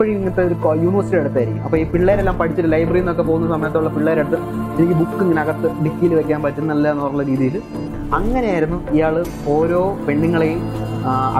എപ്പോഴും ഇങ്ങനത്തെ ഒരു യൂണിവേഴ്സിറ്റി അടുത്തായിരിക്കും. അപ്പോൾ ഈ പിള്ളേരെല്ലാം പഠിച്ചിട്ട് ലൈബ്രറിയിൽ നിന്നൊക്കെ പോകുന്ന സമയത്തുള്ള പിള്ളേരടുത്ത് എനിക്ക് ബുക്ക് ഇങ്ങനെ അകത്ത് ഡിക്കിയിൽ വെക്കാൻ പറ്റുന്നില്ല എന്നുള്ള രീതിയിൽ അങ്ങനെയായിരുന്നു ഇയാൾ ഓരോ പെണ്ണുങ്ങളെയും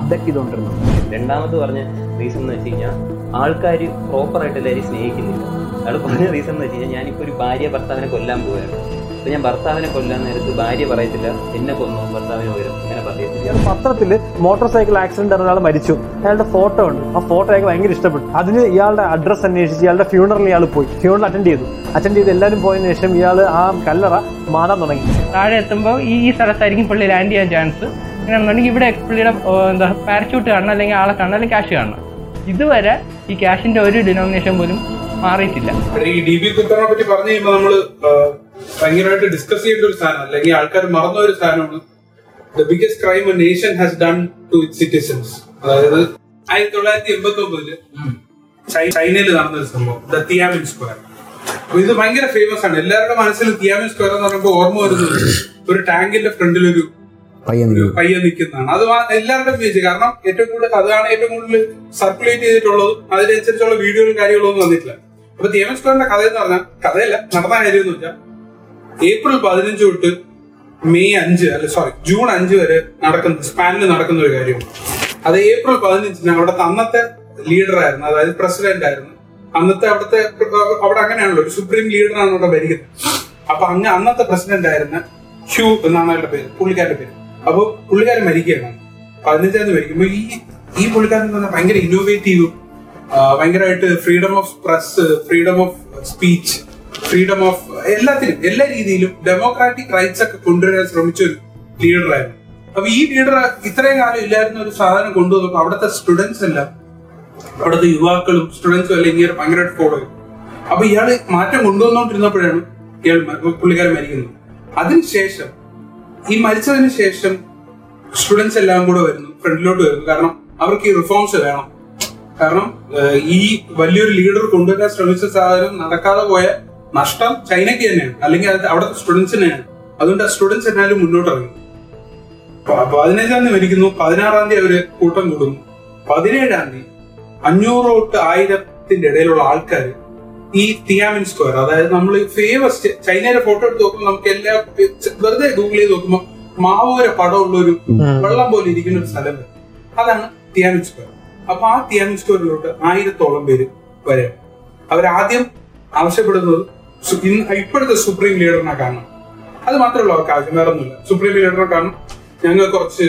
അബ്ദക്ട് ചെയ്തുകൊണ്ടിരുന്നത്. രണ്ടാമത് പറഞ്ഞ റീസൺ എന്ന് വെച്ച് കഴിഞ്ഞാൽ ആൾക്കാർ പ്രോപ്പറായിട്ട് എല്ലാവരും സ്നേഹിക്കുന്നില്ല. അയാൾ പറഞ്ഞ റീസൺ എന്ന് വെച്ച് കഴിഞ്ഞാൽ ഞാനിപ്പോൾ ഒരു ഭാര്യ ഭർത്താവിനെ കൊല്ലാൻ പോവുകയാണ്. അപ്പോൾ ഞാൻ ഭർത്താവിനെ കൊല്ലാൻ നേരത്ത് ഭാര്യ പറയത്തില്ല എന്നെ കൊന്നു ഭർത്താവിനെ വരും അങ്ങനെ പറയത്തില്ല. പത്രത്തിൽ മോട്ടോർ സൈക്കിൾ ആക്സിഡന്റ് ഒരാൾ മരിച്ചു. അയാളുടെ ഫോട്ടോ ഉണ്ട്. ആ ഫോട്ടോ അയാൾക്ക് ഭയങ്കര ഇഷ്ടപ്പെട്ടു. അതിന് ഇയാളുടെ അഡ്രസ്സ് അന്വേഷിച്ച് ഇയാളുടെ ഫ്യൂണറിൽ ഇയാൾ പോയി. ഫ്യൂണറിൽ അറ്റൻഡ് ചെയ്തു. അറ്റൻഡ് ചെയ്ത് എല്ലാവരും പോയതിനു ശേഷം ഇയാൾ ആ കല്ലറ മാറാൻ തുടങ്ങി. താഴെ എത്തുമ്പോൾ ഈ ഈ സ്ഥലത്തായിരിക്കും പുള്ളി ലാൻഡ് ചെയ്യാൻ ചാൻസ് അങ്ങനെയാണെന്നുണ്ടെങ്കിൽ ഇവിടെ പുള്ളിയുടെ എന്താ പാരച്യൂട്ട് കാണണം അല്ലെങ്കിൽ ആളെ കാണണം അല്ലെങ്കിൽ ക്യാഷ് കാണണം. ഇതുവരെ ഈ ക്യാഷിന്റെ ഒരു ഡിനോമിനേഷൻ പോലും മാറിയിട്ടില്ല. ഈ ഡി ബി കുത്തറിനെ പറ്റി പറഞ്ഞു കഴിയുമ്പോൾ നമ്മൾ ഭയങ്കരമായിട്ട് ഡിസ്കസ് ചെയ്യേണ്ട ഒരു സാധനം. അല്ലെങ്കിൽ ആൾക്കാർ മറന്ന ഒരു സാധനമാണ്. The biggest crime a nation has done to it citizens അതായത് ആയിരത്തി തൊള്ളായിരത്തി എൺപത്തി ഒമ്പതിൽ ചൈനയിൽ നടന്ന ഒരു സംഭവം. ദ തിയാമിൻ സ്ക്വയർ അപ്പൊ ഇത് ഭയങ്കര ഫേമസ് ആണ്. എല്ലാവരുടെ മനസ്സിൽ തിയാമിൻ സ്ക്വയർ എന്ന് പറയുമ്പോൾ ഓർമ്മ വരുന്നത് ഒരു ടാങ്കിന്റെ ഫ്രണ്ടിൽ ഒരു പയ്യ പയ്യൻ നിൽക്കുന്നതാണ്. അത് എല്ലാവരുടെ എല്ലാവരുടെയും വിജയിച്ചു കാരണം ഏറ്റവും കൂടുതൽ അതാണ് ഏറ്റവും കൂടുതൽ സർക്കുലേറ്റ് ചെയ്തിട്ടുള്ളതും അതിനനുസരിച്ചുള്ള വീഡിയോകളും കാര്യങ്ങളൊന്നും വന്നിട്ടില്ല. അപ്പൊ തിയാമിൻ സ്ക്വയറിന്റെ കഥ എന്ന് പറഞ്ഞാൽ കഥയല്ല നടന്ന കാര്യം എന്ന് വെച്ചാൽ ഏപ്രിൽ പതിനഞ്ച് തൊട്ട് മെയ് അഞ്ച് അല്ല സോറി ജൂൺ അഞ്ച് വരെ നടക്കുന്ന സ്പാനിൽ നടക്കുന്ന ഒരു കാര്യമാണ് അത് ഏപ്രിൽ പതിനഞ്ചിന് അവിടെ അന്നത്തെ ലീഡർ ആയിരുന്നു അതായത് പ്രസിഡന്റ് ആയിരുന്നു. അന്നത്തെ അവിടുത്തെ അവിടെ അങ്ങനെയാണല്ലോ ഒരു സുപ്രീം ലീഡർ ആണ് അവിടെ ഭരിക്കുന്നത്. അപ്പൊ അങ്ങ് അന്നത്തെ പ്രസിഡന്റ് ആയിരുന്ന ഹ്യൂ എന്നാണ് അവരുടെ പേര് പുള്ളിക്കാരുടെ പേര്. അപ്പൊ പുള്ളിക്കാരൻ മരിക്കുകയാണ്. പതിനഞ്ചാം തീയതി മരിക്കുമ്പോ ഈ ഈ പുള്ളിക്കാരൻ എന്ന് പറഞ്ഞാൽ ഭയങ്കര ഇന്നോവേറ്റീവും ഭയങ്കരമായിട്ട് freedom of press freedom of speech freedom of എല്ലാത്തിനും എല്ലാ രീതിയിലും ഡെമോക്രാറ്റിക് റൈറ്റ്സ് ഒക്കെ കൊണ്ടുവരാൻ ശ്രമിച്ച ഒരു ലീഡറായിരുന്നു അപ്പൊ ഈ ലീഡർ ഇത്രയും കാലം ഇല്ലായിരുന്ന ഒരു സാധനം കൊണ്ടുവന്നപ്പോ അവിടുത്തെ സ്റ്റുഡൻസ് എല്ലാം അവിടുത്തെ യുവാക്കളും സ്റ്റുഡൻസും എല്ലാം ഇങ്ങനെ ഭയങ്കരമായിട്ട് ഫോളോ ചെയ്തു. അപ്പൊ ഇയാൾ മാറ്റം കൊണ്ടുവന്നോണ്ടിരുന്നപ്പോഴാണ് ഇയാൾ പുള്ളിക്കാരൻ മരിക്കുന്നത്. അതിനുശേഷം ഈ മരിച്ചതിന് ശേഷം സ്റ്റുഡൻസ് എല്ലാം കൂടെ വരുന്നു ഫ്രണ്ടിലോട്ട് വരുന്നു. കാരണം അവർക്ക് ഈ റിഫോംസ് വേണം. കാരണം ഈ വലിയൊരു ലീഡർ കൊണ്ടുവരാൻ ശ്രമിച്ച സാധനം നടക്കാതെ പോയ നഷ്ടം ചൈനയ്ക്ക് തന്നെയാണ്. അല്ലെങ്കിൽ അത് അവിടുത്തെ സ്റ്റുഡൻസിനെയാണ് അതുകൊണ്ട് ആ സ്റ്റുഡൻസ് എന്നാലും മുന്നോട്ട് ഇറങ്ങി പതിനഞ്ചാം തീയതി മരിക്കുന്നു. പതിനാറാം തീയതി അവർ കൂട്ടം കൂടുന്നു. പതിനേഴാം തീയതി അഞ്ഞൂറ് തൊട്ട് ആയിരത്തിന്റെ ഇടയിലുള്ള ആൾക്കാർ ഈ തിയാമിൻ സ്ക്വയർ അതായത് നമ്മൾ ഫേമസ് ചൈനയുടെ ഫോട്ടോ എടുത്ത് നോക്കുമ്പോൾ നമുക്ക് എല്ലാ വെറുതെ ഗൂഗിൾ ചെയ്ത് നോക്കുമ്പോൾ മാവൂര പടമുള്ള ഒരു വെള്ളം പോലെ ഇരിക്കുന്ന ഒരു സ്ഥലം അതാണ് തിയാമിൻ സ്ക്വയർ അപ്പൊ ആ തിയാമിൻ സ്ക്വയറിലോട്ട് ആയിരത്തോളം പേര് വരെ അവരാദ്യം ആവശ്യപ്പെടുന്നത് ഇപ്പോഴത്തെ സുപ്രീം ലീഡറിനെ കാണണം. അത് മാത്രമല്ല അവർക്ക് ആവശ്യം. വേറെ ഒന്നുമില്ല സുപ്രീം ലീഡറിനെ കാണണം. ഞങ്ങൾ കുറച്ച്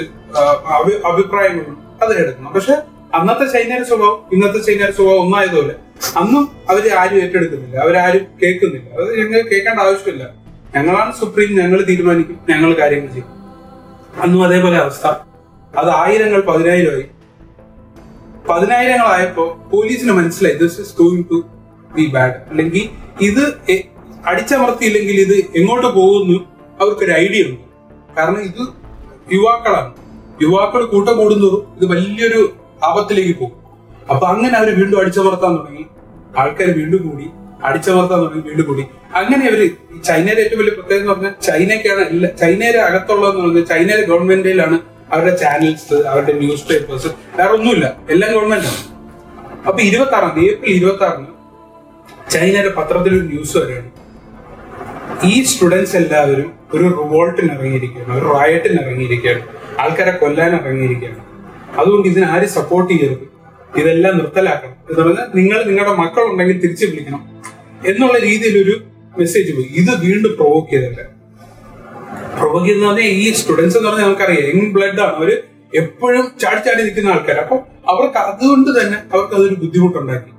അഭിപ്രായങ്ങളും അത് എടുക്കണം. പക്ഷെ അന്നത്തെ ചൈനയുടെ സ്വഭാവം ഇന്നത്തെ ചൈനയുടെ സ്വഭാവം ഒന്നായതുപോലെ അന്നും അവർ ആരും ഏറ്റെടുക്കുന്നില്ല. അവരാരും കേൾക്കുന്നില്ല. അത് ഞങ്ങൾ കേൾക്കേണ്ട ആവശ്യമില്ല. ഞങ്ങളാണ് സുപ്രീം ഞങ്ങൾ തീരുമാനിക്കും ഞങ്ങൾ കാര്യങ്ങൾ ചെയ്യും. അന്നും അതേപോലെ അവസ്ഥ. അത് ആയിരങ്ങൾ പതിനായിരമായി പതിനായിരങ്ങളായപ്പോ പോലീസിന് മനസ്സിലായി this is going to be bad അല്ലെങ്കിൽ ഇത് അടിച്ചമർത്തിയില്ലെങ്കിൽ ഇത് എങ്ങോട്ട് പോകുന്നു അവർക്കൊരു ഐഡിയ ഉണ്ട്. കാരണം ഇത് യുവാക്കളാണ്. യുവാക്കൾ കൂട്ടം കൂടുന്നതും ഇത് വലിയൊരു ആപത്തിലേക്ക് പോകും. അപ്പൊ അങ്ങനെ അവർ വീണ്ടും അടിച്ചമർത്താൻ തുടങ്ങി. ആൾക്കാർ വീണ്ടും കൂടി അടിച്ചമർത്താൻ തുടങ്ങി വീണ്ടും കൂടി. അങ്ങനെ അവർ ചൈനയിലെ ഏറ്റവും വലിയ പ്രത്യേകത എന്ന് പറഞ്ഞാൽ ചൈനയ്ക്കാണ് എല്ലാ ചൈനയുടെ അകത്തുള്ളതെന്ന് പറഞ്ഞാൽ ചൈനയുടെ ഗവൺമെന്റിലാണ് അവരുടെ ചാനൽസ് അവരുടെ ന്യൂസ് പേപ്പേഴ്സ് വേറെ ഒന്നുമില്ല. എല്ലാം ഗവൺമെന്റാണ്. അപ്പൊ ഇരുപത്തി ആറാം ഏപ്രിൽ ഇരുപത്തി ആറിന് ചൈനയുടെ പത്രത്തിലൊരു ന്യൂസ് വരെയാണ് ഈ സ്റ്റുഡൻസ് എല്ലാവരും ഒരു റിവോൾട്ടിന് ഇറങ്ങിയിരിക്കുകയാണ് ഒരു റയറ്റിന് ഇറങ്ങിയിരിക്കുകയാണ് ആൾക്കാരെ കൊല്ലാൻ ഇറങ്ങിയിരിക്കുകയാണ്. അതുകൊണ്ട് ഇതിനെ ആരും സപ്പോർട്ട് ചെയ്യരുത്? ഇതെല്ലാം നിർത്തലാക്കണം. എന്ന് പറഞ്ഞാൽ നിങ്ങൾ നിങ്ങളുടെ മക്കളുണ്ടെങ്കിൽ തിരിച്ചു വിളിക്കണം. എന്നുള്ള രീതിയിൽ ഒരു മെസ്സേജ് പോയി. ഇത് വീണ്ടും പ്രൊവോക്ക് ചെയ്തല്ല? പ്രൊവോക്ക് ചെയ്തെന്ന് പറഞ്ഞാൽ ഈ സ്റ്റുഡൻസ് എന്ന് പറഞ്ഞാൽ നമുക്കറിയാം യങ് ബ്ലഡ് ആണ്. അവർ എപ്പോഴും ചാടി ചാടി നിൽക്കുന്ന ആൾക്കാർ അപ്പൊ അവർക്ക് അതുകൊണ്ട് തന്നെ അവർക്ക് അതൊരു ബുദ്ധിമുട്ടുണ്ടാക്കി.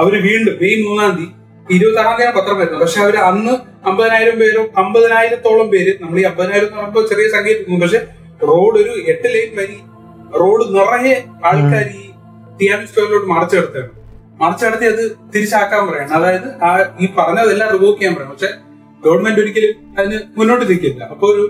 അവർ വീണ്ടും മെയ് മൂന്നാം തീയതി ഇരുപത്തി ആറാം തീയതി പത്രം വരുന്നത്. പക്ഷെ അവർ അന്ന് അമ്പതിനായിരം പേരോ അമ്പതിനായിരത്തോളം പേര് നമ്മൾ ഈ അമ്പതിനായിരം എന്ന് പറയുമ്പോൾ ചെറിയ സംഖ്യ പക്ഷെ റോഡ് ഒരു എട്ട് ലൈൻ വരി റോഡ് നിറയെ ആൾക്കാർ ഈ തിയാമി സ്ക്വയറിലോട്ട് മറച്ചെടുത്താണ് മറച്ചെടുത്തി അത് തിരിച്ചാക്കാൻ പറയണം. അതായത് ആ ഈ പറഞ്ഞതെല്ലാം റിമൂവ് ചെയ്യാൻ പറയണം. പക്ഷെ ഗവൺമെന്റ് ഒരിക്കലും അതിന് മുന്നോട്ട് നിൽക്കില്ല. അപ്പൊ ഒരു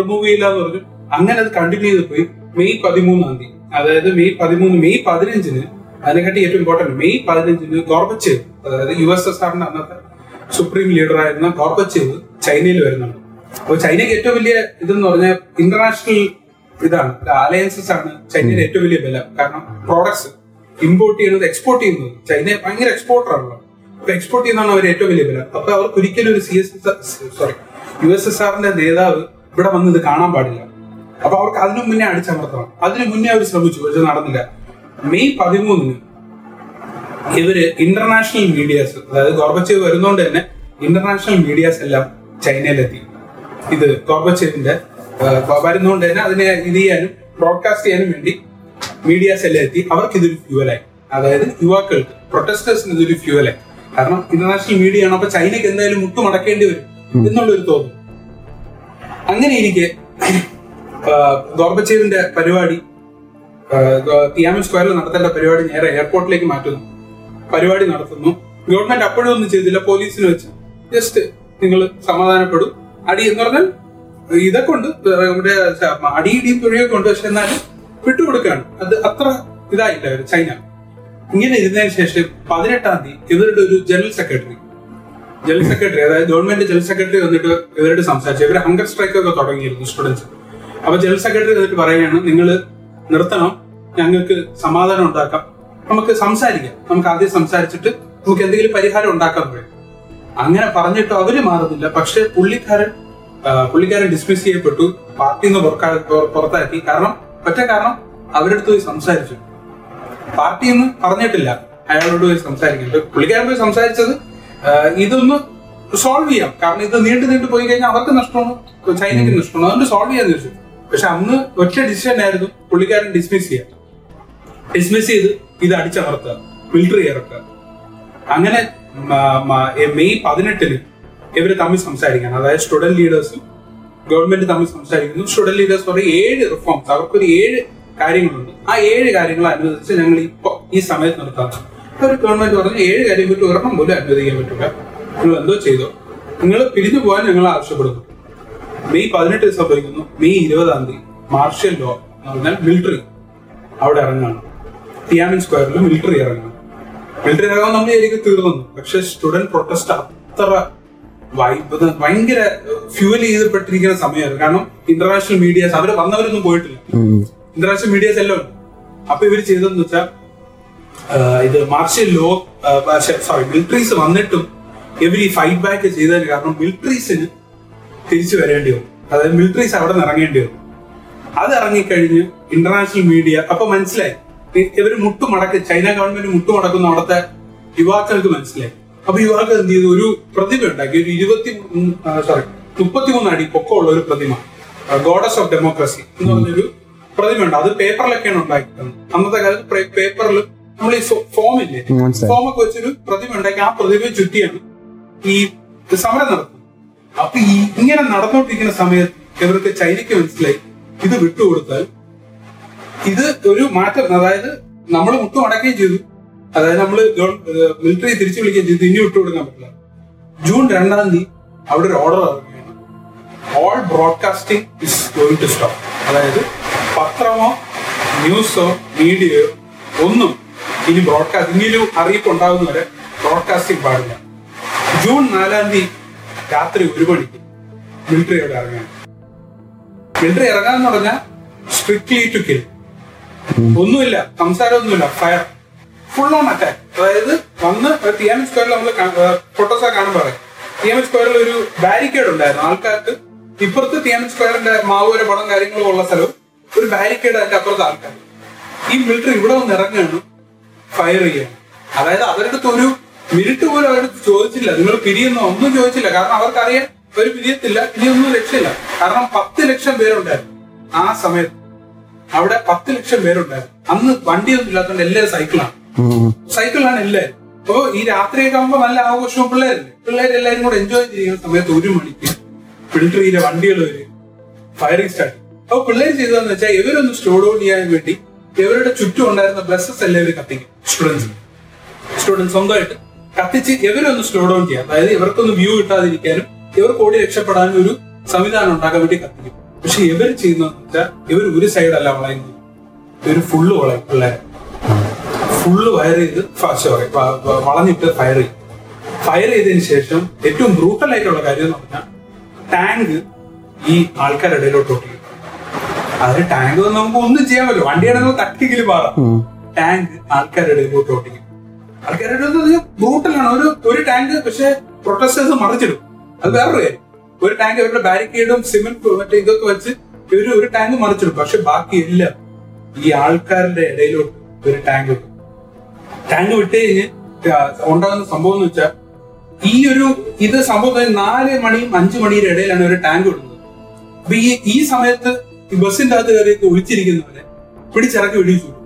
റിമൂവ് ചെയ്യില്ല എന്ന് പറഞ്ഞു. അങ്ങനെ അത് കണ്ടിന്യൂ ചെയ്ത് പോയി മെയ് പതിമൂന്നാം തീയതി. അതായത് മെയ് പതിമൂന്ന് മെയ് പതിനഞ്ചിന് അതിനെക്കാട്ടി ഏറ്റവും ഇമ്പോർട്ടന്റ് മെയ് പതിനഞ്ചിന് ഗോർബച്ചേവ് അതായത് യു എസ് എസ് ആറിന്റെ അന്നത്തെ സുപ്രീം ലീഡർ ആയിരുന്ന ഗോർബച്ചേവ് ചൈനയിൽ വരുന്നുണ്ട്. അപ്പോൾ ചൈനയ്ക്ക് ഏറ്റവും വലിയ ഇതെന്ന് പറഞ്ഞാൽ ഇന്റർനാഷണൽ ഇതാണ് അലയൻസസ് ആണ് ചൈനയുടെ ഏറ്റവും വലിയ ബലം. കാരണം പ്രോഡക്ട്സ് ഇമ്പോർട്ട് ചെയ്യുന്നത് എക്സ്പോർട്ട് ചെയ്യുന്നത് ചൈന ഭയങ്കര എക്സ്പോർട്ടർ ആണല്ലോ അപ്പൊ എക്സ്പോർട്ട് ചെയ്യുന്നതാണ് അവർ ഏറ്റവും വലിയ ബലം. അപ്പൊ അവർക്ക് ഒരിക്കലും ഒരു C S sorry U S S ആറിന്റെ നേതാവ് ഇവിടെ വന്ന് ഇത് കാണാൻ പാടില്ല. അപ്പൊ അവർക്ക് അതിനു മുന്നേ അടിച്ചമർത്തണം. അതിനു മുന്നേ അവർ ശ്രമിച്ചു പക്ഷെ നടന്നില്ല. മെയ് പതിമൂന്നിന് ഇവർ ഇന്റർനാഷണൽ മീഡിയാസ് അതായത് ഗോർബച്ചേവ് വരുന്നോണ്ട് തന്നെ ഇന്റർനാഷണൽ മീഡിയാസ് എല്ലാം ചൈനയിലെത്തി. ഇത് ഗോർബച്ചേവിന്റെ വരുന്നോണ്ട് തന്നെ അതിനെ ഇത് ചെയ്യാനും ബ്രോഡ്കാസ്റ്റ് ചെയ്യാനും വേണ്ടി മീഡിയാസ് എല്ലാം എത്തി. അവർക്ക് ഇതൊരു ഫ്യൂവലായി അതായത് യുവാക്കൾക്ക് പ്രൊട്ടസ്റ്റേഴ്സിന് ഇതൊരു ഫ്യൂവലായി കാരണം ഇന്റർനാഷണൽ മീഡിയ ആണ്. അപ്പൊ ചൈനയ്ക്ക് എന്തായാലും മുട്ടുമടക്കേണ്ടി വരും എന്നുള്ളൊരു തോന്നുന്നു അങ്ങനെ ഇരിക്കെ ഗോർബച്ചേവിന്റെ പരിപാടി തിയാമൻ സ്ക്വയറിൽ നടത്തേണ്ട പരിപാടി നേരെ എയർപോർട്ടിലേക്ക് മാറ്റുന്നു. പരിപാടി നടത്തുന്നു. ഗവൺമെന്റ് അപ്പോഴും ഒന്നും ചെയ്തില്ല പോലീസിന് വെച്ച്. ജസ്റ്റ് നിങ്ങൾ സമാധാനപ്പെടും. അടി എന്ന് പറഞ്ഞാൽ ഇതൊക്കെ ഉണ്ട് നമ്മുടെ അടിയിടിയും തുഴയൊക്കെ ഉണ്ട്. പക്ഷെ എന്നാലും വിട്ടുകൊടുക്കുകയാണ്. അത് അത്ര ഇതായില്ല ചൈന. ഇങ്ങനെ ഇരുന്നതിന് ശേഷം പതിനെട്ടാം തീയതി ഇവരുടെ ഒരു ജനറൽ സെക്രട്ടറി. ജനറൽ സെക്രട്ടറി അതായത് ഗവൺമെന്റ് ജനറൽ സെക്രട്ടറി വന്നിട്ട് ഇവരോട് സംസാരിച്ചു. ഇവർ ഹങ്കർ സ്ട്രൈക്ക് ഒക്കെ തുടങ്ങിയിരുന്നു സ്റ്റുഡൻസ് അപ്പൊ ജനറൽ സെക്രട്ടറി വന്നിട്ട് പറയുകയാണ് നിങ്ങൾ നിർത്തണം. ഞങ്ങൾക്ക് സമാധാനം ഉണ്ടാക്കാം. നമുക്ക് സംസാരിക്കാം. നമുക്ക് ആദ്യം സംസാരിച്ചിട്ട് നമുക്ക് എന്തെങ്കിലും പരിഹാരം ഉണ്ടാക്കാൻ പറയും അങ്ങനെ പറഞ്ഞിട്ട് അവർ മാറുന്നില്ല. പക്ഷെ പുള്ളിക്കാരൻ പുള്ളിക്കാരൻ ഡിസ്മിസ് ചെയ്യപ്പെട്ടു. പാർട്ടിയിൽ നിന്ന് പുറത്താക്കി. കാരണം ഒറ്റ കാരണം അവരടുത്ത് പോയി സംസാരിച്ചു. പാർട്ടി എന്ന് പറഞ്ഞിട്ടില്ല. അയാളോട് പോയി സംസാരിക്കുന്നത് പുള്ളിക്കാരൻ പോയി സംസാരിച്ചത് ഇതൊന്ന് സോൾവ് ചെയ്യാം. കാരണം ഇത് നീണ്ടു നീണ്ടു പോയി കഴിഞ്ഞാൽ അവർക്ക് നഷ്ടമാണ്. ചൈനയ്ക്ക് നഷ്ടമാണ്. അതുകൊണ്ട് സോൾവ് ചെയ്യാന്ന് ചോദിച്ചു. പക്ഷെ അന്ന് ഒറ്റ ഡിസിഷൻ ആയിരുന്നു പുള്ളിക്കാരൻ ഡിസ്മിസ് ചെയ്യാം ഡിസ്മിസ് ചെയ്ത് ഇത് അടിച്ചമർത്തുക ഫിൽട്ടർ ഇറക്കുക അങ്ങനെ മെയ് പതിനെട്ടിന് ഇവർ തമ്മിൽ സംസാരിക്കണം അതായത് സ്റ്റുഡന്റ് ലീഡേഴ്സും ഗവൺമെന്റ് തമ്മിൽ സംസാരിക്കുന്നു. സ്റ്റുഡന്റ് ലീഡേഴ്സ് പറയും ഏഴ് റിഫോംസ് അവർക്കൊരു ഏഴ് കാര്യങ്ങളുണ്ട്. ആ ഏഴ് കാര്യങ്ങൾ അനുവദിച്ച് ഞങ്ങൾ ഇപ്പൊ ഈ സമയത്ത് നിർത്താം ഒരു ഗവൺമെന്റ് പറഞ്ഞു ഏഴ് കാര്യം പറ്റി ഒരെണ്ണം പോലും അനുവദിക്കാൻ പറ്റില്ല. നിങ്ങൾ എന്തോ ചെയ്തോ? നിങ്ങൾ പിരിഞ്ഞു പോകാൻ ഞങ്ങൾ ആവശ്യപ്പെടുന്നു. മെയ് പതിനെട്ട് സംഭവിക്കുന്നു. മെയ് ഇരുപതാം തീയതി മാർഷ്യൽ ലോ എന്ന് പറഞ്ഞാൽ മിലിറ്ററി അവിടെ ഇറങ്ങുകയാണ്. തിയാമിൻ സ്ക്വയറിൽ മിലിറ്ററി ഇറങ്ങണം. മിലിറ്ററി ഇറങ്ങാൻ നമ്മൾ ശരിക്കും തീർന്നു. പക്ഷെ സ്റ്റുഡന്റ് പ്രൊട്ടസ്റ്റ് അത്ര ഭയങ്കര ഫ്യൂവൽ ചെയ്തപ്പെട്ടിരിക്കുന്ന സമയമായിരുന്നു. കാരണം ഇന്റർനാഷണൽ മീഡിയാസ് അവർ വന്നവരൊന്നും പോയിട്ടില്ല. ഇന്റർനാഷണൽ മീഡിയാസ് എല്ലാം അപ്പൊ ഇവർ ചെയ്തതെന്ന് വെച്ചാൽ ഇത് മാർഷ്യൽ ലോ സോറി മിലിറ്ററീസ് വന്നിട്ടും ഇവർ ഈ ഫൈറ്റ് ബാക്ക് ചെയ്തതിന് കാരണം മിലിറ്ററീസിന് തിരിച്ചു വരേണ്ടി വന്നു. അതായത് മിലിറ്ററീസ് അവിടെ നിന്ന് ഇറങ്ങേണ്ടി വന്നു. അത് ഇറങ്ങിക്കഴിഞ്ഞ് ഇന്റർനാഷണൽ മീഡിയ അപ്പൊ മനസ്സിലായി. ഇ- ഇവർ മുട്ടുമടക്ക് ചൈന ഗവൺമെന്റ് മുട്ടുമടക്കുന്ന അവിടുത്തെ യുവാക്കൾക്ക് മനസ്സിലായി. അപ്പൊ യുവാക്കൾ എന്ത് ചെയ്തു? ഒരു പ്രതിമ ഉണ്ടാക്കി. ഒരു ഇരുപത്തി സോറി മുപ്പത്തിമൂന്ന് അടി പൊക്കമുള്ള ഒരു പ്രതിമ. ഗോഡസ് ഓഫ് ഡെമോക്രസി എന്ന് പറഞ്ഞൊരു പ്രതിമ ഉണ്ട്. അത് പേപ്പറിലൊക്കെയാണ് ഉണ്ടാക്കിയിട്ടുള്ളത് അന്നത്തെ കാലത്ത് പേപ്പറിൽ നമ്മൾ ഈ ഫോമില്ലേ ഇല്ലേ? ഫോമൊക്കെ വെച്ചൊരു പ്രതിമ ഉണ്ടാക്കി. ആ പ്രതിമയെ ചുറ്റിയാണ് ഈ സമരം നടത്തുന്നത്. അപ്പൊ ഈ ഇങ്ങനെ നടന്നുകൊണ്ടിരിക്കുന്ന സമയത്ത് ഇവർക്ക് ചൈനയ്ക്ക് മനസ്സിലായി. ഇത് വിട്ടുകൊടുത്താൽ ഇത് ഒരു മാറ്റം. അതായത് നമ്മൾ മുട്ടുമടക്കുകയും ചെയ്തു. അതായത് നമ്മൾ മിലിറ്ററി തിരിച്ചു വിളിക്കുകയും ചെയ്തു. ഇനി വിട്ടുകൊടുക്കാൻ പറ്റില്ല. ജൂൺ രണ്ടാം തീയതി അവിടെ ഒരു ഓർഡർ ഇറങ്ങുകയാണ്. All broadcasting is going to stop അതായത് പത്രമോ ന്യൂസോ മീഡിയയോ ഒന്നും ഇനി ബ്രോഡ്കാസ്റ്റ് ഇനി ഒരു അറിയിപ്പ് ഉണ്ടാകുന്നവരെ ബ്രോഡ്കാസ്റ്റിംഗ് പാടില്ല. ജൂൺ നാലാം തീയതി രാത്രി ഒരു മണിക്ക് മിലിറ്ററി അവിടെ ഇറങ്ങാൻ മിലിറ്ററി ഇറങ്ങാന്ന് പറഞ്ഞാൽ സ്ട്രിക്ട്ലി ടു കിൽ ഒന്നുമില്ല സംസാരമൊന്നുമില്ല ഫയർ ഫുൾ ഓൺ അറ്റാക്ക് അതായത് വന്ന് തിയാമി സ്ക്വയറിൽ നമ്മൾ ഫോട്ടോസാ കാണുമ്പോൾ പറയാം തിയാമി സ്ക്വയറിൽ ഒരു ബാരിക്കേഡ് ഉണ്ടായിരുന്നു. ആൾക്കാർക്ക് ഇപ്പുറത്ത് തിയാമി സ്ക്വയറിന്റെ മാവൂര പടം കാര്യങ്ങളും ഉള്ള സ്ഥലവും ഒരു ബാരിക്കേഡ് അതിന്റെ അപ്പുറത്ത് ആൾക്കാർ ഈ മിലിറ്ററി ഇവിടെ വന്ന് ഇറങ്ങുകയാണ് ഫയർ ചെയ്യുക അതായത് അവരുടെ ഒരു മിനിറ്റ് പോലും അവരുടെ ചോദിച്ചില്ല. നിങ്ങൾ പിരിയുന്നോ? ഒന്നും ചോദിച്ചില്ല. കാരണം അവർക്കറിയാം ഒരു പിരിയത്തില്ല ഇനി ഒന്നും രക്ഷയില്ല. കാരണം പത്ത് ലക്ഷം പേരുണ്ടായിരുന്നു ആ സമയത്ത്. അവിടെ പത്ത് ലക്ഷം പേരുണ്ടായിരുന്നു. അന്ന് വണ്ടിയൊന്നും ഇല്ലാത്തതുകൊണ്ട് എല്ലാവരും സൈക്കിളാണ്. സൈക്കിളാണ് എല്ലാവരും അപ്പൊ ഈ രാത്രിയൊക്കെ ആകുമ്പോ നല്ല ആഘോഷവും പിള്ളേരല്ലേ? പിള്ളേരെല്ലാരും കൂടെ എൻജോയ് ചെയ്യുന്ന സമയത്ത് ഒരു മണിക്ക് മിലിറ്ററിയിലെ വണ്ടികൾ വരും. ഫയറിംഗ് സ്റ്റാർട്ട് അപ്പൊ പിള്ളേർ ചെയ്തതെന്ന് വെച്ചാൽ ഇവരൊന്ന് സ്ലോ ഡൗൺ ചെയ്യാൻ വേണ്ടി ഇവരുടെ ചുറ്റും ഉണ്ടായിരുന്ന ബസ്സസ് എല്ലാം ഇവർ കത്തിക്കും. സ്റ്റുഡൻസ് സ്റ്റുഡൻസ് സ്വന്തമായിട്ട് കത്തിച്ച് ഇവരൊന്ന് സ്ലോ ഡൗൺ ചെയ്യാം. അതായത് ഇവർക്കൊന്ന് വ്യൂ കിട്ടാതിരിക്കാനും ഇവർക്ക് ഓടി രക്ഷപ്പെടാനും ഒരു സംവിധാനം ഉണ്ടാക്കാൻ വേണ്ടി കത്തിക്കും. പക്ഷെ ഇവർ ചെയ്യുന്ന ഇവർ ഒരു സൈഡല്ല വളയുന്നത് ഇവർ ഫുള്ള് വളയും പിള്ളേരെ. ഫുള്ള് ഫയർ ചെയ്ത് സോറി വളഞ്ഞിട്ട് ഫയർ ചെയ്യും. ഫയർ ചെയ്തതിന് ശേഷം ഏറ്റവും ബ്രൂട്ടൽ ആയിട്ടുള്ള കാര്യം എന്ന് പറഞ്ഞാൽ ടാങ്ക് ഈ ആൾക്കാരുടെ ഇടയിലോട്ട് ഒട്ടിക്കും. അതിന് ടാങ്ക് നമുക്ക് ഒന്നും ചെയ്യാൻ പറ്റില്ല. വണ്ടിയാണെങ്കിൽ തട്ടിക്കലും മാറാം. ടാങ്ക് ആൾക്കാരുടെ ഇടയിലോട്ട് ഓടിക്കും ആൾക്കാരുടെ ബ്രൂട്ടലാണ് ഒരു ഒരു ടാങ്ക് പക്ഷെ പ്രൊട്ടസ്റ്റേഴ്സ് മറിച്ചിടും. അത് വേറൊരു കാര്യം. ഒരു ടാങ്ക് അവരുടെ ബാരിക്കേഡും സിമെന്റ് മറ്റേ ഇതൊക്കെ വെച്ച് ഇവർ ഒരു ടാങ്ക് മറിച്ചിടും. പക്ഷെ ബാക്കി ഇല്ല ഈ ആൾക്കാരുടെ ഇടയിലോട്ട് ഒരു ടാങ്ക് വിടും ടാങ്ക് വിട്ട് കഴിഞ്ഞ് ഉണ്ടാകുന്ന സംഭവം എന്ന് വെച്ചാൽ ഈ ഒരു ഇത് സംഭവം നാല് മണിയും അഞ്ചു മണിയുടെ ഇടയിലാണ് ഒരു ടാങ്ക് വിടുന്നത് അപ്പൊ ഈ ഈ സമയത്ത് ഈ ബസ്സിന്റെ അകത്ത് കയറിയൊക്കെ ഒളിച്ചിരിക്കുന്നവരെ പിടിച്ചിറക്കി വെടിച്ചു വിടും.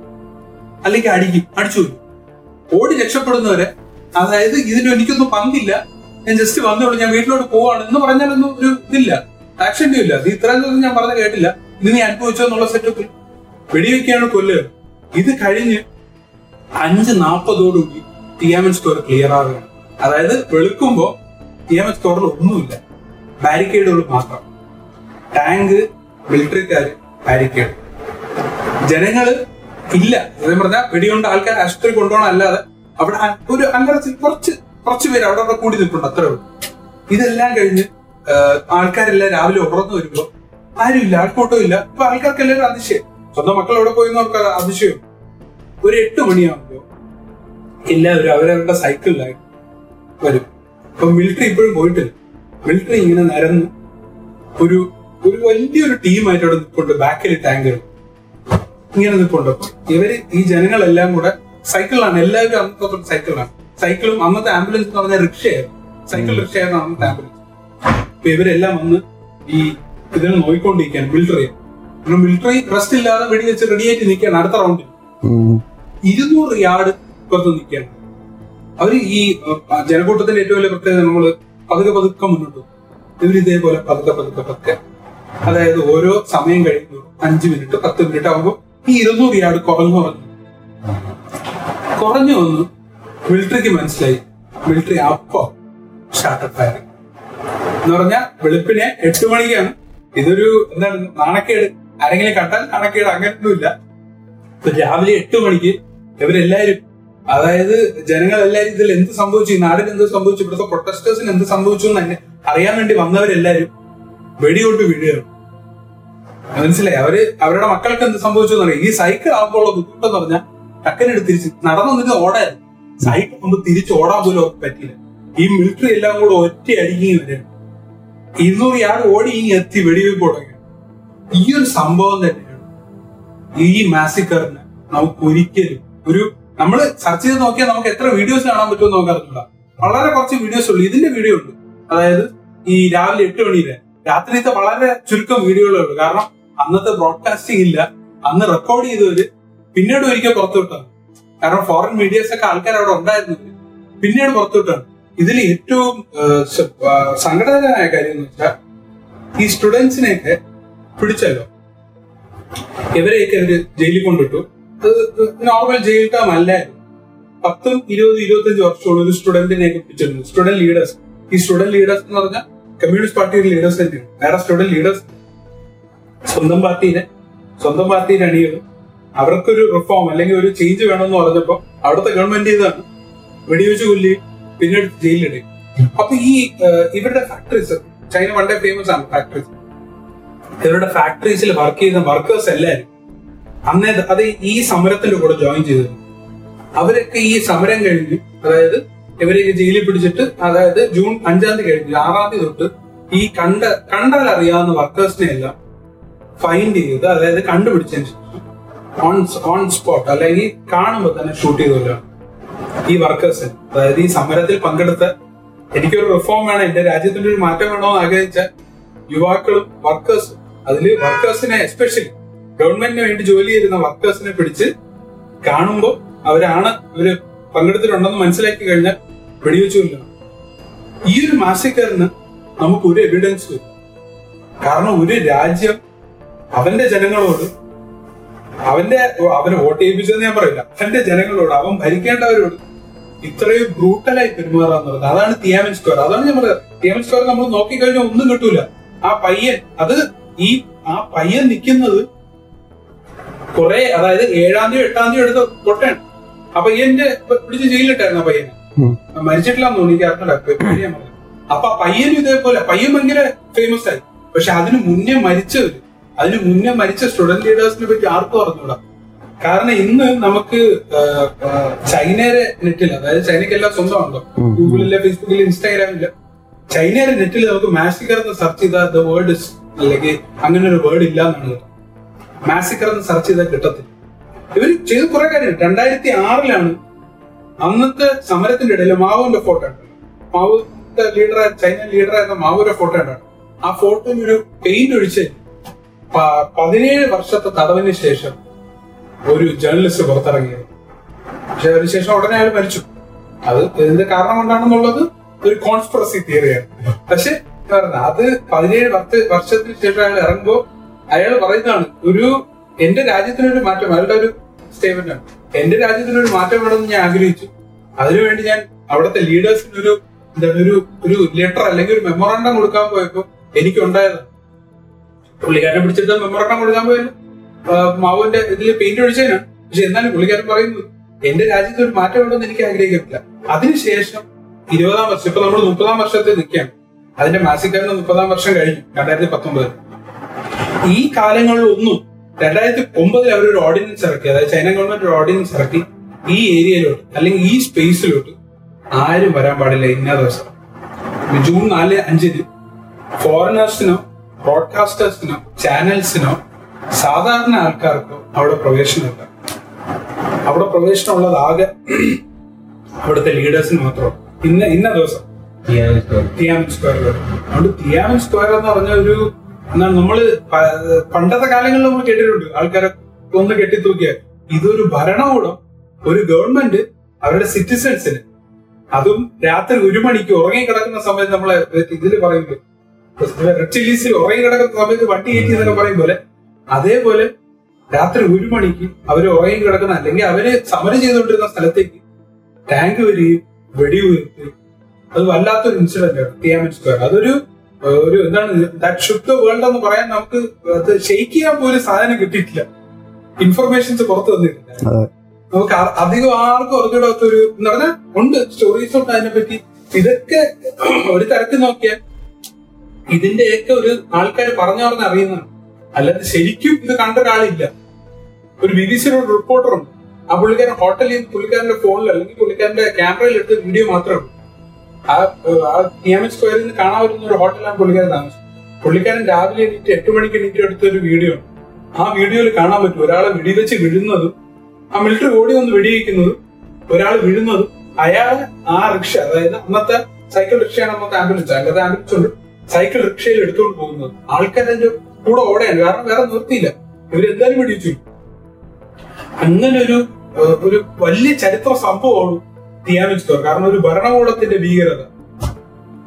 അല്ലെങ്കിൽ അടിക്കും അടിച്ചു ഓടി രക്ഷപ്പെടുന്നവരെ അതായത് ഇതിന് എനിക്കൊന്നും പങ്കില്ല. ഞാൻ ജസ്റ്റ് വന്നോളൂ ഞാൻ വീട്ടിലോട്ട് പോവാണ്. എന്ന് പറഞ്ഞാലൊന്നും ഒരു ഇതില്ല. ആക്ഷൻ ഇല്ല. നീ ഇത്രയും ദിവസം ഞാൻ പറഞ്ഞ കേട്ടില്ല. ഇത് നീ അനുഭവിച്ചോ എന്നുള്ള സെറ്റപ്പിൽ വെടിവെക്കാണ് കൊല്ല്. ഇത് കഴിഞ്ഞ് അഞ്ച് നാൽപ്പതോടുകൂടി ടിയാമൻ സ്കോർ ക്ലിയർ ആവുകയാണ്. അതായത് വെളുക്കുമ്പോ ടിയാമൻ സ്കോറിൽ ഒന്നുമില്ല. ബാരിക്കേഡുകൾ മാത്രം. ടാങ്ക് മിലിറ്ററിക്കാര് ബാരിക്കേഡ് ജനങ്ങൾ ഇല്ല. സത്യം പറഞ്ഞാൽ വെടികൊണ്ട് ആൾക്കാർ ആശുപത്രി കൊണ്ടുപോകണം അല്ലാതെ. അവിടെ ഒരു അങ്ങനെ കുറച്ച് കുറച്ച് പേര് അവിടെ അവിടെ കൂടി നിൽപ്പുണ്ട് അത്രേ ഉള്ളൂ. ഇതെല്ലാം കഴിഞ്ഞ് ആൾക്കാരെല്ലാം രാവിലെ ഉറന്നു വരുമ്പോ ആരുമില്ല ആൾക്കൂട്ടം ഇല്ല. ഇപ്പൊ ആൾക്കാർക്ക് എല്ലാവരും അതിശയം. സ്വന്തം മക്കൾ എവിടെ പോയി അവർക്ക് അതിശയം. ഒരു എട്ട് മണിയാകുമ്പോ എല്ലാവരും അവരവരുടെ സൈക്കിളിലായി വരും. അപ്പൊ മിലിറ്ററി ഇപ്പോഴും പോയിട്ടില്ല. മിലിറ്ററി ഇങ്ങനെ നിരന്ന് ഒരു ഒരു വലിയൊരു ടീമായിട്ട് അവിടെ നിൽപ്പുണ്ട് ബാക്കിൽ ടാങ്കർ. ഇങ്ങനെ നിൽപ്പുണ്ട്. ഇവർ ഈ ജനങ്ങളെല്ലാം കൂടെ സൈക്കിളിലാണ്. എല്ലാവരും അന്നത്തെ സൈക്കിളിലാണ്. സൈക്കിളും അന്നത്തെ ആംബുലൻസ് എന്ന് പറഞ്ഞ റിക്ഷയായിരുന്നു. സൈക്കിൾ റിക്ഷയായിരുന്നു അന്നത്തെ ആംബുലൻസ്. അപ്പൊ ഇവരെല്ലാം വന്ന് ഈ ഇതിനെ നോയിക്കൊണ്ടിരിക്കുകയാണ് മിലിറ്ററി മിലിറ്ററി റെസ്റ്റ് ഇല്ലാതെ വെടിവെച്ച് റെഡിയായിട്ട് നിൽക്കുകയാണ് അടുത്ത റൗണ്ടിൽ ഇരുന്നൂറ് യാർഡ് പുറത്ത് നിൽക്കുകയാണ്. അവർ ഈ ജനക്കൂട്ടത്തിന്റെ ഏറ്റവും വലിയ പ്രത്യേകത നമ്മൾ പതുക്കെ പതുക്കെ മുന്നോട്ട് ഇവർ ഇതേപോലെ പതുക്കെ പതുക്കെ പതുക്കെ. അതായത് ഓരോ സമയം കഴിയുന്നു അഞ്ച് മിനിറ്റ് പത്ത് മിനിറ്റ് ആകുമ്പോൾ ഈ ഇരുന്നൂറ് യാർഡ് കുറഞ്ഞു കുറഞ്ഞു കുറഞ്ഞു വന്നു മിലിറ്ററിക്ക് മനസ്സിലായി. മിലിറ്ററി അപ്പോ സ്റ്റാർട്ടപ്പ് ഫയറിംഗ് എന്ന് പറഞ്ഞാൽ വെളുപ്പിനെ എട്ട് മണിക്കാണ്. ഇതൊരു എന്താണ് നാണക്കേട്. ആരെങ്കിലും കണ്ടാൽ നാണക്കേട് അങ്ങനൊന്നുമില്ല. ഇപ്പൊ രാവിലെ എട്ട് മണിക്ക് ഇവരെല്ലാരും അതായത് ജനങ്ങളെല്ലാരും ഇതിൽ എന്ത് സംഭവിച്ചു? ഈ നാടിന് എന്ത് സംഭവിച്ചു? ഇവിടുത്തെ പ്രൊട്ടസ്റ്റേഴ്സിന് എന്ത് സംഭവിച്ചു എന്ന് തന്നെ അറിയാൻ വേണ്ടി വന്നവരെല്ലാരും വെടികൊണ്ട് വീഴുകയാണ്. മനസ്സിലായി? അവർ അവരുടെ മക്കൾക്ക് എന്ത് സംഭവിച്ചു എന്നറിയാം ഈ സൈക്കിൾ ആകുമ്പോൾ ബുദ്ധിമുട്ടെന്ന് പറഞ്ഞാൽ ടക്കനെടുത്തിരിച്ച് നടന്നു നിന്ന് ഓടായിരുന്നു സൈക്കിൾ നമ്മൾ തിരിച്ചോടാൻ പോലും അവർക്ക് പറ്റിയില്ല. ഈ മിലിറ്ററി എല്ലാം കൂടെ ഒറ്റ അടിക്കുകയും വരും ഇരുന്നൂറ് യാർഡ് ഓടി ഇങ്ങ് എത്തി വെടിവെപ്പ് തുടങ്ങി. ഈ ഒരു സംഭവം തന്നെയാണ് ഈ മാസിക്കറിന് നമുക്ക് ഒരിക്കലും ഒരു നമ്മൾ സെർച്ച് ചെയ്ത് നോക്കിയാൽ നമുക്ക് എത്ര വീഡിയോസ് കാണാൻ പറ്റുമെന്ന് നമുക്ക് വളരെ കുറച്ച് വീഡിയോസ് ഉള്ളൂ. ഇതിന്റെ വീഡിയോ ഉണ്ട്. അതായത് ഈ രാവിലെ എട്ട് മണിയിലെ രാത്രിത്തെ വളരെ ചുരുക്കം വീഡിയോകളേ ഉള്ളൂ. കാരണം അന്നത്തെ ബ്രോഡ്കാസ്റ്റിംഗ് ഇല്ല. അന്ന് റെക്കോർഡ് ചെയ്തവര് പിന്നീട് ഒരിക്കൽ പുറത്തുവിട്ടാണ് കാരണം ഫോറിൻ മീഡിയസ് ഒക്കെ ആൾക്കാർ അവിടെ ഉണ്ടായിരുന്നു. പിന്നീട് പുറത്തുവിട്ടാണ് ഇതിൽ ഏറ്റവും ആ, സ- ആ, സങ്കടകരമായ കാര്യം എന്ന് വെച്ചാൽ ഈ സ്റ്റുഡൻസിനെയൊക്കെ പിടിച്ചല്ലോ. ഇവരെയൊക്കെ അവർ ജയിലിൽ കൊണ്ടിട്ടു. അത് നോർമൽ ജയിൽ ടേം അല്ലായിരുന്നു. പത്തും ഇരുപതും ഇരുപത്തഞ്ച് വർഷമുള്ള ഒരു സ്റ്റുഡന്റിനെയൊക്കെ പിടിച്ചിരുന്നു. Student leaders. ഈ സ്റ്റുഡന്റ് ലീഡേഴ്സ് എന്ന് പറഞ്ഞാൽ കമ്മ്യൂണിസ്റ്റ് പാർട്ടിയുടെ ലീഡേഴ്സ് തന്നെയാണ്. വേറെ സ്റ്റുഡന്റ് ലീഡേഴ്സ് സ്വന്തം പാർട്ടിയിലെ സ്വന്തം പാർട്ടിയിലെ അണികളും അവർക്കൊരു റിഫോം അല്ലെങ്കിൽ ഒരു ചേഞ്ച് വേണമെന്ന് പറഞ്ഞപ്പോ അവിടുത്തെ ഗവൺമെന്റ് ചെയ്താണ്? വെടിവെച്ച് കൊല്ലി പിന്നീട് ജയിലിലിടും അപ്പൊ ഈ ഇവരുടെ ഫാക്ടറീസ് ചൈന വളരെ ഫേമസ് ആണ് ഫാക്ടറീസ് ഇവരുടെ ഫാക്ടറീസിൽ വർക്ക് ചെയ്യുന്ന വർക്കേഴ്സ് എല്ലാവരും അന്നേ അത് ഈ സമരത്തിന്റെ കൂടെ ജോയിൻ ചെയ്തിരുന്നു. അവരൊക്കെ ഈ സമരം കഴിഞ്ഞ് അതായത് ഇവരെയൊക്കെ ജയിലിൽ പിടിച്ചിട്ട് അതായത് ജൂൺ അഞ്ചാം തീയതി കഴിഞ്ഞ് ആറാം തീയതി തൊട്ട് ഈ കണ്ട കണ്ടാൽ അറിയാവുന്ന വർക്കേഴ്സിനെ എല്ലാം ഫൈൻഡ് ചെയ്ത് അതായത് കണ്ടുപിടിച്ചതിന് ശേഷം ഓൺ ഓൺ സ്പോട്ട് അല്ലെങ്കിൽ കാണുമ്പോൾ തന്നെ ഷൂട്ട് ചെയ്തവരാണ് ഈ വർക്കേഴ്സിന് അതായത് ഈ സമരത്തിൽ പങ്കെടുത്ത എനിക്കൊരു റിഫോം വേണം എന്റെ രാജ്യത്തിന്റെ ഒരു മാറ്റം വേണമെന്ന് ആഗ്രഹിച്ച യുവാക്കളും വർക്കേഴ്സും അതിൽ വർക്കേഴ്സിനെ എസ്പെഷ്യലി ഗവൺമെന്റിന് വേണ്ടി ജോലി ചെയ്യുന്ന വർക്കേഴ്സിനെ പിടിച്ച് കാണുമ്പോൾ അവരാണ് ഇവർ പങ്കെടുത്തിട്ടുണ്ടെന്ന് മനസ്സിലാക്കി കഴിഞ്ഞാൽ വെടിവെച്ചില്ല ഈ ഒരു മാസിക്കറിന് നമുക്ക് ഒരു എവിഡൻസ് കാരണം ഒരു രാജ്യം അവന്റെ ജനങ്ങളോട് അവന്റെ അവനെ വോട്ട് ചെയ്യിപ്പിച്ചതെന്ന് ഞാൻ പറയില്ല. അവന്റെ ജനങ്ങളോട് അവൻ ഭരിക്കേണ്ടവരോട് ഇത്രയും ബ്രൂട്ടലായി പെരുമാറാന്ന് പറയുന്നത് അതാണ് തിയാമൻ സ്ക്വയർ അതാണ് ഞാൻ പറയുന്നത് തിയാമൻ സ്ക്വയർ നമ്മൾ നോക്കിക്കഴിഞ്ഞാൽ ഒന്നും കിട്ടൂല. ആ പയ്യൻ അത് ഈ ആ പയ്യൻ നിൽക്കുന്നത് കൊറേ അതായത് ഏഴാം തീയതി എട്ടാം തീയതി എടുത്ത് തൊട്ടാണ്. ആ പയ്യന്റെ പിടിച്ച് ജയിലിട്ടായിരുന്നു ആ പയ്യനെ. മരിച്ചിട്ടില്ലാന്ന് തോന്നി അറിഞ്ഞില്ല. അപ്പൊ ആ പയ്യനും ഇതേപോലെ പയ്യൻ ഭയങ്കര ഫേമസ് ആയി. പക്ഷെ അതിന് മുന്നേ മരിച്ചവര് അതിന് മുന്നേ മരിച്ച സ്റ്റുഡന്റ് ലീഡേഴ്സിനെ പറ്റി ആർക്കും അറിഞ്ഞൂടാ. കാരണം ഇന്ന് നമുക്ക് ചൈനയുടെ നെറ്റിൽ അതായത് ചൈനയ്ക്ക് എല്ലാം സ്വന്തമാണല്ലോ ഗൂഗിളില്ല ഫേസ്ബുക്കിൽ ഇൻസ്റ്റാഗ്രാമില്ല ചൈനയുടെ നെറ്റിൽ നമുക്ക് മാസിക്കർ എന്ന് സെർച്ച് ചെയ്താൽ ദ വേർഡ് അല്ലെങ്കിൽ അങ്ങനെ ഒരു വേർഡ് ഇല്ല എന്നാണ് മാസിക്കർ എന്ന് സെർച്ച് ചെയ്താൽ കിട്ടത്തില്ല. ഇവർ ചെയ്ത് കുറെ കാര്യം രണ്ടായിരത്തി ആറിലാണ് അന്നത്തെ സമരത്തിന്റെ ഇടയിൽ മാവുവിന്റെ ഫോട്ടോ ഉണ്ട് മാവു ലീഡർ ചൈന ലീഡറായിരുന്ന മാവുവിന്റെ ഫോട്ടോ ഉണ്ടാണ് ആ ഫോട്ടോയിൽ ഒരു പെയിന്റ് ഒഴിച്ച് പതിനേഴ് വർഷത്തെ തടവിന് ശേഷം ഒരു ജേർണലിസ്റ്റ് പുറത്തിറങ്ങിയത്. പക്ഷെ അതിനുശേഷം ഉടനെ അയാൾ മരിച്ചു. അത് ഇതിന്റെ കാരണം കൊണ്ടാണെന്നുള്ളത് ഒരു കോൺസ്പിറസി തിയറിയാണ് പക്ഷെ അത് പതിനേഴ് പത്ത് വർഷത്തിന് ശേഷം അയാൾ ഇറങ്ങുമ്പോ അയാൾ പറയുന്നതാണ് ഒരു എന്റെ രാജ്യത്തിനൊരു മാറ്റം അയാളുടെ ഒരു സ്റ്റേറ്റ്മെന്റ് ആണ്. എന്റെ രാജ്യത്തിനൊരു മാറ്റം വേണമെന്ന് ഞാൻ ആഗ്രഹിച്ചു. അതിനുവേണ്ടി ഞാൻ അവിടുത്തെ ലീഡേഴ്സിന് ഒരു എന്താണ് ഒരു ഒരു ലെറ്റർ അല്ലെങ്കിൽ ഒരു മെമ്മോറാണ്ടം കൊടുക്കാൻ പോയപ്പോ എനിക്കുണ്ടായത് പുള്ളിക്കാരനെ പിടിച്ചിട്ട് മെമ്മോറണ്ടം കൊടുക്കാൻ പോയല്ലോ. മാവുവിന്റെ ഇതിൽ പെയിന്റ് ഒഴിച്ചതിനാണ് പക്ഷെ എന്നാലും പുള്ളിക്കാരൻ പറയുന്നു എന്റെ രാജ്യത്ത് ഒരു മാറ്റം ഉണ്ടെന്ന് എനിക്ക് ആഗ്രഹിക്കുന്നില്ല. അതിനുശേഷം ഇരുപതാം വർഷം ഇപ്പൊ നമ്മൾ മുപ്പതാം വർഷത്തിൽ നിൽക്കുകയാണ്. അതിന്റെ മാസിക്കാരന് മുപ്പതാം വർഷം കഴിഞ്ഞു രണ്ടായിരത്തി പത്തൊമ്പത് ഈ കാലങ്ങളിലൊന്നും രണ്ടായിരത്തി ഒമ്പതിൽ അവരൊരു ഓർഡിനൻസ് ഇറക്കി. അതായത് ചൈന ഗവൺമെന്റ് ഒരു ഓർഡിനൻസ് ഇറക്കി. ഈ ഏരിയയിലോട്ട് അല്ലെങ്കിൽ ഈ സ്പേസിലോട്ട് ആരും വരാൻ പാടില്ല ഇന്ന ദിവസം. ജൂൺ നാല് അഞ്ചിന് ഫോറിനേഴ്സിനോ ബ്രോഡ്കാസ്റ്റേഴ്സിനോ ചാനൽസിനോ സാധാരണ ആൾക്കാർക്കോ അവിടെ പ്രവേശനമില്ല. അവിടെ പ്രവേശനമുള്ളത് ആകെ അവിടുത്തെ ലീഡേഴ്സിന് മാത്രം. ഇന്ന ഇന്ന ദിവസം തിയാമൻ സ്ക്വയർ അതുകൊണ്ട് തിയാമൻ സ്ക്വയർ എന്ന് പറഞ്ഞ ഒരു എന്നാൽ നമ്മൾ പണ്ടത്തെ കാലങ്ങളിൽ നമ്മൾ കേട്ടിട്ടുണ്ട്. ആൾക്കാരെ ഒന്ന് കെട്ടിത്തൂക്കിയ ഇതൊരു ഭരണകൂടം ഒരു ഗവൺമെന്റ് അവരുടെ സിറ്റിസൺസിന് അതും രാത്രി ഒരു മണിക്ക് ഉറങ്ങി കിടക്കുന്ന സമയത്ത് നമ്മളെ ഇതിൽ പറയുമ്പോൾ റെഡ് ചില്ലീസിൽ ഉറങ്ങി കിടക്കുന്ന സമയത്ത് വണ്ടി കയറ്റി എന്നൊക്കെ പറയും പോലെ അതേപോലെ രാത്രി ഒരു മണിക്ക് അവർ ഉറങ്ങി കിടക്കുന്ന അല്ലെങ്കിൽ അവർ സമരം ചെയ്തുകൊണ്ടിരുന്ന സ്ഥലത്തേക്ക് ടാങ്ക് വരികയും വെടിയുയർത്തി അത് വല്ലാത്തൊരു ഇൻസിഡന്റ് ആണ് തിയാമിൻ സ്ക്വയർ അതൊരു ഒരു എന്താണ് ദാറ്റ് ഷുഡ് വേൾഡ് എന്ന് പറയാൻ നമുക്ക് അത് ഷെയ്ക്ക് ചെയ്യാൻ പോലും സാധനം കിട്ടിയിട്ടില്ല. ഇൻഫർമേഷൻസ് പുറത്തു വന്നിട്ടില്ല. നമുക്ക് അധികം ആർക്കും അറിഞ്ഞിടാത്തൊരു എന്ന് പറഞ്ഞാൽ ഉണ്ട് സ്റ്റോറീസ് ഉണ്ട് അതിനെ പറ്റി ഇതൊക്കെ ഒരു തരത്തിൽ നോക്കിയാൽ ഇതിന്റെയൊക്കെ ഒരു ആൾക്കാർ പറഞ്ഞു പറഞ്ഞ അറിയുന്നു അല്ലാതെ ശരിക്കും ഇത് കണ്ട ഒരാളില്ല. ഒരു ബി ബി സിയുടെ ഒരു റിപ്പോർട്ടറുണ്ട് ആ പുള്ളിക്കാരൻ ഹോട്ടലിൽ പുള്ളിക്കാരന്റെ ഫോണിൽ അല്ലെങ്കിൽ പുള്ളിക്കാരന്റെ ക്യാമറയിൽ എടുത്ത വീഡിയോ മാത്രം. ആ നിയമൻ സ്ക്വയറിൽ നിന്ന് കാണാൻ ഒരു ഹോട്ടലാണ് പുള്ളിക്കാരൻ താമസം പുള്ളിക്കാരൻ രാവിലെ എണീറ്റ് എട്ട് മണിക്ക് എണീറ്റ് എടുത്ത ഒരു വീഡിയോ ആ വീഡിയോയിൽ കാണാൻ പറ്റും. ഒരാളെ വെടിവെച്ച് വിഴുന്നതും ആ മിലിറ്ററി ഓടി വന്ന് വെടിവെക്കുന്നതും ഒരാൾ വീഴുന്നതും അയാളെ ആ റിക്ഷ അതായത് അന്നത്തെ സൈക്കിൾ റിക്ഷയാണ് അന്നത്തെ ആംബുലൻസ് അല്ലാതെ ആംബുലൻസ് ഉണ്ട്. സൈക്കിൾ റിക്ഷയിൽ എടുത്തുകൊണ്ട് പോകുന്നത്. ആൾക്കാർ അതിന്റെ കൂടെ ഓടയാണ്. കാരണം വേറെ നിർത്തിയില്ല. ഇവരെന്തായാലും പിടിച്ചു അങ്ങനെ ഒരു ഒരു വലിയ ചരിത്ര സംഭവമാണ് തിയാമിൻ സ്ക്വയർ. കാരണം ഒരു ഭരണകൂടത്തിന്റെ ഭീകരത.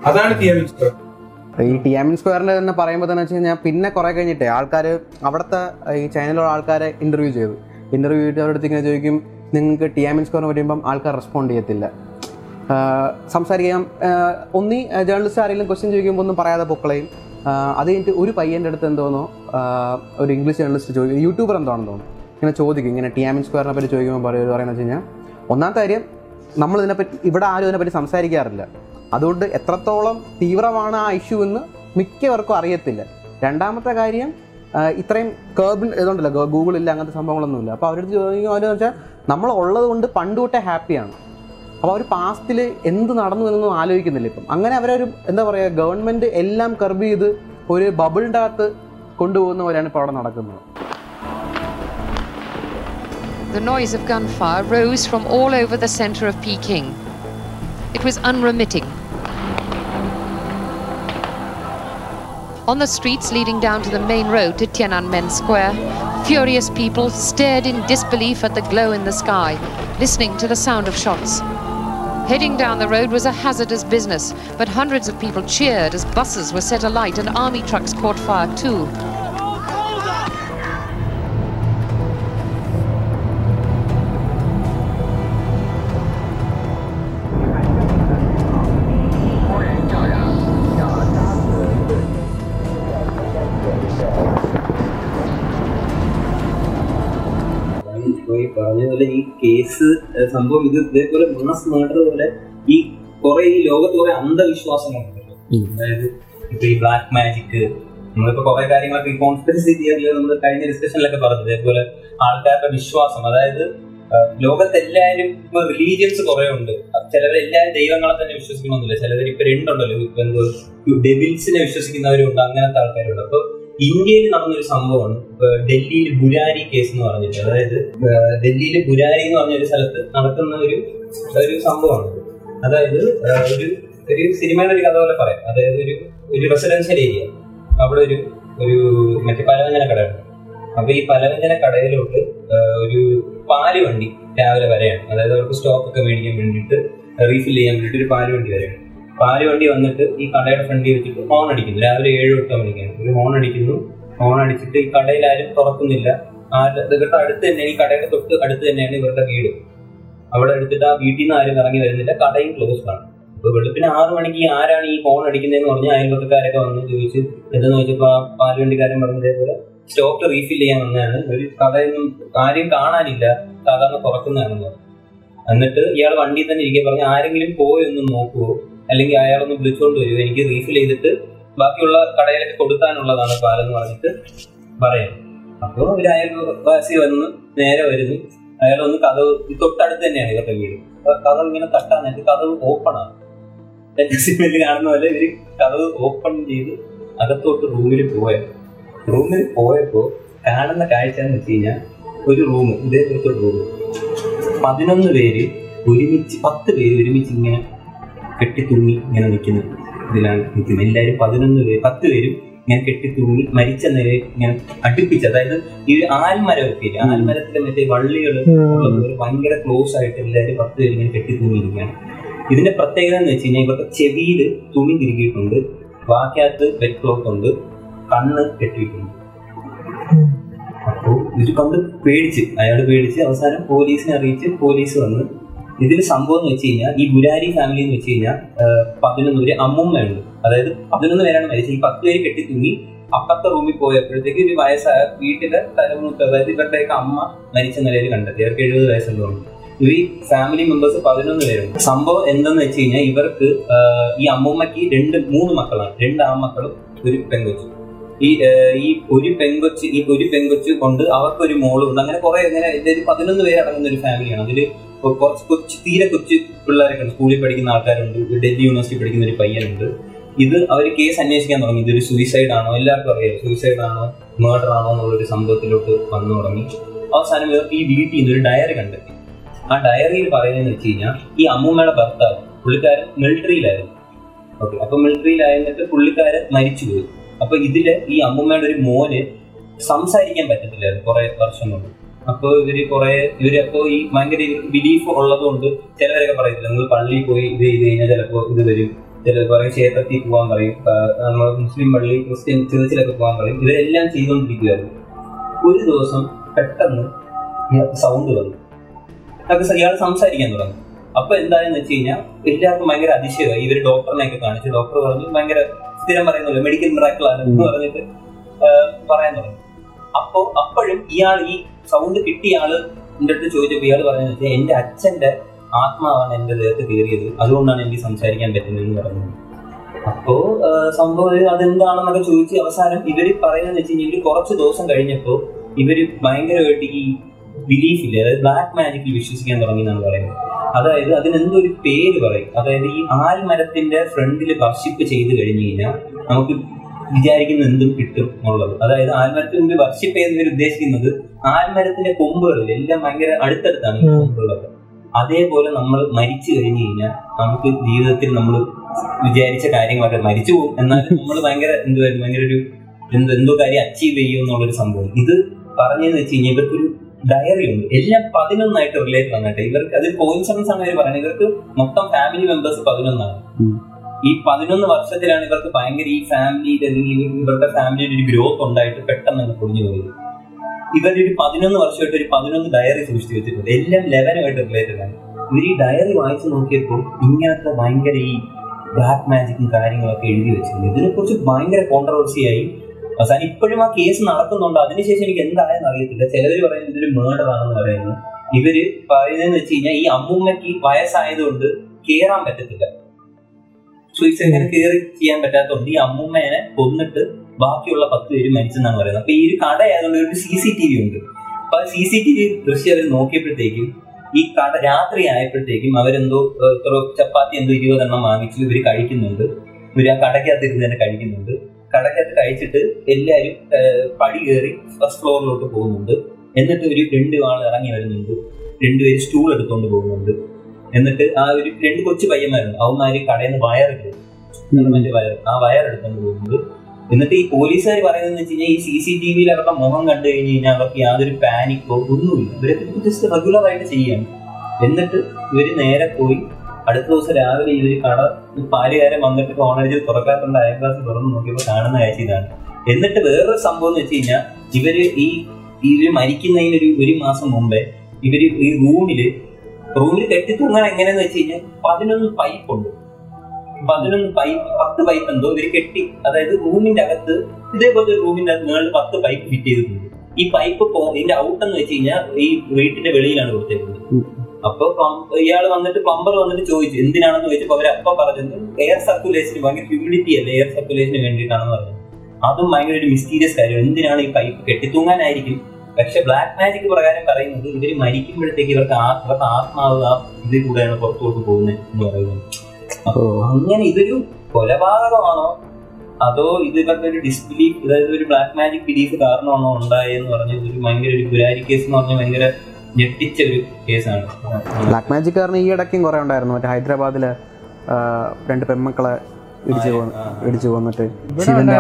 അതാണ് തിയാമിൻ സ്ക്വയർ. ഈ ടിയാമിൻ സ്ക്വയറിന്റെ തന്നെ പറയുമ്പോൾ തന്നെ വെച്ച് കഴിഞ്ഞാൽ പിന്നെ കുറെ കഴിഞ്ഞിട്ട് ആൾക്കാർ അവിടുത്തെ ഈ ചൈനയിലുള്ള ആൾക്കാരെ ഇന്റർവ്യൂ ചെയ്തു. ഇന്റർവ്യൂ ചെയ്തിട്ട് അവരുടെ ഇങ്ങനെ ചോദിക്കും നിങ്ങൾക്ക് ടിയാമിൻ സ്ക്വയർ വരുമ്പം ആൾക്കാർ റെസ്പോണ്ട് ചെയ്യത്തില്ല. സംസാരിക്കാം. ഒന്നി ജേർണലിസ്റ്റ് ആരെങ്കിലും ക്വസ്റ്റ്യൻ ചോദിക്കുമ്പോൾ ഒന്നും പറയാതെ പൊക്കളയും. അത് കഴിഞ്ഞിട്ട് ഒരു പയ്യന്റെ അടുത്ത് എന്തോന്നോ ഒരു ഇംഗ്ലീഷ് ജേർണലിസ്റ്റ് ചോദിക്കും യൂട്യൂബർ എന്താണെന്ന് തോന്നുന്നു. ഇങ്ങനെ ചോദിക്കും ഇങ്ങനെ ടി ആമിൻ സ്ക്വയറിനെ പറ്റി ചോദിക്കുമ്പോൾ പറയുക പറയുന്നത് വെച്ച് കഴിഞ്ഞാൽ ഒന്നാമത്തെ കാര്യം നമ്മൾ ഇതിനെപ്പറ്റി ഇവിടെ ആരും ഇതിനെപ്പറ്റി സംസാരിക്കാറില്ല. അതുകൊണ്ട് എത്രത്തോളം തീവ്രമാണ് ആ ഇഷ്യൂ എന്ന് മിക്കവർക്കും അറിയത്തില്ല. രണ്ടാമത്തെ കാര്യം ഇത്രയും കേബിൾ ഇതുണ്ടല്ലോ ഗൂഗിളില്ല അങ്ങനത്തെ സംഭവങ്ങളൊന്നുമില്ല. അപ്പോൾ അവരുടെ ചോദിക്കുമ്പോൾ അവരെന്ന് വെച്ചാൽ നമ്മൾ ഉള്ളത് കൊണ്ട് പണ്ട് ഹാപ്പിയാണ് അപ്പോൾ അവർ പാസ്റ്റിൽ എന്ത് നടന്നു എന്നൊന്നും ആലോചിക്കുന്നില്ല ഇപ്പം അങ്ങനെ അവരൊരു എന്താ പറയുക ഗവൺമെന്റ് എല്ലാം കർബ് ചെയ്ത് ഒരു ബബിളിന്റെ അകത്ത് കൊണ്ടുപോകുന്ന പോലെയാണ് ഇപ്പോൾ അവിടെ നടക്കുന്നത് The noise of gunfire rose from all over the center of Peking. It was unremitting. On the streets leading down to the main road to Tiananmen Square, furious people stared in disbelief at the glow in the sky, listening to the sound of shots. Heading down the road was a hazardous business, but hundreds of people cheered as buses were set alight and army trucks caught fire too. ഈ ഈ case സംഭവം ഇത് ഇതേപോലെ mass murder പോലെ ഈ കുറെ ഈ ലോകത്ത് കുറെ അന്ധവിശ്വാസങ്ങളുണ്ടല്ലോ അതായത് ഇപ്പൊ ഈ ബ്ലാക്ക് മാജിക് നമ്മളിപ്പോ കുറെ കാര്യങ്ങളൊക്കെ ഈ കോൺസ്പിറസി തിയറിയിൽ നമ്മൾ കഴിഞ്ഞ ഡിസ്കഷനിലൊക്കെ പറഞ്ഞത്. അതേപോലെ ആൾക്കാരുടെ വിശ്വാസം അതായത് ലോകത്തെല്ലാരും ലോകത്തെല്ലാവരും ഇപ്പൊ റിലീജിയൻസ് കുറെ ഉണ്ട്. ചിലവരെല്ലാവരും ദൈവങ്ങളെ തന്നെ വിശ്വസിക്കണമെന്നില്ല ചിലവർ ഇപ്പൊ രണ്ടുണ്ടല്ലോ. ഇപ്പൊ എന്തോ ഡെവിൽസിനെ വിശ്വസിക്കുന്നവരുണ്ട് അങ്ങനത്തെ ആൾക്കാരുണ്ട്. അപ്പൊ ഇന്ത്യയിൽ നടന്നൊരു സംഭവമാണ് ഡൽഹിയിൽ ബുരാരി കേസ് എന്ന് പറഞ്ഞിട്ട്. അതായത് ഡൽഹിയിൽ ബുരാരി എന്ന് പറഞ്ഞ ഒരു സ്ഥലത്ത് നടക്കുന്ന ഒരു ഒരു സംഭവമാണ്. അതായത് ഒരു ഒരു സിനിമയുടെ ഒരു കഥ പോലെ പറയാം. അതായത് ഒരു ഒരു റെസിഡൻഷ്യൽ ഏരിയ അവിടെ ഒരു ഒരു മറ്റേ പലവ്യഞ്ജന കടയുണ്ട് അപ്പൊ ഈ പലവ്യഞ്ജന കടയിലോട്ട് ഒരു പാൽ വണ്ടി രാവിലെ വരെയാണ്. അതായത് അവർക്ക് സ്റ്റോക്ക് ഒക്കെ മേടിക്കാൻ വേണ്ടിയിട്ട് റീഫിൽ ചെയ്യാൻ വേണ്ടിയിട്ട് ഒരു പാൽ വണ്ടി വരെയാണ്. പാൽ വണ്ടി വന്നിട്ട് ഈ കടയുടെ ഫ്രണ്ടിൽ വെച്ചിട്ട് ഹോൺ അടിക്കുന്നു. രാവിലെ ഏഴ് എട്ട് മണിക്കാണ് ഒരു ഹോൺ അടിക്കുന്നു. ഹോൺ അടിച്ചിട്ട് ഈ കടയിൽ ആരും തുറക്കുന്നില്ല. ഇവരുടെ അടുത്ത് തന്നെ ഈ കടയുടെ തൊട്ട് അടുത്ത് തന്നെയാണ് ഇവരുടെ വീട്. അവിടെ എടുത്തിട്ട് ആ വീട്ടിൽ നിന്ന് ആരും ഇറങ്ങി വരുന്നില്ല. കടയും ക്ലോസ് ആണ്. അപ്പൊ വെളുപ്പിന് ആറ് മണിക്ക് ആരാണ് ഈ ഫോൺ അടിക്കുന്നതെന്ന് പറഞ്ഞ് അയൽവക്കക്കാരൊക്കെ വന്ന് ചോദിച്ച് എന്തെന്ന് ചോദിച്ചപ്പോ ആ പാലുവണ്ടിക്കാരൻ പറഞ്ഞതേപോലെ സ്റ്റോക്ക് റീഫിൽ ചെയ്യാൻ വന്നതാണ്. ഒരു കടയൊന്നും ആരെയും കാണാനില്ല. സാധാരണ തുറക്കുന്നതാണെന്ന് പറഞ്ഞു. എന്നിട്ട് ഇയാൾ വണ്ടിയിൽ തന്നെ ഇരിക്കാൻ പറഞ്ഞ് ആരെങ്കിലും പോയൊന്നും നോക്കുവോ? അല്ലെങ്കിൽ അയാളൊന്ന് വിളിച്ചുകൊണ്ട് വരും. എനിക്ക് റീഫിൽ ചെയ്തിട്ട് ബാക്കിയുള്ള കടയിലൊക്കെ കൊടുക്കാനുള്ളതാണ് പാലെന്ന് പറഞ്ഞിട്ട് പറയും അപ്പോൾ ഒരു അയൽവാസി വന്ന് നേരെ വരുന്നു. അയാൾ ഒന്ന് കഥവ് തൊട്ടടുത്ത് തന്നെയാണ് ഇവരുടെ വീട്. കഥവ് ഇങ്ങനെ തട്ടാനായിട്ട് കഥവ് ഓപ്പൺ ആണ്. എന്റെ സിനിമയിൽ കാണുന്ന പോലെ ഇവർ കഥവ് ഓപ്പൺ ചെയ്ത് അകത്തോട്ട് റൂമിൽ പോയ റൂമിൽ പോയപ്പോ കാണുന്ന കാഴ്ച എന്ന് വെച്ച് കഴിഞ്ഞാൽ ഒരു റൂം ഇതേപോലത്തെ റൂം പതിനൊന്ന് പേര് ഒരുമിച്ച് പത്ത് പേര് ഒരുമിച്ച് ഇങ്ങനെ കെട്ടിത്തൂങ്ങി ഇങ്ങനെ നിൽക്കുന്നു. ഇതിലാണ് നിൽക്കുന്നത്. എല്ലാവരും പതിനൊന്ന് പേര് പത്ത് പേരും ഇങ്ങനെ കെട്ടിത്തൂങ്ങി മരിച്ച നിലയിൽ ഇങ്ങനെ അടുപ്പിച്ച് അതായത് ഈ ഒരു ആൽമരമൊക്കെ ഇല്ല ആൽമരത്തിലെ മറ്റേ വള്ളികൾ ഭയങ്കര ക്ലോസ് ആയിട്ട് എല്ലാവരും പത്ത് പേര് ഇങ്ങനെ കെട്ടിത്തൂങ്ങിയിരിക്കുകയാണ്. ഇതിന്റെ പ്രത്യേകത എന്ന് വെച്ച് കഴിഞ്ഞാൽ ഇവരുടെ ചെവിയിൽ തുണി തിരികിയിട്ടുണ്ട്. ബാക്കിയകത്ത് ബെഡ് ക്ലോത്ത് ഉണ്ട്. കണ്ണ് കെട്ടിയിട്ടുണ്ട്. അപ്പോൾ ഇത് കണ്ട് പേടിച്ച് അയാൾ പേടിച്ച് അവസാനം പോലീസിനെ അറിയിച്ച് പോലീസ് വന്ന് ഇതിൽ സംഭവം എന്ന് വെച്ച് കഴിഞ്ഞാൽ ഈ ഗുരാരി ഫാമിലി എന്ന് വെച്ച് കഴിഞ്ഞാൽ പതിനൊന്ന് പേര് അമ്മുമ്മയുണ്ട്. അതായത് പതിനൊന്ന് പേരാണ് മരിച്ചത്. ഈ പത്ത് പേര് കെട്ടി കെട്ടിത്തൂങ്ങി അപ്പുറത്തെ റൂമിൽ പോയപ്പോഴത്തേക്ക് ഒരു വയസ്സായ വീട്ടിലെ തലമുട്ട് അതായത് ഇവരുടെയൊക്കെ അമ്മ മരിച്ച നിലയിൽ കണ്ടെത്തി. അവർക്ക് എഴുപത് ഇവർ ഈ ഫാമിലി മെമ്പേഴ്സ് പതിനൊന്ന് പേരുണ്ട്. സംഭവം എന്തെന്ന് വെച്ച് കഴിഞ്ഞാൽ ഇവർക്ക് ഈ അമ്മൂമ്മക്ക് രണ്ട് മൂന്ന് മക്കളാണ്. രണ്ട് ആൺമക്കളും ഒരു പെങ്കൊച്ചും ഈ ഈ ഒരു പെങ്കൊച്ച് ഈ ഒരു പെങ്കൊച്ച് കൊണ്ട് അവർക്കൊരു മോളുണ്ട്. അങ്ങനെ കുറെ അങ്ങനെ ഒരു പതിനൊന്ന് പേര് അടങ്ങുന്ന ഒരു ഫാമിലിയാണ്. അതിൽ കുറച്ച് കൊച്ചു തീരെ കൊച്ചു പിള്ളേരൊക്കെ ഉണ്ട് സ്കൂളിൽ പഠിക്കുന്ന ആൾക്കാരുണ്ട്. ഡൽഹി യൂണിവേഴ്സിറ്റി പഠിക്കുന്ന ഒരു പയ്യനുണ്ട്. ഇത് അവർ കേസ് അന്വേഷിക്കാൻ തുടങ്ങി. ഇതൊരു സൂയിസൈഡ് ആണോ? എല്ലാവർക്കും അറിയാം. സൂയിസൈഡ് ആണോ? മേർഡർ ആണോ? എന്നുള്ളൊരു സംഭവത്തിലോട്ട് വന്നു തുടങ്ങി. അവസാനം ഈ വീട്ടിൽ നിന്ന് ഒരു ഡയറി കണ്ടെത്തി ആ ഡയറിയിൽ പറയുന്നതെന്ന് വെച്ച് കഴിഞ്ഞാൽ ഈ അമ്മൂമ്മയുടെ ഭർത്താവ് പുള്ളിക്കാരൻ മിലിറ്ററിയിലായിരുന്നു ഓക്കെ അപ്പൊ മിലിറ്ററിയിലായിരുന്നിട്ട് പുള്ളിക്കാരൻ മരിച്ചുപോയി. അപ്പൊ ഇതിൽ ഈ അമ്മൂമ്മയുടെ ഒരു മോന് സംസാരിക്കാൻ പറ്റത്തില്ലായിരുന്നു കുറെ വർഷം കൊണ്ട് അപ്പൊ ഇവർ കുറെ ഇവർ ഈ ഭയങ്കര ബിലീഫ് ഉള്ളതുകൊണ്ട് ചിലവരൊക്കെ പറയത്തില്ല. നിങ്ങൾ പള്ളിയിൽ പോയി ഇത് ചെയ്ത് കഴിഞ്ഞാൽ ചിലപ്പോ ഇത് വരും. ചിലർ പറയും ക്ഷേത്രത്തിൽ പോകാൻ പറയും. നമ്മൾ മുസ്ലിം പള്ളി ക്രിസ്ത്യൻ ചേർച്ചിലൊക്കെ പോകാൻ പറയും. ഇവരെല്ലാം ചെയ്തുകൊണ്ടിരിക്കുകയായിരുന്നു ഒരു ദിവസം പെട്ടെന്ന് സൗണ്ട് വന്നു. അതൊക്കെ ഇയാൾ സംസാരിക്കാൻ തുടങ്ങി. അപ്പൊ എന്തായെന്ന് വെച്ച് കഴിഞ്ഞാൽ എല്ലാവർക്കും ഭയങ്കര അതിശയമായി. ഇവർ ഡോക്ടറിനെയൊക്കെ കാണിച്ചു ഡോക്ടർ പറഞ്ഞു ഭയങ്കര സ്ഥിരം പറയുന്നില്ല മെഡിക്കൽ മിറാക്കളാണ് എന്ന് പറഞ്ഞിട്ട് പറയാൻ തുടങ്ങി. അപ്പോ അപ്പോഴും ഇയാൾ ഈ സൗണ്ട് കിട്ടിയ ആൾ എന്റെ അടുത്ത് ചോദിച്ചപ്പോൾ ഇയാൾ വെച്ചാൽ എന്റെ അച്ഛന്റെ ആത്മാവാണ് എന്റെ ദേഹത്ത് കയറിയത്. അതുകൊണ്ടാണ് എനിക്ക് സംസാരിക്കാൻ പറ്റുന്നതെന്ന് പറഞ്ഞു അപ്പോ സംഭവം അതെന്താണെന്നൊക്കെ ചോദിച്ച് അവസാനം ഇവർ പറയുന്നത് വെച്ച് കഴിഞ്ഞാൽ കുറച്ച് ദിവസം കഴിഞ്ഞപ്പോ ഇവർ ഭയങ്കരമായിട്ട് ഈ ബിലീഫില്ല അതായത് ബ്ലാക്ക് മാജിക്കിൽ വിശ്വസിക്കാൻ തുടങ്ങി എന്നാണ് പറയുന്നത്. അതായത് അതിനെന്തൊരു പേര് പറയും? അതായത് ഈ ആൽമരത്തിന്റെ ഫ്രണ്ടിൽ വർഷിപ്പ് ചെയ്ത് കഴിഞ്ഞു കഴിഞ്ഞാൽ നമുക്ക് വിചാരിക്കുന്ന എന്തും കിട്ടും എന്നുള്ളത്. അതായത് ആൽമരത്തിന് മുമ്പിൽ വർഷിപ്പ് ചെയ്യുന്നവർ ഉദ്ദേശിക്കുന്നത് ആൽമരത്തിന്റെ കൊമ്പുകളിൽ എല്ലാം ഭയങ്കര അടുത്തടുത്താണ് കൊമ്പുള്ളത് അതേപോലെ നമ്മൾ മരിച്ചു കഴിഞ്ഞു കഴിഞ്ഞാൽ നമുക്ക് ജീവിതത്തിൽ നമ്മൾ വിചാരിച്ച കാര്യങ്ങളൊക്കെ മരിച്ചു പോകും. എന്നാൽ നമ്മൾ ഭയങ്കര എന്തുവായിരുന്നു? ഭയങ്കര ഒരു എന്തോ എന്തോ കാര്യം അച്ചീവ് ചെയ്യും എന്നുള്ളൊരു സംഭവം. ഇത് പറഞ്ഞതെന്ന് വെച്ച് കഴിഞ്ഞാൽ ഇവർക്കൊരു ഡയറി ഉണ്ട്. എല്ലാം പതിനൊന്നായിട്ട് റിലേറ്റ് വന്നിട്ട്. ഇവർക്ക് അതിൽ കോയിൻസിഡൻസ് ആണ് ഇവർ പറയുന്നത്. ഇവർക്ക് മൊത്തം ഫാമിലി മെമ്പേഴ്സ് പതിനൊന്നാണ്. ഈ പതിനൊന്ന് വർഷത്തിലാണ് ഇവർക്ക് ഭയങ്കര ഈ ഫാമിലിയിൽ അല്ലെങ്കിൽ ഇവരുടെ ഫാമിലിയിൽ ഒരു ഗ്രോത്ത് ഉണ്ടായിട്ട് പെട്ടെന്ന് അങ്ങ് പൊളിഞ്ഞു പോയത്. ഇവരുടെ ഒരു പതിനൊന്ന് വർഷമായിട്ട് ഒരു പതിനൊന്ന് ഡയറി സൂക്ഷിച്ചു വെച്ചിട്ടുണ്ട്. എല്ലാം ലെവനുമായിട്ട് റിലേറ്റഡ് ആണ് ഇവർ ഈ ഡയറി വായിച്ചു നോക്കിയപ്പോൾ ഇങ്ങനത്തെ ഭയങ്കര ഈ ബ്ലാക്ക് മാജിക്കും കാര്യങ്ങളൊക്കെ എഴുതി വെച്ചിട്ടുണ്ട്. ഇതിനെക്കുറിച്ച് ഭയങ്കര കോൺട്രവേഴ്സി ആയി അവസാനം ഇപ്പോഴും ആ കേസ് നടക്കുന്നുണ്ട്. അതിനുശേഷം എനിക്ക് എന്തായെന്ന് അറിയത്തില്ല. ചിലവർ പറയുന്നത് ഇതൊരു മേർഡർ ആണെന്ന് പറയുന്നു. ഇവർ പറയുന്നതെന്ന് വെച്ച് കഴിഞ്ഞാൽ ഈ അമ്മൂമ്മയ്ക്ക് വയസ്സായതുകൊണ്ട് കേറാൻ പറ്റത്തില്ല. സൂയിസൈഡ് ഇങ്ങനെ കയറി ചെയ്യാൻ പറ്റാത്തതുകൊണ്ട് ഈ അമ്മൂമ്മേനെ കൊന്നിട്ട് ബാക്കിയുള്ള പത്ത് പേര് മരിച്ചെന്നാണ് പറയുന്നത്. അപ്പൊ ഈ ഒരു കട ആയതുകൊണ്ട് ഒരു സി സി ടി വി ഉണ്ട്. അപ്പൊ ആ സി സി ടി വി ദൃശ്യം അവർ നോക്കിയപ്പോഴത്തേക്കും ഈ കട രാത്രി ആയപ്പോഴത്തേക്കും അവരെന്തോ ചപ്പാത്തി എന്തോ ഇരുപതെണ്ണം വാങ്ങിച്ചു ഇവർ കഴിക്കുന്നുണ്ട്. ഇവർ ആ കടയ്ക്കകത്ത് ഇരുന്ന് തന്നെ കഴിക്കുന്നുണ്ട്. കടയ്ക്കകത്ത് കഴിച്ചിട്ട് എല്ലാവരും പടി കയറി ഫസ്റ്റ് ഫ്ലോറിലോട്ട് പോകുന്നുണ്ട്. എന്നിട്ട് ഒരു രണ്ട് ആൾ ഇറങ്ങി വരുന്നുണ്ട്. രണ്ടുപേര് സ്റ്റൂൾ എടുത്തുകൊണ്ട് പോകുന്നുണ്ട്. എന്നിട്ട് ആ ഒരു രണ്ട് കൊച്ചു പയ്യന്മാരുണ്ട്. അവന്മാര് കടയിൽ നിന്ന് വയറില്ലേ ഗവൺമെന്റ് വയർ ആ വയർ എടുത്തുകൊണ്ട് പോകുന്നുണ്ട്. എന്നിട്ട് ഈ പോലീസുകാർ പറയുന്നത് വെച്ച് കഴിഞ്ഞാൽ ഈ സി സി ടി വിയിൽ അവരുടെ മുഖം കണ്ടു കഴിഞ്ഞ് കഴിഞ്ഞാൽ അവർക്ക് യാതൊരു പാനിക്കോ ഒന്നുമില്ല. ഇവരൊക്കെ ജസ്റ്റ് റെഗുലർ ആയിട്ട് ചെയ്യാണ്. എന്നിട്ട് ഇവർ നേരെ പോയി അടുത്ത ദിവസം രാവിലെ ഇവർ കട പാലുകാരൻ വന്നിട്ട് ഫോണടിച്ച് തുറക്കാത്തുണ്ട് ക്ലാസ് തുറന്ന് നോക്കിയപ്പോൾ കാണുന്ന കാഴ്ച ഇതാണ് എന്നിട്ട് വേറൊരു സംഭവം എന്ന് വെച്ച് കഴിഞ്ഞാൽ ഇവർ ഈ ഇവർ മരിക്കുന്നതിനൊരു ഒരു മാസം മുമ്പേ ഇവർ ഈ റൂമിൽ റൂമിൽ കെട്ടിത്തൂങ്ങാൻ എങ്ങനെയാന്ന് വെച്ച് കഴിഞ്ഞാൽ പതിനൊന്ന് പൈപ്പ് ഉണ്ട്. പതിനൊന്ന് പൈപ്പ് പത്ത് പൈപ്പ് എന്തോ ഇവർ കെട്ടി അതായത് റൂമിന്റെ അകത്ത് ഇതേപോലത്തെ ഒരു റൂമിന്റെ മുകളിൽ പത്ത് പൈപ്പ് ഫിറ്റ് ചെയ്തിട്ടുണ്ട്. ഈ പൈപ്പ് ഇതിന്റെ ഔട്ട് എന്ന് വെച്ച് കഴിഞ്ഞാൽ ഈ വീട്ടിന്റെ വെളിയിലാണ് കൊടുത്തേക്കുന്നത് അപ്പൊ ഇയാൾ വന്നിട്ട് പ്ലംബർ വന്നിട്ട് ചോദിച്ചു എന്തിനാണെന്ന് ചോദിച്ചപ്പോ അവർ അപ്പൊ പറഞ്ഞത് എയർ സർക്കുലേഷന് ഭയങ്കര ഹ്യൂമിഡിറ്റി അല്ല എയർ സർക്കുലേഷന് വേണ്ടിയിട്ടാണെന്ന് പറഞ്ഞു. അതും ഭയങ്കര ഒരു മിസ്റ്റീരിയസ് കാര്യം എന്തിനാണ് ഈ പൈപ്പ് കെട്ടിത്തൂങ്ങാനായിരിക്കും? പക്ഷെ ബ്ലാക്ക് മാജിക് പ്രകാരം പറയുന്നത് ഇവർ മരിക്കുമ്പോഴത്തേക്ക് ഇവർക്ക് ഇവർക്ക് ആത്മാവ് ആ ഇതിൽ കൂടെയാണ് പുറത്തോട്ട് പോകുന്നത് എന്ന് പറയുന്നത്. അപ്പൊ അങ്ങനെ ഇതൊരു കൊലപാതകമാണോ? അതോ ഇത് ഇവരുടെ ഒരു ഡിസ്ബിലീഫ് അതായത് ഒരു ബ്ലാക്ക് മാജിക് ബിലീഫ് കാരണമാണോ ഉണ്ടായെന്ന് പറഞ്ഞ ഒരു ഭയങ്കര ഒരു കേസ് എന്ന് പറഞ്ഞാൽ ഭയങ്കര ഞെട്ടിച്ച ഒരു കേസാണ്. ബ്ലാക്ക് മാജിക് കാരണം ഈ ഇടയ്ക്കും കുറെ ഉണ്ടായിരുന്നു. മറ്റേ ഹൈദരാബാദിലെ രണ്ട് പെൺമക്കളെ ഇടിച്ചു ഇടിച്ചു കൊന്നിട്ട് ശിവന്റെ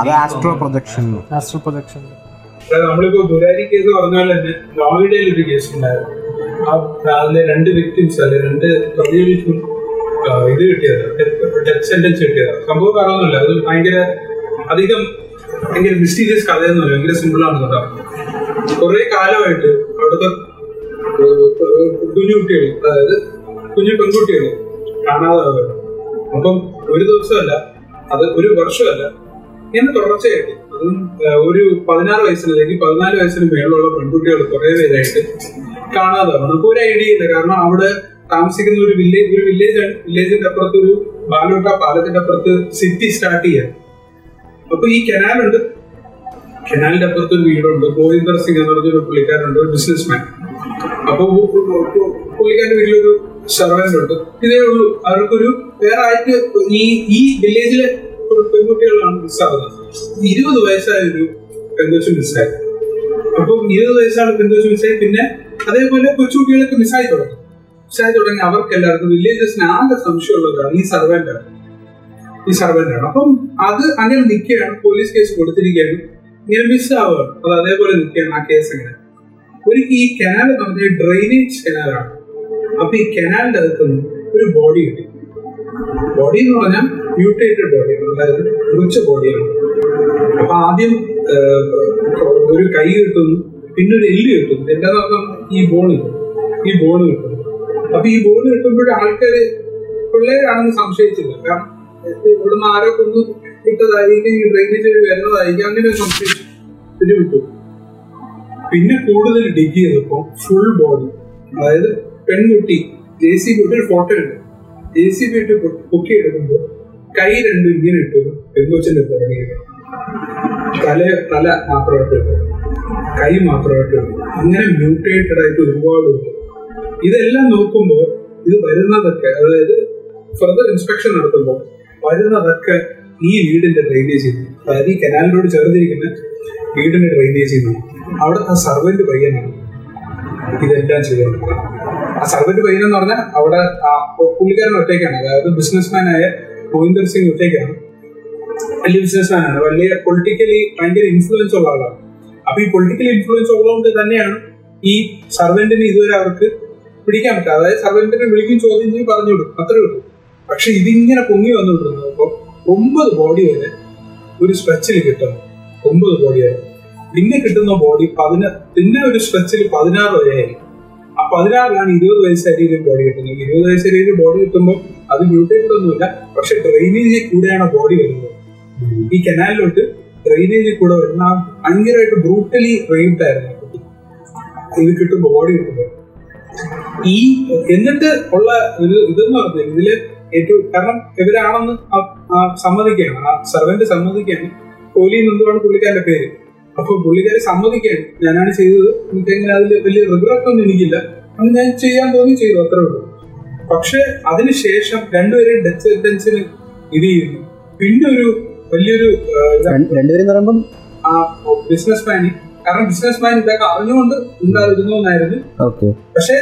അത് ആസ്ട്രോ പ്രൊജക്ഷൻ ആസ്ട്രോ പ്രൊജക്ഷൻ നമ്മളിപ്പോ ദുരാരി കേസ് പറഞ്ഞ പോലെ തന്നെ നോയിഡയിൽ ഒരു കേസ് ഉണ്ടായിരുന്നു. ആ അതിലെ രണ്ട് വിക്ടിംസ് അല്ലെ രണ്ട് പ്രതികൾക്കും ഇത് കിട്ടിയത് ഡെത്ത് സെന്റൻസ് കിട്ടിയത്. സംഭവം കാരണമൊന്നുമില്ല അത് ഭയങ്കര അധികം ഭയങ്കര മിസ്റ്റീരിയസ് കഥയൊന്നുമല്ല ഭയങ്കര സിമ്പിൾ ആണ് കഥ കുറെ കാലമായിട്ട് അവിടുത്തെ കുഞ്ഞു കുട്ടികൾ അതായത് കുഞ്ഞു പെൺകുട്ടികൾ കാണാതെ. അപ്പം ഒരു ദിവസമല്ല അത് ഒരു വർഷമല്ല ഇങ്ങനെ തുടർച്ചയായിട്ട്. അതും ഒരു പതിനാറ് വയസ്സിന് അല്ലെങ്കിൽ പതിനാല് വയസ്സിന് മേലുള്ള പെൺകുട്ടികൾ കുറെ പേരായിട്ട് കാണാതാവും നമുക്ക് ഒരു ഐഡിയ ഇല്ല. കാരണം അവിടെ താമസിക്കുന്ന ഒരു വില്ലേജ് ഒരു വില്ലേജ് വില്ലേജിന്റെ അപ്പുറത്ത് ഒരു ബാലോട്ട പാലത്തിന്റെ അപ്പുറത്ത് സിറ്റി സ്റ്റാർട്ട് ചെയ്യാൻ. അപ്പൊ ഈ കനാലുണ്ട് കനാലിന്റെ അപ്പുറത്ത് ഒരു വീടുണ്ട്. ഗോവിന്ദർ സിംഗ് എന്ന് പറഞ്ഞൊരു പുള്ളിക്കാരുണ്ട് ഒരു ബിസിനസ് മാൻ അപ്പൊ പുള്ളിക്കാരുടെ വീട്ടിലൊരു സർവന്റ് ഉണ്ട്. ഇതേ ഉള്ളൂ. അവർക്കൊരു വേറെ ആയിട്ട് ഈ ഈ വില്ലേജിലെ പെൺകുട്ടികളാണ് മിസ്സാവുന്നത് ഇരുപത് വയസ്സായ ഒരു പെൺകൊച്ചു മിസ്സായി അപ്പം ഇരുപത് വയസ്സാണ് പെൺകൊച്ചു മിസ്സായി പിന്നെ അതേപോലെ കൊച്ചുകുട്ടികളൊക്കെ മിസ്സായി തുടങ്ങി. മിസ്സായി തുടങ്ങി. അവർക്ക് എല്ലാവർക്കും വില്ലേജസിന് ആകെ സംശയമുള്ളതാണ് ഈ സർവന്റ് ആണ്. ഈ സർവന്റ് ആണ് അപ്പം അത് അങ്ങനെ നിൽക്കുകയാണ്. പോലീസ് കേസ് കൊടുത്തിരിക്കുകയാണ്. ഇങ്ങനെ മിസ്സാവുകയാണ് അത് അതേപോലെ നിൽക്കുകയാണ് ആ കേസ് ഇങ്ങനെ. ഒരിക്കൽ ഈ കനാൽ പറഞ്ഞ ഡ്രെയിനേജ് കനാലാണ് അപ്പൊ ഈ കനാലിന്റെ അകത്ത് ഒരു ബോഡി കിട്ടി ബോഡി എന്ന് പറഞ്ഞാൽ മ്യൂട്ടേറ്റഡ് ബോഡിയാണ് അതായത് മുറിച്ച ബോഡിയാണ് അപ്പൊ ആദ്യം ഒരു കൈ കിട്ടുന്നു. പിന്നെ ഒരു എല്ല് കിട്ടുന്നു. എന്താന്ന് പറഞ്ഞാൽ ഈ ബോൺ ഈ ബോൺ കിട്ടുന്നു. അപ്പൊ ഈ ബോൺ കിട്ടുമ്പോഴും ആൾക്കാര് പിള്ളേരാണെന്ന് സംശയിച്ചില്ല. കാരണം ഇവിടുന്ന് ആരോ കൊന്നു ഇട്ടതായിരിക്കും ഈ ഡ്രെയിനേജ് വരുന്നതായിരിക്കും അങ്ങനെ സംശയം ഇത് വിട്ടു. പിന്നെ കൂടുതൽ ഡിഗ് ചെയ്തപ്പോ ഫുൾ ബോഡി അതായത് പെൺകുട്ടി ജെ സി ബി ഒരു ഫോട്ടോ ഉണ്ട്. ജെ സി ബി ഇട്ട് പൊക്കി എടുക്കുമ്പോൾ കൈ രണ്ടും ഇങ്ങനെ ഇട്ടു. പെൺകൊച്ചിന്റെ പുറകെ തല തല മാത്രമായിട്ട് ഇട്ടു കൈ മാത്രമായിട്ട് ഇട്ടു അങ്ങനെ മ്യൂട്ടേറ്റഡ് ആയിട്ട് ഒരുപാട് ഉണ്ട്. ഇതെല്ലാം നോക്കുമ്പോൾ ഇത് വരുന്നതൊക്കെ അതായത് ഫർദർ ഇൻസ്പെക്ഷൻ നടത്തുമ്പോൾ വരുന്നതൊക്കെ ഈ വീടിന്റെ ഡ്രൈനേജ് ചെയ്തു. അതായത് ഈ കനാലിനോട് ചേർന്നിരിക്കുന്ന വീടിന്റെ ഡ്രൈനേജ് ചെയ്തു. അവിടെ ആ സർവന്റ് പയ്യനാണ് ഇതെല്ലാം ചെയ്യുന്നത് ആ സർവന്റ് പയ്യൻ എന്ന് പറഞ്ഞാൽ അവിടെ പുള്ളിക്കാരൻ ഒറ്റയ്ക്കാണ്. അതായത് ബിസിനസ്മാൻ ആയ ഗോവിന്ദർ സിംഗ് ഒറ്റയ്ക്കാണ്. വലിയ ബിസിനസ്മാനാണ് വലിയ പൊളിറ്റിക്കലി ഭയങ്കര ഇൻഫ്ലുവൻസ് ഉള്ള ആളാണ്. അപ്പൊ ഈ പൊളിറ്റിക്കൽ ഇൻഫ്ലുവൻസ് ഉള്ളതുകൊണ്ട് തന്നെയാണ് ഈ സർവന്റിന് ഇതുവരെ അവർക്ക് പിടിക്കാൻ പറ്റുക അതായത് സർവന്റിനെ വിളിക്കും ചോദ്യം ചെയ്യും പറഞ്ഞു വിടും അത്രേ ഉള്ളൂ. പക്ഷെ ഇതിങ്ങനെ പൊങ്ങി വന്നുകൊണ്ടിരുന്നു. അപ്പൊ ഒമ്പത് ബോഡി വരെ ഒരു സ്ട്രെച്ചിൽ കിട്ടും. ഒമ്പത് ബോഡി വരെ. പിന്നെ കിട്ടുന്ന ബോഡി പതിന പിന്നെ ഒരു സ്ട്രെച്ചിൽ പതിനാറ് വരെ ആയിരിക്കും ആ പതിനാറിലാണ് ഇരുപത് വയസ്സരിയിൽ ബോഡി കിട്ടുന്നത്. ഇരുപത് വയസ്സരിയിൽ ബോഡി കിട്ടുമ്പോൾ അത് മ്യൂട്ടേറ്റഡ് ഒന്നുമില്ല. പക്ഷെ ഡ്രെയിനേജിൽ കൂടെയാണ് ബോഡി വരുന്നത്. ഈ കനാലിലോട്ട് ഡ്രെയിനേജിൽ കൂടെ വരുന്ന ഭയങ്കരമായിട്ട് ബ്രൂട്ടലി റേപ്ഡ് ആയിരുന്നു. ഇത് കിട്ടുമ്പോൾ ബോഡി കിട്ടുമ്പോൾ ഈ എന്നിട്ട് ഉള്ള ഒരു ഇതെന്ന് പറഞ്ഞാൽ ഇതിൽ ഏറ്റവും കാരണം ഇവരാണെന്ന് സമ്മതിക്കുകയാണ്. ആ സർവന്റ് സമ്മതിക്കുകയാണ്. കോഹ്ലി എന്നുള്ളതാണ് പുള്ളിക്കാരന്റെ പേര്? അപ്പൊ പുള്ളിക്കാരെ സമ്മതിക്കുകയാണ്. ഞാനാണ് ചെയ്തത്. എനിക്കെങ്ങനെ അതിൽ വലിയ റിഗ്രറ്റ് ഒന്നും എനിക്കില്ല. അത് ഞാൻ ചെയ്യാൻ തോന്നി ചെയ്തു അത്രേ ഉള്ളൂ. പക്ഷെ അതിനുശേഷം രണ്ടുപേരും ഡെത്ത് സെന്റൻസിന് ഇത് ചെയ്യുന്നു. പിന്നെ ഒരു വലിയൊരു രണ്ടുപേരും ബിസിനസ് മാനി കാരണം ബിസിനസ് മാൻ ഇതൊക്കെ അറിഞ്ഞുകൊണ്ട് ഉണ്ടായിരുന്നു എന്നായിരുന്നു. പക്ഷെ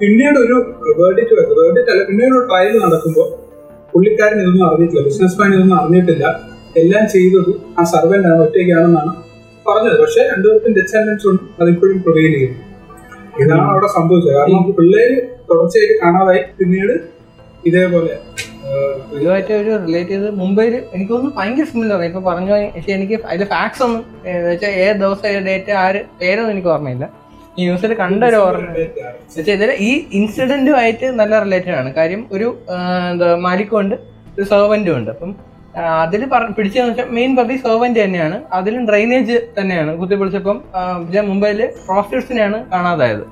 പിന്നീട് ഒരു വേർഡിറ്റ് വരുന്നത് വേർഡിറ്റ് അല്ല പിന്നീട് ഒരു ട്രയൽ നടക്കുമ്പോൾ പുള്ളിക്കാരൻ ഇതൊന്നും അറിഞ്ഞിട്ടില്ല ബിസിനസ് മാൻ ഇതൊന്നും അറിഞ്ഞിട്ടില്ല. എല്ലാം ചെയ്തത് ആ സർവന്റ് ആണ് ഒറ്റയ്ക്കാണെന്നാണ് പറഞ്ഞത്. പക്ഷെ രണ്ടുപേർക്കും ഡെത്ത് സെന്റൻസ് ഉണ്ട്. അതിപ്പോഴും പ്രൊവൈൽ ചെയ്യുന്നു. ഇതാണ് അവിടെ സംഭവിച്ചത്. കാരണം പിള്ളേര് തുടർച്ചയായിട്ട് കാണാതായി. പിന്നീട് ഇതേപോലെ ഇതുമായിട്ട് ഒരു റിലേറ്റ് ചെയ്ത് മുംബൈയിൽ എനിക്ക് തോന്നുന്നു ഭയങ്കര സിമിലർ ഇപ്പൊ പറഞ്ഞു പക്ഷെ എനിക്ക് അതിന്റെ ഫാക്സ് ഒന്നും വെച്ചാൽ ഏത് ദിവസം ഏത് ഡേറ്റ് ആര് പേരൊന്നും എനിക്ക് ഓർമ്മയില്ല. ന്യൂസിൽ കണ്ട ഒരു ഓർമ്മ. വെച്ചാൽ ഇതിൽ ഈ ഇൻസിഡന്റുമായിട്ട് നല്ല റിലേറ്റഡ് ആണ്. കാര്യം ഒരു എന്താ മാലിക്കും ഉണ്ട് ഒരു സെർവന്റും ഉണ്ട്. അപ്പം അതിൽ പിടിച്ചതെന്ന് വെച്ചാൽ മെയിൻ പ്രതി സെർവന്റ് തന്നെയാണ്. അതിലും ഡ്രൈനേജ് തന്നെയാണ്. കുത്തിപ്പിടിച്ചപ്പം മുംബൈയിൽ പ്രോസ്റ്റിറ്റ്യൂട്ട്സിനെയാണ് കാണാതായത്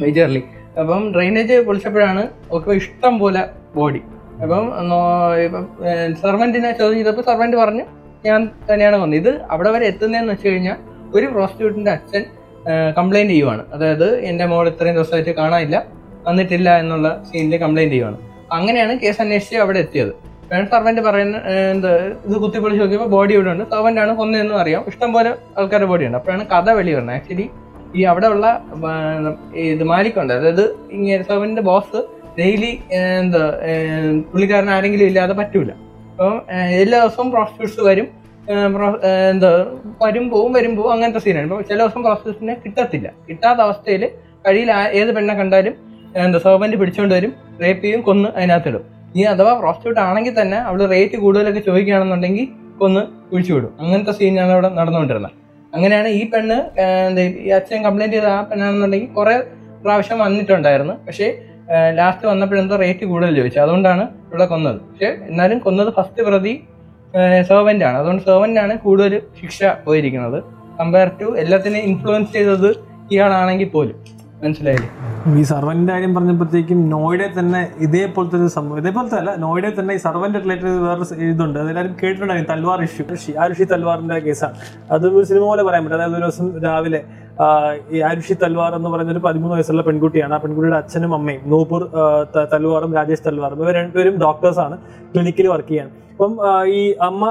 മേജർലി അപ്പം ഡ്രൈനേജ് പൊളിച്ചപ്പോഴാണ് ഒക്കെ ഇഷ്ടം പോലെ ബോഡി അപ്പം സെർവന്റിനെ ചോദ്യം ചെയ്തപ്പോൾ സെർവന്റ് പറഞ്ഞു ഞാൻ തന്നെയാണ് വന്നത്. ഇത് അവിടെ വരെ എത്തുന്നതെന്ന് വെച്ച് കഴിഞ്ഞാൽ ഒരു പ്രോസ്റ്റിറ്റ്യൂട്ടിന്റെ അച്ഛൻ കംപ്ലൈന്റ് ചെയ്യുവാണ്. അതായത് എന്റെ മോൾ ഇത്രയും ദിവസമായിട്ട് കാണാനില്ല വന്നിട്ടില്ല എന്നുള്ള സീനിൽ കംപ്ലൈന്റ് ചെയ്യുവാണ്. അങ്ങനെയാണ് കേസ് അന്വേഷിച്ച് അവിടെ എത്തിയത്. സെർവന്റ് പറയുന്ന എന്താ ഇത് കുത്തിപ്പൊളിച്ച് നോക്കിയപ്പോൾ ബോഡി ഇവിടെ ഉണ്ട്. സർവന്റാണ് കൊന്നതെന്ന് അറിയാം. ഇഷ്ടംപോലെ ആൾക്കാരുടെ ബോഡി ഉണ്ട്. അപ്പോഴാണ് കഥ വെളി വരുന്നത്. ആക്ച്വലി ഈ അവിടെ ഉള്ള ഇത് മാലിക്കുണ്ട് അതായത് ഇങ്ങനെ സെർവന്റിന്റെ ബോസ് ഡെയിലി എന്താ പുള്ളിക്കാരൻ ആരെങ്കിലും ഇല്ലാതെ പറ്റൂല. അപ്പം എല്ലാ ദിവസവും പ്രോസ്റ്റിറ്റ്യൂട്ട്സ് വരും. എന്താ വരും പോവും വരും പോവും അങ്ങനത്തെ സീനാണ് ഇപ്പോൾ ചില ദിവസം പ്രോസിക്യൂഷനെ കിട്ടത്തില്ല. കിട്ടാത്ത അവസ്ഥയിൽ കഴിയിൽ ഏത് പെണ്ണെ കണ്ടാലും എന്താ സർവന്റ് പിടിച്ചുകൊണ്ട് വരും റേപ്പ് ചെയ്യും കൊന്ന് അതിനകത്തിടും. ഇനി അഥവാ പ്രോസ്റ്റിറ്റ്യൂട്ട് ആണെങ്കിൽ തന്നെ അവൾ റേറ്റ് കൂടുതലൊക്കെ ചോദിക്കുകയാണെന്നുണ്ടെങ്കിൽ കൊന്ന് കുഴിച്ചു വിടും. അങ്ങനത്തെ സീനാണ് അവിടെ നടന്നുകൊണ്ടിരുന്നത്. അങ്ങനെയാണ് ഈ പെണ്ണ് എന്താ ഈ അച്ഛൻ കംപ്ലൈന്റ് ചെയ്ത ആ പെണ്ണാണെന്നുണ്ടെങ്കിൽ കുറേ പ്രാവശ്യം വന്നിട്ടുണ്ടായിരുന്നു. പക്ഷേ ലാസ്റ്റ് വന്നപ്പോഴെന്തോ റേറ്റ് കൂടുതൽ ചോദിച്ചു. അതുകൊണ്ടാണ് ഇവിടെ കൊന്നത്. പക്ഷെ എന്നാലും കൊന്നത് ഫസ്റ്റ് പ്രതി സെർവന്റ് ആണ്. അതുകൊണ്ട് സെർവന്റാണ് കൂടുതൽ ശിക്ഷ പോയിരിക്കുന്നത്. കമ്പയർ ടു എല്ലാത്തിനെയും ഇൻഫ്ലുവൻസ് ചെയ്തത് ഇയാളാണെങ്കിൽ പോലും. മനസ്സിലായില്ലേ? ഈ സർവന്റിന്റെ കാര്യം പറഞ്ഞപ്പോഴത്തേക്കും നോയിഡയിൽ തന്നെ ഇതേപോലത്തെ ഒരു സംഭവം ഇതേപോലത്തെ അല്ല നോയിഡയിൽ തന്നെ ഈ സർവന്റ് റിലേറ്റഡ് വേറെ ഇതുണ്ട്. അതെല്ലാവരും കേട്ടിട്ടുണ്ടായിരുന്നു തൽവാർ ഇഷ്യൂ ആരുഷി തൽവാറിന്റെ കേസാണ്. അത് ഒരു സിനിമ പോലെ പറയാൻ പറ്റും അതായത് ഒരു ദിവസം രാവിലെ ഈ ആരുഷി തൽവാർ എന്ന് പറയുന്ന ഒരു പതിമൂന്ന് വയസ്സുള്ള പെൺകുട്ടിയാണ്. ആ പെൺകുട്ടിയുടെ അച്ഛനും അമ്മയും നൂപ്പൂർ തൽവാറും രാജേഷ് തൽവാറും. ഇവർ രണ്ടുപേരും ഡോക്ടേഴ്സാണ് ക്ലിനിക്കിൽ വർക്ക് ചെയ്യാൻ അപ്പം ആ, ഈ അമ്മ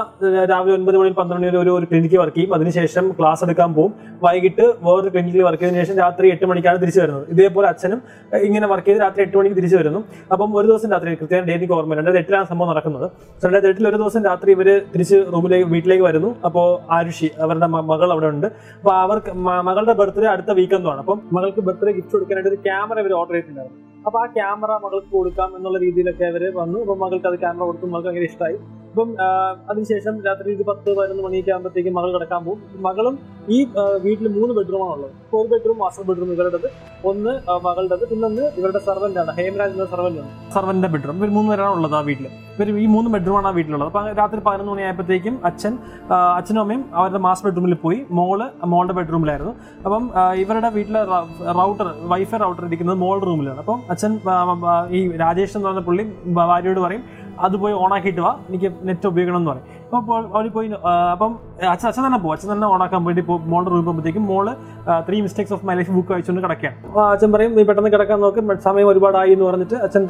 രാവിലെ ഒൻപത് മണി പന്ത്രണ്ട് മണി ഒരു ഒരു ക്ലിനിക്കിൽ വർക്ക് ചെയ്യും. അതിനുശേഷം ക്ലാസ് എടുക്കാൻ പോകും വൈകിട്ട് വേറൊരു ക്ലിനിക്കിൽ വർക്ക് ചെയ്തതിനു ശേഷം രാത്രി എട്ട് മണിക്കാണ് തിരിച്ചു വരുന്നത്. ഇതേപോലെ അച്ഛനും ഇങ്ങനെ വർക്ക് ചെയ്ത് രാത്രി എട്ട് മണിക്ക് തിരിച്ചു വരുന്നു. അപ്പം ഒരു ദിവസം രാത്രി കൃത്യമായി ഡേറ്റ് ഓർമ്മ രണ്ടായിരത്തി എട്ടിലാണ് സംഭവം നടക്കുന്നത്. രണ്ടായിരത്തി എട്ടിൽ ഒരു ദിവസം രാത്രി ഇവർ തിരിച്ച് റൂമിലേക്ക് വീട്ടിലേക്ക് വരുന്നു. അപ്പോൾ ആരുഷി അവരുടെ മകൾ അവിടെ ഉണ്ട്. അപ്പോൾ അവർക്ക് മകളുടെ ബർത്ത്ഡേ അടുത്ത വീക്കെന്തോ ആണ്. അപ്പം മകൾക്ക് ബർത്ത്ഡേ ഗിഫ്റ്റ് കൊടുക്കാനായിട്ട് ഒരു ക്യാമറ ഇവർ ഓർഡർ ചെയ്തിട്ടുണ്ടായിരുന്നു. അപ്പൊ ആ ക്യാമറ മകൾക്ക് കൊടുക്കാം എന്നുള്ള രീതിയിലൊക്കെ അവർ വന്നു. അപ്പൊ മകൾക്ക് അത് ക്യാമറ കൊടുത്തു മകൾക്ക് ഭയങ്കര ഇഷ്ടമായി അപ്പം അതിനുശേഷം രാത്രി ഒരു പത്ത് പതിനൊന്ന് മണിയൊക്കെ ആകുമ്പോഴത്തേക്കും മകൾ കിടക്കാൻ പോകും. മകളും ഈ വീട്ടിൽ മൂന്ന് ബെഡ്റൂമാണ് ഉള്ളത് ഒരു ബെഡ്റൂം മാസ്റ്റർ ബെഡ്റൂം ഇവരുടേത്. ഒന്ന് മകളുടെ മകളുടേത്. പിന്നെ ഒന്ന് ഇവരുടെ സർവന്റ് ആണ്. ഹേമരാജ് എന്ന സർവന്റ് ആണ്. സർവന്റിന്റെ ബെഡ്റൂം ഇവർ മൂന്ന് പേരാണ് ഉള്ളത് ആ വീട്ടിൽ ഇവർ ഈ മൂന്ന് ബെഡ്റൂമാണ് ആ വീട്ടിലുള്ളത്. അപ്പൊ രാത്രി പതിനൊന്ന് മണിയായപ്പോഴത്തേക്കും അച്ഛൻ അച്ഛനും അമ്മയും അവരുടെ മാസ്റ്റർ ബെഡ്റൂമിൽ പോയി. മോൾ മോളുടെ ബെഡ്റൂമിലായിരുന്നു അപ്പം ഇവരുടെ വീട്ടിലെ റൗട്ടർ വൈഫൈ റൗട്ടർ ഇരിക്കുന്നത് മോളുടെ റൂമിലാണ് അപ്പം അച്ഛൻ ഈ രാജേഷ് എന്ന് പറഞ്ഞ പുള്ളി ഭാര്യയോട് പറയും അത് പോയി ഓണാക്കിയിട്ട് വാ എനിക്ക് നെറ്റ് ഉപയോഗിക്കണം എന്ന് പറയും. അപ്പോൾ അവർ പോയി അപ്പം അച്ഛൻ അച്ഛൻ തന്നെ പോകും അച്ഛൻ തന്നെ ഓണാക്കാൻ വേണ്ടി മോളുടെ റൂമിൽ പോകുമ്പോഴത്തേക്കും മോൾ three mistakes of my life book വായിച്ചുകൊണ്ട് കിടക്കുകയാണ്. അച്ഛൻ പറയും നീ പെട്ടെന്ന് കിടക്കാൻ നോക്കും സമയം ഒരുപാടായി എന്ന് പറഞ്ഞിട്ട് അച്ഛൻ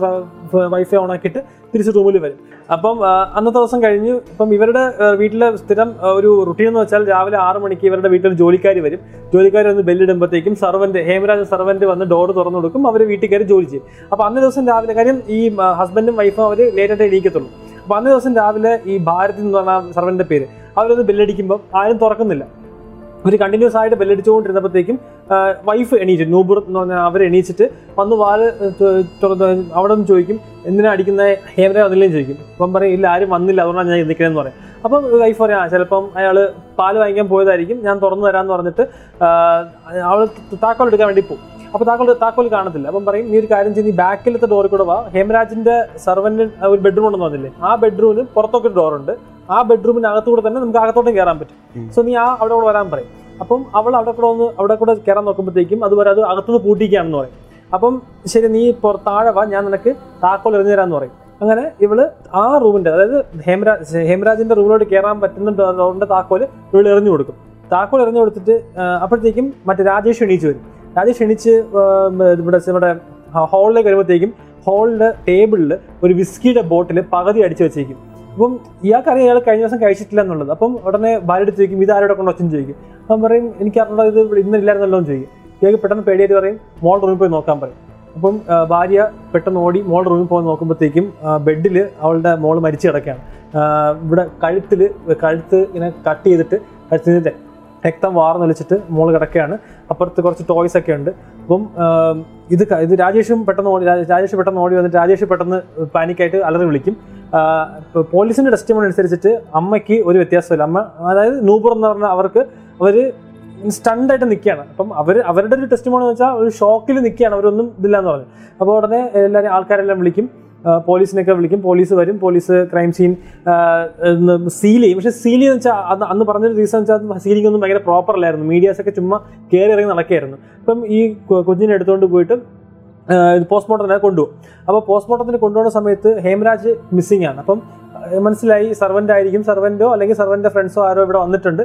വൈഫൈ ഓണാക്കിയിട്ട് തിരിച്ച് റൂമിൽ വരും. അപ്പം അന്നത്തെ ദിവസം കഴിഞ്ഞ്. ഇപ്പം ഇവരുടെ വീട്ടിലെ സ്ഥിരം ഒരു റുട്ടീൻ എന്ന് വെച്ചാൽ രാവിലെ ആറ് മണിക്ക് ഇവരുടെ വീട്ടിൽ ജോലിക്കാർ വരും. ജോലിക്കാർ വന്ന് ബെല്ലിടുമ്പോഴത്തേക്കും സർവന്റ് ഹേമരാജ് സർവന്റ് വന്ന് ഡോർ തുറന്നു കൊടുക്കും. അവർ വീട്ടിൽ കയറി ജോലി ചെയ്യും. അപ്പോൾ അന്നേ ദിവസം രാവിലെ കാര്യം ഈ ഹസ്ബൻഡും വൈഫും അവർ ലേറ്റായിട്ട് എണീക്കത്തുള്ളൂ. അപ്പോൾ അന്നേ ദിവസം രാവിലെ ഈ ഭാരതി എന്ന് പറഞ്ഞ സർവന്റെ പേര് അവരൊന്ന് ബെല്ലടിക്കുമ്പോൾ ആരും തുറക്കുന്നില്ല. ഒരു കണ്ടിന്യൂസ് ആയിട്ട് ബെല്ലടിച്ചുകൊണ്ടിരുന്നപ്പോഴത്തേക്കും വൈഫ് എണീറ്റ് നൂബുർ എന്ന് പറഞ്ഞാൽ അവർ എണീച്ചിട്ട് വന്ന് വാൽ അവിടെ നിന്ന് ചോദിക്കും എന്തിനാ അടിക്കുന്ന? ഹേമര വന്നില്ലെന്ന് ചോദിക്കും. അപ്പം പറയും ഇല്ല ആരും വന്നില്ല അതുകൊണ്ടാണ് ഞാൻ നിൽക്കണമെന്ന് പറയും. അപ്പം വൈഫ് പറയാം "ആ, ചിലപ്പം അയാൾ പാൽ വാങ്ങിക്കാൻ പോയതായിരിക്കും ഞാൻ തുറന്നു തരാമെന്ന് പറഞ്ഞിട്ട് അവൾ താക്കോൽ എടുക്കാൻ വേണ്ടി പോകും. അപ്പോൾ താക്കോൽ താക്കോൽ കാണത്തില്ല. അപ്പം പറയും നീ ഒരു കാര്യം ചെയ്ത് നീ ബാക്കിലത്തെ ഡോറിൽ കൂടെ വാ. ഹേമരാജിന്റെ സർവന്റ് ഒരു ബെഡ്റൂം ഉണ്ടെന്ന് പറഞ്ഞില്ലേ? ആ ബെഡ്റൂമിന് പുറത്തൊക്കെ ഒരു ഡോറുണ്ട് ആ ബെഡ്റൂമിന് അകത്തുകൂടെ തന്നെ നമുക്ക് അകത്തോട്ടും കയറാൻ പറ്റും. സോ നീ ആ അവിടെ കൂടെ വരാൻ പറയും. അപ്പം അവൾ അവിടെ കൂടെ ഒന്ന് അവിടെ കൂടെ കയറാൻ നോക്കുമ്പോഴത്തേക്കും അതുവരെ അത് അകത്തുനിന്ന് പൂട്ടിക്കുകയാണെന്ന് പറയും. അപ്പം ശരി നീ താഴെ വാ ഞാൻ നിനക്ക് താക്കോൽ എറിഞ്ഞു തരാമെന്ന് പറയും. അങ്ങനെ ഇവൾ ആ റൂമിന്റെ അതായത് ഹേമരാജ് ഹേമരാജിന്റെ റൂമിലോട്ട് കയറാൻ പറ്റുന്ന ഡോറിന്റെ താക്കോൽ ഇവൾ എറിഞ്ഞു കൊടുക്കും. താക്കോൽ എറിഞ്ഞു കൊടുത്തിട്ട് അപ്പോഴത്തേക്കും മറ്റേ രാജേഷ് എണീച്ചു വരും. രാജേഷ് ക്ഷണിച്ച് ഇവിടെ ഇവിടെ ഹാളിലേക്ക് വരുമ്പോഴത്തേക്കും ഹോളിന്റെ ടേബിളിൽ ഒരു വിസ്കിയുടെ ബോട്ടിൽ പകുതി അടിച്ച് വെച്ചേക്കും. അപ്പം ഇയാൾക്കറിയാം ഇയാൾ കഴിഞ്ഞ ദിവസം കഴിച്ചിട്ടില്ല എന്നുള്ളത് അപ്പം ഉടനെ ഭാര്യയുടെ ചോദിക്കും ഇത് ആരോടെ കൊണ്ട് ഒച്ചൻ ചോദിക്കും. അപ്പം പറയും എനിക്ക് അറിഞ്ഞത് ഇത് ഇന്നില്ലായിരുന്നല്ലോ എന്ന് ചോദിക്കും. ഇയാൾക്ക് പെട്ടെന്ന് പേടിയായിട്ട് പറയും മോൾ റൂമിൽ പോയി നോക്കാൻ പറയും. അപ്പം ഭാര്യ പെട്ടെന്ന് ഓടി മോൾ റൂമിൽ പോയി നോക്കുമ്പോഴത്തേക്കും ബെഡിൽ അവളുടെ മോൾ മരിച്ചു കിടക്കുകയാണ്. ഇവിടെ കഴുത്തിൽ കഴുത്ത് ഇങ്ങനെ കട്ട് ചെയ്തിട്ട് കഴുത്തിൽ രക്തം വാർന്നൊലിച്ചിട്ട് മോൾ കിടക്കുകയാണ്. അപ്പുറത്ത് കുറച്ച് ടോയ്സ് ഒക്കെ ഉണ്ട്. അപ്പം ഇത് ഇത് രാജേഷും പെട്ടെന്ന് ഓടി രാജ- രാജേഷ് പെട്ടെന്ന് ഓടി വന്നിട്ട് രാജേഷ് പെട്ടെന്ന് പാനിക്കായിട്ട് അലറി വിളിക്കും. പോലീസിന്റെ ടെസ്റ്റിമോണി അനുസരിച്ചിട്ട് അമ്മയ്ക്ക് ഒരു വ്യത്യാസമില്ല. അമ്മ അതായത് നൂബർ എന്ന് പറഞ്ഞാൽ അവർക്ക് അവർ സ്റ്റണ്ടായിട്ട് നിൽക്കുകയാണ്. അപ്പം അവർ അവരുടെ ഒരു ടെസ്റ്റിമോണി എന്ന് വെച്ചാൽ ഒരു ഷോക്കിൽ നിൽക്കുകയാണ്. അവരൊന്നും ഇതില്ല എന്ന് പറഞ്ഞു. അപ്പോൾ ഉടനെ എല്ലാവരും ആൾക്കാരെല്ലാം വിളിക്കും. ആ, പോലീസിനെയൊക്കെ വിളിക്കും. പോലീസ് വരും. പോലീസ് ക്രൈം സീൻ സീൽ ചെയ്യും. പക്ഷേ സീൽ ചെയ്യുന്ന വെച്ചാൽ അന്ന് പറഞ്ഞൊരു റീസൺ വെച്ചാൽ സീലിംഗ് ഒന്നും ഭയങ്കര പ്രോപ്പർ അല്ലായിരുന്നു. മീഡിയാസൊക്കെ ചുമ്മാ കയറി ഇറങ്ങി നടക്കുകയായിരുന്നു അപ്പം ഈ കുഞ്ഞിനെ എടുത്തുകൊണ്ട് പോയിട്ട് ഇത് പോസ്റ്റ്മോർട്ടത്തിന് കൊണ്ടുപോകും. അപ്പോൾ പോസ്റ്റ്മോർട്ടത്തിന് കൊണ്ടുപോകുന്ന സമയത്ത് ഹേമരാജ് മിസ്സിംഗ് ആണ്. അപ്പം മനസ്സിലായി സർവന്റ് ആയിരിക്കും സർവന്റോ അല്ലെങ്കിൽ സർവന്റെ ഫ്രണ്ട്സോ ആരോ ഇവിടെ വന്നിട്ടുണ്ട്.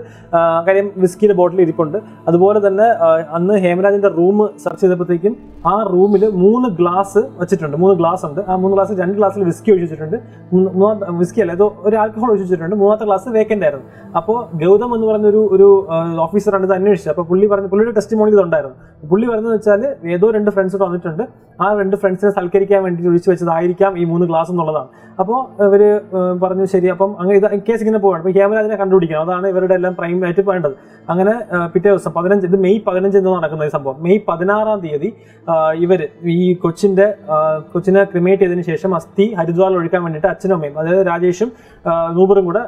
കാര്യം വിസ്കിയുടെ ബോട്ടിൽ ഇരിപ്പുണ്ട്. അതുപോലെ തന്നെ അന്ന് ഹേമരാജിന്റെ റൂം സെർച്ച് ചെയ്തപ്പോഴത്തേക്കും ആ റൂമിൽ മൂന്ന് ഗ്ലാസ് വെച്ചിട്ടുണ്ട്. മൂന്ന് ഗ്ലാസ് ഉണ്ട്. ആ മൂന്ന് ഗ്ലാസ് രണ്ട് ഗ്ലാസ്സിൽ വിസ്കി ഒഴിച്ചിട്ടുണ്ട് വെച്ചിട്ടുണ്ട്. മൂന്ന്- മൂന്നാമത്തെ വിസ്കി അല്ല ഏതോ ഒരു ആൽക്കഹോൾ ഒഴിച്ചിട്ടുണ്ട് മൂന്നാമത്തെ ഗ്ലാസ് വേക്കന്റ് ആയിരുന്നു. അപ്പോൾ ഗൗതം എന്ന് പറയുന്ന ഒരു ഒരു ഓഫീസറാണ് ഇത് അന്വേഷിച്ചത്. അപ്പോൾ പുള്ളി പറഞ്ഞു പുള്ളിയുടെ ടെസ്റ്റ് മോണിൽ ഇതുണ്ടായിരുന്നു. പുള്ളി പറഞ്ഞതെന്ന് വെച്ചാൽ ഏതോ രണ്ട് ഫ്രണ്ട്സ് വന്നിട്ടുണ്ട്. ആ രണ്ട് ഫ്രണ്ട്സിനെ സൽക്കരിക്കാൻ വേണ്ടി ഒഴിച്ചു വെച്ചതായിരിക്കാം ഈ മൂന്ന് ഗ്ലാസ് എന്നുള്ളതാണ്. അപ്പോൾ ഏഹ് പറഞ്ഞു ശരി അപ്പം അങ്ങനെ ഇത് കേസ് ഇങ്ങനെ പോവാണ്. അപ്പോൾ ഹേമരാജിനെ കണ്ടുപിടിക്കണം. അതാണ് ഇവരുടെ എല്ലാം പ്രൈം ആയിട്ട് വേണ്ടത്. അങ്ങനെ പിറ്റേ ദിവസം പതിനഞ്ച് ഇത് മെയ് പതിനഞ്ച് എന്ന് നടക്കുന്ന ഈ സംഭവം. മെയ് പതിനാറാം തീയതി ഇവർ ഈ കൊച്ചിന്റെ കൊച്ചിനെ ക്രിമേറ്റ് ചെയ്തതിന് ശേഷം അസ്ഥി ഹരിദ്വാറിൽ ഒഴിക്കാൻ വേണ്ടിയിട്ട് അച്ഛനും അമ്മയും അതായത് രാജേഷും നൂബറും കൂടെ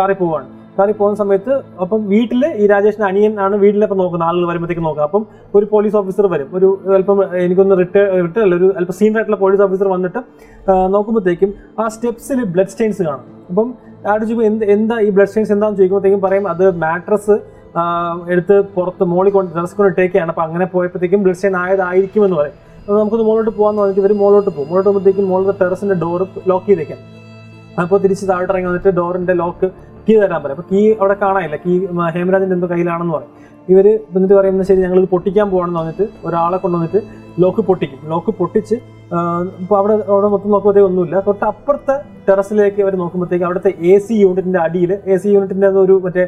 കാറി പോവാണ്. കാറിൽ പോകുന്ന സമയത്ത് അപ്പം വീട്ടിൽ ഈ രാജേഷിന്റെ അനിയൻ ആണ് വീട്ടിലെ ഇപ്പം നോക്കുന്നത്. ആളുകൾ വരുമ്പോഴത്തേക്ക് നോക്കുക. അപ്പം ഒരു പോലീസ് ഓഫീസർ വരും. ഒരു അല്പം എനിക്കൊന്ന് റിട്ടയർ റിട്ടയർ അല്ല ഒരു അല്പം സീനിയർ ആയിട്ടുള്ള പോലീസ് ഓഫീസർ വന്നിട്ട് നോക്കുമ്പോഴത്തേക്കും ആ സ്റ്റെപ്സിൽ ബ്ലഡ് സ്റ്റെയിൻസ് കാണും. അപ്പം ആട് ചോദിക്കും എന്ത് എന്താ ഈ ബ്ലഡ് സ്റ്റെയിൻസ് എന്താണെന്ന് ചോദിക്കുമ്പോഴത്തേക്കും പറയും അത് മാട്രസ് എടുത്ത് പുറത്ത് മോളിൽ കൊണ്ട് ഡ്രസ് കൊണ്ട് ഇട്ടേക്കാണ് അപ്പം അങ്ങനെ പോയപ്പോഴത്തേക്കും ബ്ലഡ് സ്റ്റെയിൻ ആയതായിരിക്കും എന്ന് പറയും. അപ്പോൾ നമുക്കൊന്ന് മുകളിലോട്ട് പോകാന്ന് പറഞ്ഞിട്ട് ഇവർ മുകളിലോട്ട് പോകും. മുകളിലോട്ട് പോകുമ്പോഴത്തേക്കും മുകളിലെ ടെറസിന്റെ ഡോർ ലോക്ക് ചെയ്തേക്കാം. അപ്പോൾ തിരിച്ച് താഴോട്ട് ഇറങ്ങി വന്നിട്ട് ഡോറിന്റെ ലോക്ക് കീ തരാൻ പറയും അപ്പോൾ കീ അവിടെ കാണാനില്ല. കീ ഹേമരാജിന്റെ എന്തോ കയ്യിലാണെന്ന് പറയും. ഇവർ എന്നിട്ട് പറയുന്നത് ശരി ഞങ്ങൾ പൊട്ടിക്കാൻ പോകണമെന്ന് പറഞ്ഞിട്ട് ഒരാളെ കൊണ്ടുവന്നിട്ട് ലോക്ക് പൊട്ടിക്കും. ലോക്ക് പൊട്ടിച്ച് ഇപ്പോൾ അവിടെ അവിടെ മൊത്തം നോക്കുമ്പോഴത്തേക്ക് ഒന്നുമില്ല. തൊട്ട് അപ്പുറത്തെ ടെറസിലേക്ക് അവർ നോക്കുമ്പോഴത്തേക്ക് അവിടുത്തെ എ സി യൂണിറ്റിന്റെ അടിയിൽ എ സി യൂണിറ്റിന്റെ ഒരു മറ്റേ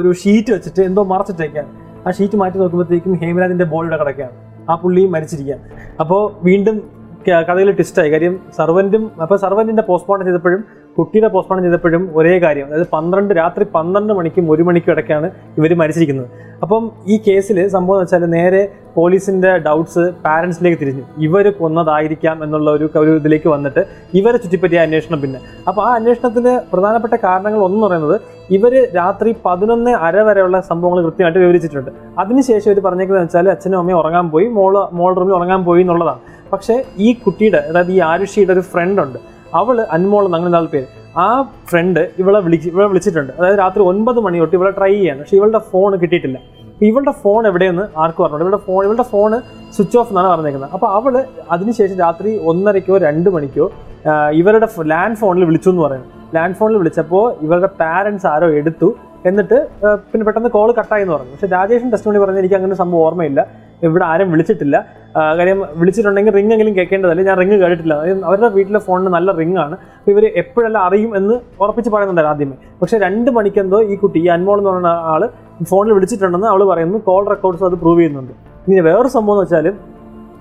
ഒരു ഷീറ്റ് വെച്ചിട്ട് എന്തോ മറച്ചിട്ടേക്കാണ് ആ ഷീറ്റ് മാറ്റി നോക്കുമ്പോഴത്തേക്കും ഹേമരാജിന്റെ ബോളിയുടെ കിടക്കുകയാണ് ആ പുള്ളി മരിച്ചിരിക്കുകയാണ്. അപ്പോൾ വീണ്ടും കഥയിൽ ട്വിസ്റ്റായി കാര്യം സർവന്റും അപ്പോൾ സർവന്റിന്റെ പോസ്റ്റ്മോർട്ടം ചെയ്തപ്പോഴും കുട്ടിയുടെ പോസ്റ്റ്മോർട്ടം ചെയ്തപ്പോഴും ഒരേ കാര്യം. അതായത് പന്ത്രണ്ട് രാത്രി പന്ത്രണ്ട് മണിക്കും ഒരു മണിക്കും ഇടയ്ക്കാണ് ഇവർ മരിച്ചിരിക്കുന്നത്. അപ്പം ഈ കേസിൽ സംഭവം എന്ന് വെച്ചാൽ നേരെ പോലീസിന്റെ ഡൗട്ട്സ് പാരന്റ്സിലേക്ക് തിരിഞ്ഞു. ഇവർ കൊന്നതായിരിക്കാം എന്നുള്ള ഒരു ഒരു ഇതിലേക്ക് വന്നിട്ട് ഇവരെ ചുറ്റിപ്പറ്റിയ അന്വേഷണം പിന്നെ. അപ്പോൾ ആ അന്വേഷണത്തിന് പ്രധാനപ്പെട്ട കാരണങ്ങൾ ഒന്ന് പറയുന്നത് ഇവർ രാത്രി പതിനൊന്ന് അര വരെയുള്ള സംഭവങ്ങൾ കൃത്യമായിട്ട് വിവരിച്ചിട്ടുണ്ട്. അതിനുശേഷം ഇവർ പറഞ്ഞേക്കുന്നത് വെച്ചാൽ അച്ഛനും അമ്മയും ഉറങ്ങാൻ പോയി മോൾ മോൾ റൂമിൽ ഉറങ്ങാൻ പോയി എന്നുള്ളതാണ്. പക്ഷേ ഈ കുട്ടിയുടെ അതായത് ഈ ആരുഷിയുടെ ഒരു ഫ്രണ്ട് ഉണ്ട്. അവൾ അൻമോൾ അങ്ങനെ നാല് പേര്. ആ ഫ്രണ്ട് ഇവളെ വിളിച്ച് ഇവളെ വിളിച്ചിട്ടുണ്ട്. അതായത് രാത്രി ഒൻപത് മണി തൊട്ട് ഇവളെ ട്രൈ ചെയ്യാണ്. പക്ഷെ ഇവളുടെ ഫോൺ കിട്ടിയിട്ടില്ല. ഇവളുടെ ഫോൺ എവിടെയെന്ന് ആർക്കും പറഞ്ഞു ഇവളുടെ ഫോൺ ഇവളുടെ ഫോൺ സ്വിച്ച് ഓഫ് എന്നാണ് പറഞ്ഞേക്കുന്നത്. അപ്പോൾ അവൾ അതിനുശേഷം രാത്രി ഒന്നരയ്ക്കോ രണ്ട് മണിക്കോ ഇവരുടെ ലാൻഡ് ഫോണിൽ വിളിച്ചു എന്ന് പറയുന്നത് ലാൻഡ് ഫോണിൽ വിളിച്ചപ്പോൾ ഇവരുടെ പാരൻസ് ആരോ എടുത്തു. എന്നിട്ട് പിന്നെ പെട്ടെന്ന് കോൾ കട്ടായി എന്ന് പറഞ്ഞു. പക്ഷെ രാജേഷൻ ടെസ്റ്റ് മണി പറഞ്ഞാൽ എനിക്ക് അങ്ങനെ സംഭവം ഓർമ്മയില്ല. ഇവിടെ ആരും വിളിച്ചിട്ടില്ല. കാര്യം വിളിച്ചിട്ടുണ്ടെങ്കിൽ റിംഗ് എങ്കിലും കേൾക്കേണ്ടതല്ലേ? ഞാൻ റിംഗ് കേട്ടിട്ടില്ല. അവരുടെ വീട്ടിലെ ഫോണിന് നല്ല റിംഗ് ആണ്. അപ്പോൾ ഇവർ എപ്പോഴെല്ലാം അറിയും എന്ന് ഉറപ്പിച്ച് പറയുന്നുണ്ടായിരുന്നു ആദ്യമേ. പക്ഷേ രണ്ട് മണിക്കെന്തോ ഈ കുട്ടി ഈ അൻമോൾ എന്ന് പറയുന്ന ആൾ ഫോണിൽ വിളിച്ചിട്ടുണ്ടെന്ന് അവൾ പറയുന്നു. കോൾ റെക്കോർഡ്സ് അത് പ്രൂവ് ചെയ്യുന്നുണ്ട്. ഇനി വേറൊരു സംഭവം എന്ന് വെച്ചാൽ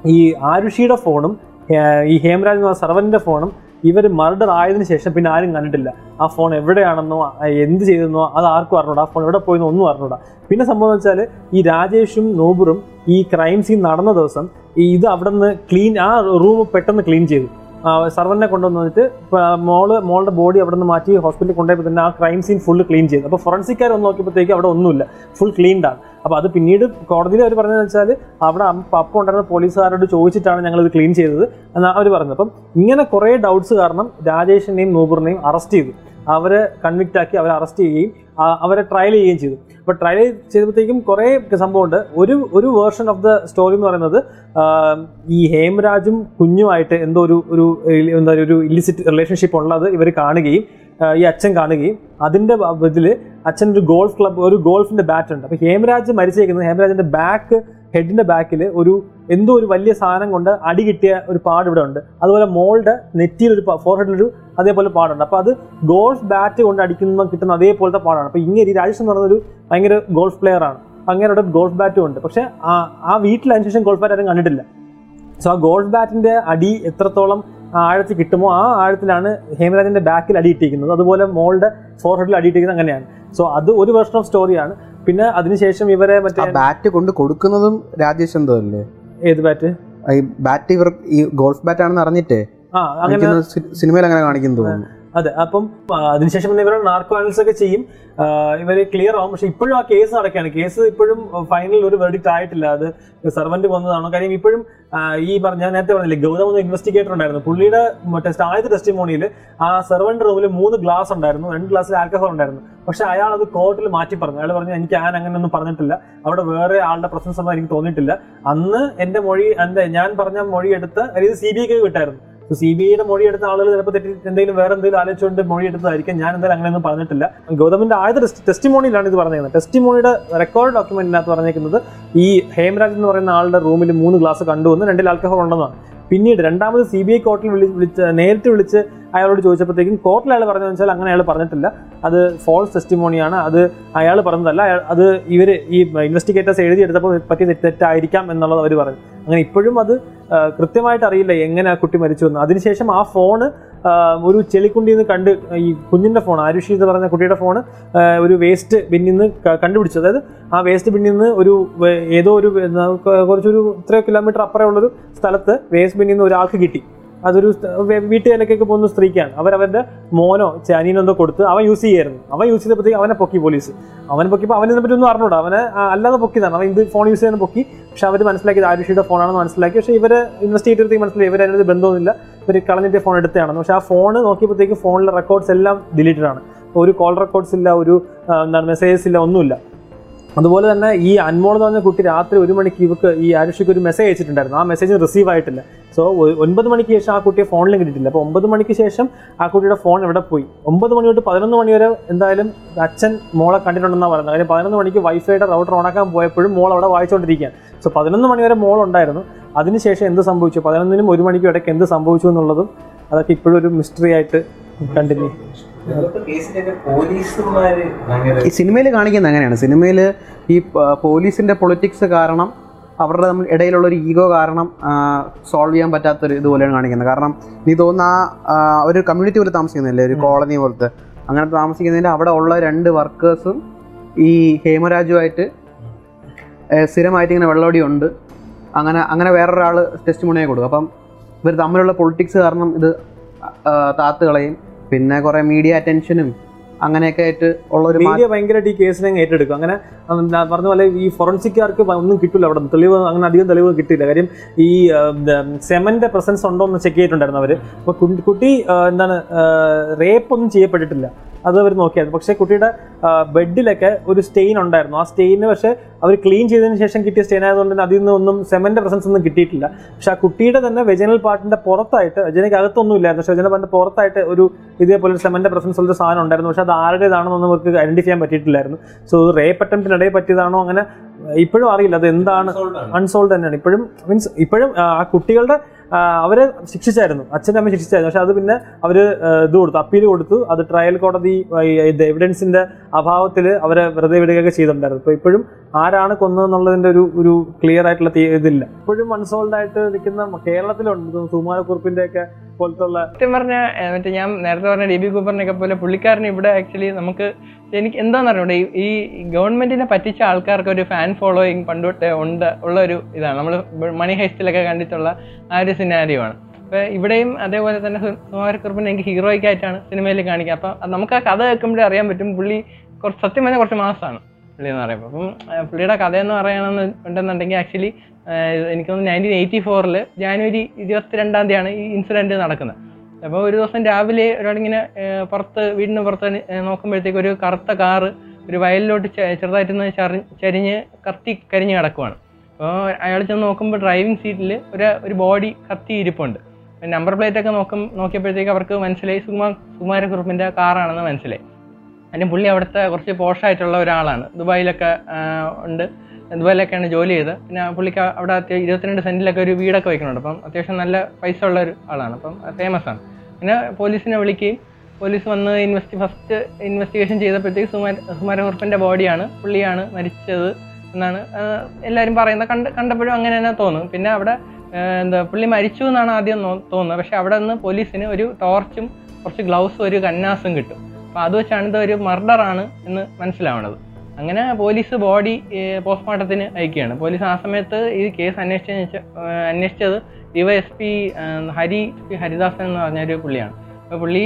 ഈ ആരുഷിയുടെ ഫോണും ഈ ഹേമരാജ് എന്ന സർവന്റിന്റെ ഫോണും ഇവർ മർഡർ ആയതിനു ശേഷം പിന്നെ ആരും കണ്ടിട്ടില്ല. ആ ഫോൺ എവിടെയാണെന്നോ എന്ത് ചെയ്തെന്നോ അത് ആർക്കും അറിഞ്ഞൂടാ. ആ ഫോൺ എവിടെ പോയെന്നോ ഒന്നും അറിഞ്ഞൂടാ. പിന്നെ സംഭവം വെച്ചാൽ ഈ രാജേഷും നോബറും ഈ ക്രൈം സീൻ നടന്ന ദിവസം ഇത് അവിടെ നിന്ന് ക്ലീൻ ആ റൂം പെട്ടെന്ന് ക്ലീൻ ചെയ്തു. സർവന്റിനെ കൊണ്ടുവന്നിട്ട് മോൾ മോളുടെ ബോഡി അവിടെ നിന്ന് മാറ്റി ഹോസ്പിറ്റലിൽ കൊണ്ടുപോയപ്പോൾ തന്നെ ആ ക്രൈം സീൻ ഫുള്ള് ക്ലീൻ ചെയ്തു. അപ്പോൾ ഫോറൻസിക്കാർ ഒന്ന് നോക്കിയപ്പോഴത്തേക്ക് അവിടെ ഒന്നുമില്ല. ഫുൾ ക്ലീൻഡാണ് അപ്പോൾ അത് പിന്നീട് കോടതിയിൽ അവർ പറഞ്ഞതെന്ന് വെച്ചാൽ അവിടെ അപ്പം ഉണ്ടായിരുന്ന പോലീസുകാരോട് ചോദിച്ചിട്ടാണ് ഞങ്ങൾ ഇത് ക്ലീൻ ചെയ്തത് എന്നാണ് അവർ പറഞ്ഞത്. അപ്പം ഇങ്ങനെ കുറേ ഡൗട്ട്സ് കാരണം രാജേഷിനെയും നൂപറിനെയും അറസ്റ്റ് ചെയ്തു. അവരെ കൺവിക്റ്റ് ആക്കി അവരെ അറസ്റ്റ് ചെയ്യുകയും അവരെ ട്രയൽ ചെയ്യുകയും ചെയ്തു. അപ്പോൾ ട്രയൽ ചെയ്തപ്പോഴത്തേക്കും കുറേ സംഭവമുണ്ട്. ഒരു ഒരു വേർഷൻ ഓഫ് ദ സ്റ്റോറി എന്ന് പറയുന്നത് ഈ ഹേംരാജും കുഞ്ഞുമായിട്ട് എന്തോ ഒരു ഒരു എന്താ ഒരു ഇല്ലിസിറ്റ് റിലേഷൻഷിപ്പ് ഉള്ളത് ഇവർ കാണുകയും ഈ അച്ഛൻ കാണുകയും അതിന്റെ ഇതിൽ അച്ഛൻ ഒരു ഗോൾഫ് ക്ലബ് ഒരു ഗോൾഫിന്റെ ബാറ്റ് ഉണ്ട്. അപ്പോൾ ഹേംരാജ് മരിച്ചേക്കുന്നത് ഹേംരാജിന്റെ ബാക്ക് ഹെഡിന്റെ ബാക്കിൽ ഒരു എന്തോ ഒരു വലിയ സാധനം കൊണ്ട് അടി കിട്ടിയ ഒരു പാട് ഇവിടെ ഉണ്ട്. അതുപോലെ മോളുടെ നെറ്റിയിൽ ഒരു ഫോർ ഹെഡിലൊരു അതേപോലെ പാടുണ്ട്. അപ്പോൾ അത് ഗോൾഫ് ബാറ്റ് കൊണ്ട് അടിക്കുന്ന കിട്ടുന്ന അതേപോലത്തെ പാടാണ്. അപ്പോൾ ഇങ്ങനെ രാജേഷ് എന്ന് പറഞ്ഞൊരു ഒരു ഭയങ്കര ഗോൾഫ് പ്ലെയർ ആണ്. അങ്ങനെ അവിടെ ഗോൾഫ് ബാറ്റും ഉണ്ട്. പക്ഷേ ആ ആ വീട്ടിൽ അതിന് ഗോൾഫ് ബാറ്റ് ആരും കണ്ടിട്ടില്ല. സോ ആ ഗോൾഫ് ബാറ്റിന്റെ അടി എത്രത്തോളം ആഴത്തിൽ കിട്ടുമോ ആ ആഴത്തിലാണ് ഹേമരാജന്റെ ബാക്കിൽ അടി ഇട്ടിരിക്കുന്നത്. അതുപോലെ മോളുടെ ഫോർ ഹെഡിൽ അടി ഇട്ടിരിക്കുന്നത് അങ്ങനെയാണ്. സോ അത് ഒരു വേർഷൻ ഓഫ് സ്റ്റോറിയാണ് പിന്നെ അതിനുശേഷം ഇവരെ മറ്റേ ബാറ്റ് കൊണ്ട് കൊടുക്കുന്നതും രാജേഷ് എന്തോ അല്ലേ? ഏത് ബാറ്റ് ഈ ബാറ്റ് ഇവർ ഈ ഗോൾഫ് ബാറ്റ് ആണെന്ന് അറിഞ്ഞിട്ടേ? സിനിമയിൽ അങ്ങനെ കാണിക്കുന്നു തോന്നുന്നു. അതെ അപ്പം അതിനുശേഷം പിന്നെ ഇവരുടെ നാർക്കോ അനൽസ് ഒക്കെ ചെയ്യും. ഇവരെ ഇവർ ക്ലിയർ ആവും. പക്ഷെ ഇപ്പോഴും ആ കേസ് നടക്കുകയാണ്. കേസ് ഇപ്പോഴും ഫൈനൽ ഒരു വെർഡിക്റ്റ് ആയിട്ടില്ല. അത് സെർവന്റ് വന്നതാണോ? കാര്യം ഇപ്പോഴും ഈ പറഞ്ഞ ഞാൻ നേരത്തെ പറഞ്ഞില്ലേ ഗൗതം എന്ന ഇൻവെസ്റ്റിഗേറ്റർ ഉണ്ടായിരുന്നു. പുള്ളിയുടെ ടെസ്റ്റ് ആദ്യത്തെ ടെസ്റ്റിമോണിയിൽ ആ സെർവന്റ് റൂമിൽ മൂന്ന് ഗ്ലാസ് ഉണ്ടായിരുന്നു. രണ്ട് ഗ്ലാസ്സിൽ ആൽക്കഹോൾ ഉണ്ടായിരുന്നു. പക്ഷെ അയാൾ അത് കോർട്ടിൽ മാറ്റി പറഞ്ഞു. അയാൾ പറഞ്ഞു എനിക്ക് ഞാൻ അങ്ങനെ ഒന്നും പറഞ്ഞിട്ടില്ല. അവിടെ വേറെ ആളുടെ പ്രസൻസ് ഒന്നും എനിക്ക് തോന്നിയിട്ടില്ല. അന്ന് എന്റെ മൊഴി എന്താ ഞാൻ പറഞ്ഞ മൊഴി എടുത്ത് അതായത് സി ബി ഐക്ക് വിട്ടായിരുന്നു സി ബി ഐയുടെ മൊഴി എടുത്ത ആളുകൾ ചിലപ്പോൾ തെറ്റി എന്തെങ്കിലും വേറെ എന്തെങ്കിലും ആലോചിച്ചുകൊണ്ട് മൊഴി എടുത്തതായിരിക്കും. ഞാൻ എന്തായാലും അങ്ങനെയൊന്നും പറഞ്ഞിട്ടില്ല. ഗൗതമിന്റെ ആദ്യത്തെ ടെസ്റ്റിമോണിയിലാണ് ഇത് പറഞ്ഞിരുന്നത് ടെസ്റ്റിമോണിയുടെ റെക്കോർഡ് ഡോക്യുമെന്റിനകത്ത് പറഞ്ഞിരിക്കുന്നത് ഈ ഹേമരാജ് എന്ന് പറയുന്ന ആളുടെ റൂമിൽ മൂന്ന് ഗ്ലാസ് കണ്ടുവന്ന് രണ്ടിൽ ആൽക്കഹോൾ ഉണ്ടെന്നാണ്. പിന്നീട് രണ്ടാമത് സി ബി ഐ കോർട്ടിൽ വിളി വിളിച്ച് നേരിട്ട് വിളിച്ച് അയാളോട് ചോദിച്ചപ്പോഴത്തേക്കും കോർട്ടിൽ അയാൾ പറഞ്ഞതെന്ന് വെച്ചാൽ അങ്ങനെ അയാൾ പറഞ്ഞിട്ടില്ല. അത് ഫോൾസ് ടെസ്റ്റിമോണിയാണ് അത് അയാൾ പറഞ്ഞതല്ല. അത് ഇവർ ഈ ഇൻവെസ്റ്റിഗേറ്റേഴ്സ് എഴുതിയെടുത്തപ്പോൾ പറ്റിയ തെറ്റ് തെറ്റായിരിക്കാം എന്നുള്ളത് അവർ പറഞ്ഞു. അങ്ങനെ ഇപ്പോഴും അത് കൃത്യമായിട്ട് അറിയില്ല എങ്ങനെ ആ കുട്ടി മരിച്ചു എന്ന്. അതിനുശേഷം ആ ഫോണ് ഒരു ചെളിക്കുണ്ടിൽ നിന്ന് കണ്ട് ഈ കുഞ്ഞിന്റെ ഫോൺ ആരുഷി എന്ന് പറഞ്ഞ കുട്ടിയുടെ ഫോൺ ഒരു വേസ്റ്റ് ബിന്നിൽ നിന്ന് കണ്ടുപിടിച്ചു. അതായത് ആ വേസ്റ്റ് ബിന്നിൽ നിന്ന് ഒരു ഏതോ ഒരു കുറച്ചൊരു ഇത്രയോ കിലോമീറ്റർ അപ്പുറമുള്ളൊരു സ്ഥലത്ത് വേസ്റ്റ് ബിന്നിൽ നിന്ന് ഒരാൾക്ക് കിട്ടി. അതൊരു വീട്ടുകാരിലേക്കൊക്കെ പോകുന്ന സ്ത്രീക്കാണ്. അവരവരുടെ മോനോ ചാനീനോ എന്തോ കൊടുത്ത് അവൻ യൂസ് ചെയ്യായിരുന്നു. അവൻ യൂസ് ചെയ്തപ്പോഴത്തേക്ക് അവനെ പൊക്കി പോലീസ് അവൻ പൊക്കിയപ്പോൾ അവനെ പറ്റി ഒന്നും അറിഞ്ഞൂടാ. അവനെ അല്ലാതെ പൊക്കിയതാണ്. അവൻ ഇത് ഫോൺ യൂസ് ചെയ്യാൻ പൊക്കി. പക്ഷെ അവർ മനസ്സിലാക്കി ആരുഷിയുടെ ഫോണാണെന്ന് മനസ്സിലാക്കി. പക്ഷേ ഇവർ ഇൻവെസ്റ്റിഗേറ്റർക്ക് മനസ്സിലായി ഇവർ അതിനൊരു ബന്ധമൊന്നുമില്ല. ഇവർ കളഞ്ഞിട്ട് ഫോൺ എടുത്തതാണെന്ന്. പക്ഷേ ആ ഫോൺ നോക്കിയപ്പോഴത്തേക്ക് ഫോണിലെ റെക്കോർഡ്സ് എല്ലാം ഡിലീറ്റഡ് ആണ്. ഒരു കോൾ റെക്കോർഡ്സ് ഇല്ല ഒരു എന്താണ് മെസ്സേജസ് ഇല്ല ഒന്നുമില്ല. അതുപോലെ തന്നെ ഈ അൻമോൾ എന്ന് പറഞ്ഞ കുട്ടി രാത്രി ഒരു മണിക്ക് ഇവർക്ക് ഈ ആരുഷിക്ക് ഒരു മെസ്സേജ് അയച്ചിട്ടുണ്ടായിരുന്നു. ആ മെസ്സേജ് റിസീവ് ആയിട്ടില്ല. സോ ഒൻപത് മണിക്ക് ശേഷം ആ കുട്ടിയെ ഫോണിൽ കിട്ടിയിട്ടില്ല. അപ്പോൾ ഒമ്പത് മണിക്ക് ശേഷം ആ കുട്ടിയുടെ ഫോൺ എവിടെ പോയി. ഒമ്പത് മണി തൊട്ട് പതിനൊന്ന് മണി വരെ എന്തായാലും അച്ഛൻ മോളെ കണ്ടിട്ടുണ്ടെന്നാണ് പറയുന്നത് കാര്യം പതിനൊന്ന് മണിക്ക് വൈഫൈയുടെ റൗട്ടർ ഓണാക്കാൻ പോയപ്പോഴും മോൾ അവിടെ വായിച്ചുകൊണ്ടിരിക്കുകയാണ് സോ പതിനൊന്ന് മണി വരെ മോൾ ഉണ്ടായിരുന്നു. അതിനുശേഷം എന്ത് സംഭവിച്ചു? പതിനൊന്നിനും ഒരു മണിക്കും ഇടയ്ക്ക് എന്ത് സംഭവിച്ചു എന്നുള്ളതും അതൊക്കെ ഇപ്പോഴും ഒരു മിസ്റ്ററി ആയിട്ട് കണ്ടിന്യൂ ഈ സിനിമയിൽ കാണിക്കുന്നത് അങ്ങനെയാണ്. സിനിമയിൽ ഈ പോലീസിന്റെ പൊളിറ്റിക്സ് കാരണം അവരുടെ നമ്മൾ ഇടയിലുള്ള ഒരു ഈഗോ കാരണം സോൾവ് ചെയ്യാൻ പറ്റാത്തൊരു ഇതുപോലെയാണ് കാണിക്കുന്നത്. കാരണം നീ തോന്നുന്ന ആ ഒരു കമ്മ്യൂണിറ്റി പോലെ താമസിക്കുന്നില്ലേ? ഒരു കോളനി പോലത്തെ. അങ്ങനെ താമസിക്കുന്നതിന്റെ അവിടെ ഉള്ള രണ്ട് വർക്കേഴ്സും ഈ ഹേമരാജുമായിട്ട് സ്ഥിരമായിട്ട് ഇങ്ങനെ വെള്ളോടി ഉണ്ട്. അങ്ങനെ അങ്ങനെ വേറൊരാൾ ടെസ്റ്റ് മുണിയെ കൊടുക്കും. അപ്പം ഇവർ തമ്മിലുള്ള പൊളിറ്റിക്സ് കാരണം ഇത് ആ, താത്ത് കളയും പിന്നെ കുറെ മീഡിയ അറ്റൻഷനും അങ്ങനെയൊക്കെ ആയിട്ട് ഉള്ള ഒരു മീഡിയ ഭയങ്കരമായിട്ട് ഈ കേസിനെ ഏറ്റെടുക്കും. അങ്ങനെ പറഞ്ഞ പോലെ ഈ ഫോറൻസിക്കാർക്ക് ഒന്നും കിട്ടില്ല അവിടെ തെളിവ് അങ്ങനെ അധികം തെളിവ് കിട്ടില്ല കാര്യം ഈ സെമന്റെ പ്രസൻസ് ഉണ്ടോ എന്ന് ചെക്ക് ചെയ്തിട്ടുണ്ടായിരുന്നു അവർ. അപ്പൊ കുട്ടി- കുട്ടി എന്താണ് റേപ്പ് ഒന്നും ചെയ്യപ്പെട്ടിട്ടില്ല. അത് അവർ നോക്കിയായിരുന്നു. പക്ഷേ കുട്ടിയുടെ ബെഡിലൊക്കെ ഒരു സ്റ്റെയിൻ ഉണ്ടായിരുന്നു. ആ സ്റ്റെയിന് പക്ഷേ അവർ ക്ലീൻ ചെയ്തതിന് ശേഷം കിട്ടിയ സ്റ്റെയിൻ ആയതുകൊണ്ട് തന്നെ അതിൽ നിന്നൊന്നും സെമന്റെ പ്രസൻസ് ഒന്നും കിട്ടിയിട്ടില്ല. പക്ഷേ ആ കുട്ടിയുടെ തന്നെ വെജനൽ പാർട്ടിന്റെ പുറത്തായിട്ട് വെജനയ്ക്ക് അകത്തൊന്നും ഇല്ലായിരുന്നു. പക്ഷെ വെജന പാർട്ടിന്റെ പുറത്തായിട്ട് ഒരു ഇതേപോലെ ഒരു സെമന്റെ പ്രസൻസ് ഉള്ള സാധനം ഉണ്ടായിരുന്നു. പക്ഷേ അത് ആരുടേതാണെന്നൊന്നും അവർക്ക് ഐഡന്റിഫൈ ചെയ്യാൻ പറ്റിയിട്ടില്ലായിരുന്നു. സോ റേപ്പ് അറ്റംപ്റ്റിനിടയിൽ പറ്റിയതാണോ അങ്ങനെ ഇപ്പോഴും അറിയില്ല. അത് എന്താണ്? അൺസോൾഡ് തന്നെയാണ്. ഇപ്പോഴും മീൻസ് ഇപ്പോഴും ആ, കുട്ടികളുടെ അവരെ ശിക്ഷിച്ചായിരുന്നു. അച്ഛനും അമ്മയും ശിക്ഷിച്ചായിരുന്നു. പക്ഷെ അത് പിന്നെ അവർ ഇത് കൊടുത്തു അപ്പീൽ കൊടുത്തു. അത് ട്രയൽ കോടതി ഇത് എവിഡൻസിന്റെ അഭാവത്തിൽ അവരെ വെറുതെ വിടുകയൊക്കെ ചെയ്തിട്ടുണ്ടായിരുന്നു. ഇപ്പോൾ ഇപ്പോഴും ആരാണ് കൊന്നതെന്നുള്ളതിന്റെ ഒരു ഒരു ക്ലിയർ ആയിട്ടുള്ള ഇതില്ല. ഇപ്പോഴും അൺസോൾഡ് ആയിട്ട് നിൽക്കുന്ന കേരളത്തിലുണ്ട്. സുമാരക്കുറിപ്പിന്റെ ഒക്കെ പോലത്തുള്ള സത്യം പറഞ്ഞ മറ്റേ ഞാൻ നേരത്തെ പറഞ്ഞ ഡി ബി കൂപ്പറിനൊക്കെ പോലെ പുള്ളിക്കാരൻ ഇവിടെ ആക്ച്വലി നമുക്ക് എനിക്ക് എന്താണെന്ന് അറിഞ്ഞൂടെ? ഈ ഗവൺമെന്റിനെ പറ്റിച്ച ആൾക്കാർക്ക് ഒരു ഫാൻ ഫോളോയിങ് പണ്ടോട്ട് ഉണ്ട് ഉള്ള ഒരു ഇതാണ്. നമ്മൾ മണി ഹൈസ്റ്റിലൊക്കെ കണ്ടിട്ടുള്ള ആ ഒരു സിനാരിയോ ആണ്. അപ്പോൾ ഇവിടെയും അതേപോലെ തന്നെ സുമാരക്കുറിപ്പിനെ എനിക്ക് ഹീറോയ്ക്കായിട്ടാണ് സിനിമയിൽ കാണിക്കുക. അപ്പോൾ നമുക്ക് ആ കഥ കേൾക്കുമ്പോഴേ അറിയാൻ പറ്റും. പുള്ളി കുറച്ച് സത്യം പറഞ്ഞാൽ കുറച്ച് മാസമാണ് പുള്ളി എന്ന് പറയുമ്പോൾ അപ്പം പുള്ളിയുടെ കഥയെന്ന് പറയണമെന്ന് ഉണ്ടെന്നുണ്ടെങ്കിൽ ആക്ച്വലി എനിക്ക് തോന്നുന്നു നയന്റീൻ എയ്റ്റി ഫോറിൽ ജാനുവരി ഇരുപത്തിരണ്ടാം തീയതിയാണ് ഈ ഇൻസിഡന്റ് നടക്കുന്നത്. അപ്പോൾ ഒരു ദിവസം രാവിലെ ഒരാളിങ്ങനെ പുറത്ത് വീടിന് പുറത്ത് നോക്കുമ്പോഴത്തേക്ക് ഒരു കറുത്ത കാറ് ഒരു വയലിലോട്ട് ചെറുതായിട്ടൊന്ന് ചറി ചരിഞ്ഞ് കത്തി കരിഞ്ഞ് കിടക്കുവാണ്. അപ്പോൾ അയാൾ ചെന്ന് നോക്കുമ്പോൾ ഡ്രൈവിംഗ് സീറ്റിൽ ഒരു ഒരു ബോഡി കത്തി ഇരിപ്പുണ്ട്. നമ്പർ പ്ലേറ്റ് ഒക്കെ നോക്കും നോക്കിയപ്പോഴത്തേക്ക് അവർക്ക് മനസ്സിലായി. സുമാ സുകുമാരക്കുറുപ്പിന്റെ കാറാണെന്ന് മനസ്സിലായി. അതിന് പുള്ളി അവിടുത്തെ കുറച്ച് പോഷായിട്ടുള്ള ഒരാളാണ്. ദുബായിലൊക്കെ ഉണ്ട്. ദുബായിലൊക്കെയാണ് ജോലി ചെയ്തത്. പിന്നെ പുള്ളിക്ക് അവിടെ അത്യാവശ്യം ഇരുപത്തിരണ്ട് സെന്റിലൊക്കെ ഒരു വീടൊക്കെ വയ്ക്കുന്നുണ്ട് അപ്പം അത്യാവശ്യം നല്ല പൈസ ഉള്ള ഒരു ആളാണ്. അപ്പം ഫേമസ് ആണ്. പിന്നെ പോലീസിനെ വിളിക്കുകയും പോലീസ് വന്ന് ഇൻവെസ്റ്റ് ഫസ്റ്റ് ഇൻവെസ്റ്റിഗേഷൻ ചെയ്തപ്പോഴത്തേക്ക് സുമാര സുമാരകുറുപ്പിന്റെ ബോഡിയാണ്. പുള്ളിയാണ് മരിച്ചത് എന്നാണ് എല്ലാവരും പറയുന്നത്. കണ്ട് കണ്ടപ്പോഴും അങ്ങനെ തന്നെ തോന്നും. പിന്നെ അവിടെ എന്താ പുള്ളി മരിച്ചു എന്നാണ് ആദ്യം തോന്നുന്നത്. പക്ഷെ അവിടെ നിന്ന് പോലീസിന് ഒരു ടോർച്ചും കുറച്ച് ഗ്ലൗസും ഒരു കന്നാസും കിട്ടും. അപ്പോൾ അത് വെച്ചാണ് ഇത് ഒരു ആണ് എന്ന് മനസ്സിലാവണത്. അങ്ങനെ പോലീസ് ബോഡി പോസ്റ്റ്മോർട്ടത്തിന് അയക്കുകയാണ്. പോലീസ് ആ സമയത്ത് ഈ കേസ് അന്വേഷിച്ച അന്വേഷിച്ചത് ഡിവൈഎസ്പി ഹരി പി ഹരിദാസൻ എന്ന് പറഞ്ഞ ഒരു പുള്ളിയാണ്. അപ്പോൾ പുള്ളി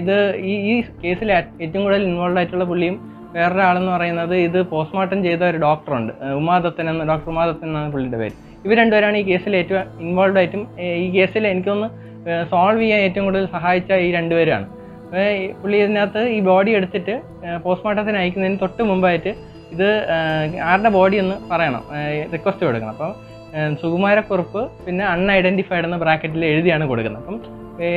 ഇത് ഈ ഈ കേസിൽ ഏറ്റവും കൂടുതൽ ഇൻവോൾവ് ആയിട്ടുള്ള പുള്ളിയും വേറൊരാളെന്ന് പറയുന്നത് ഇത് പോസ്റ്റ്മോർട്ടം ചെയ്ത ഒരു ഡോക്ടറുണ്ട്. ഉമാദത്തൻ എന്ന ഡോക്ടർ ഉമാദത്തൻ എന്നാണ് പുള്ളിയുടെ പേര്. ഇവർ രണ്ടുപേരാണ് ഈ കേസിൽ ഏറ്റവും ഇൻവോൾവ് ആയിട്ടും ഈ കേസിൽ എനിക്കൊന്ന് സോൾവ് ചെയ്യാൻ ഏറ്റവും കൂടുതൽ സഹായിച്ച ഈ രണ്ടുപേരാണ്. പുള്ളി ഇതിനകത്ത് ഈ ബോഡി എടുത്തിട്ട് പോസ്റ്റ്മോർട്ടത്തിന് അയക്കുന്നതിന് തൊട്ട് മുമ്പായിട്ട് ഇത് ആരുടെ ബോഡി എന്ന് പറയണം. റിക്വസ്റ്റ് കൊടുക്കണം. അപ്പം സുകുമാരക്കുറിപ്പ് പിന്നെ അൺഐഡന്റിഫൈഡ് എന്ന ബ്രാക്കറ്റിൽ എഴുതിയാണ് കൊടുക്കുന്നത്. അപ്പം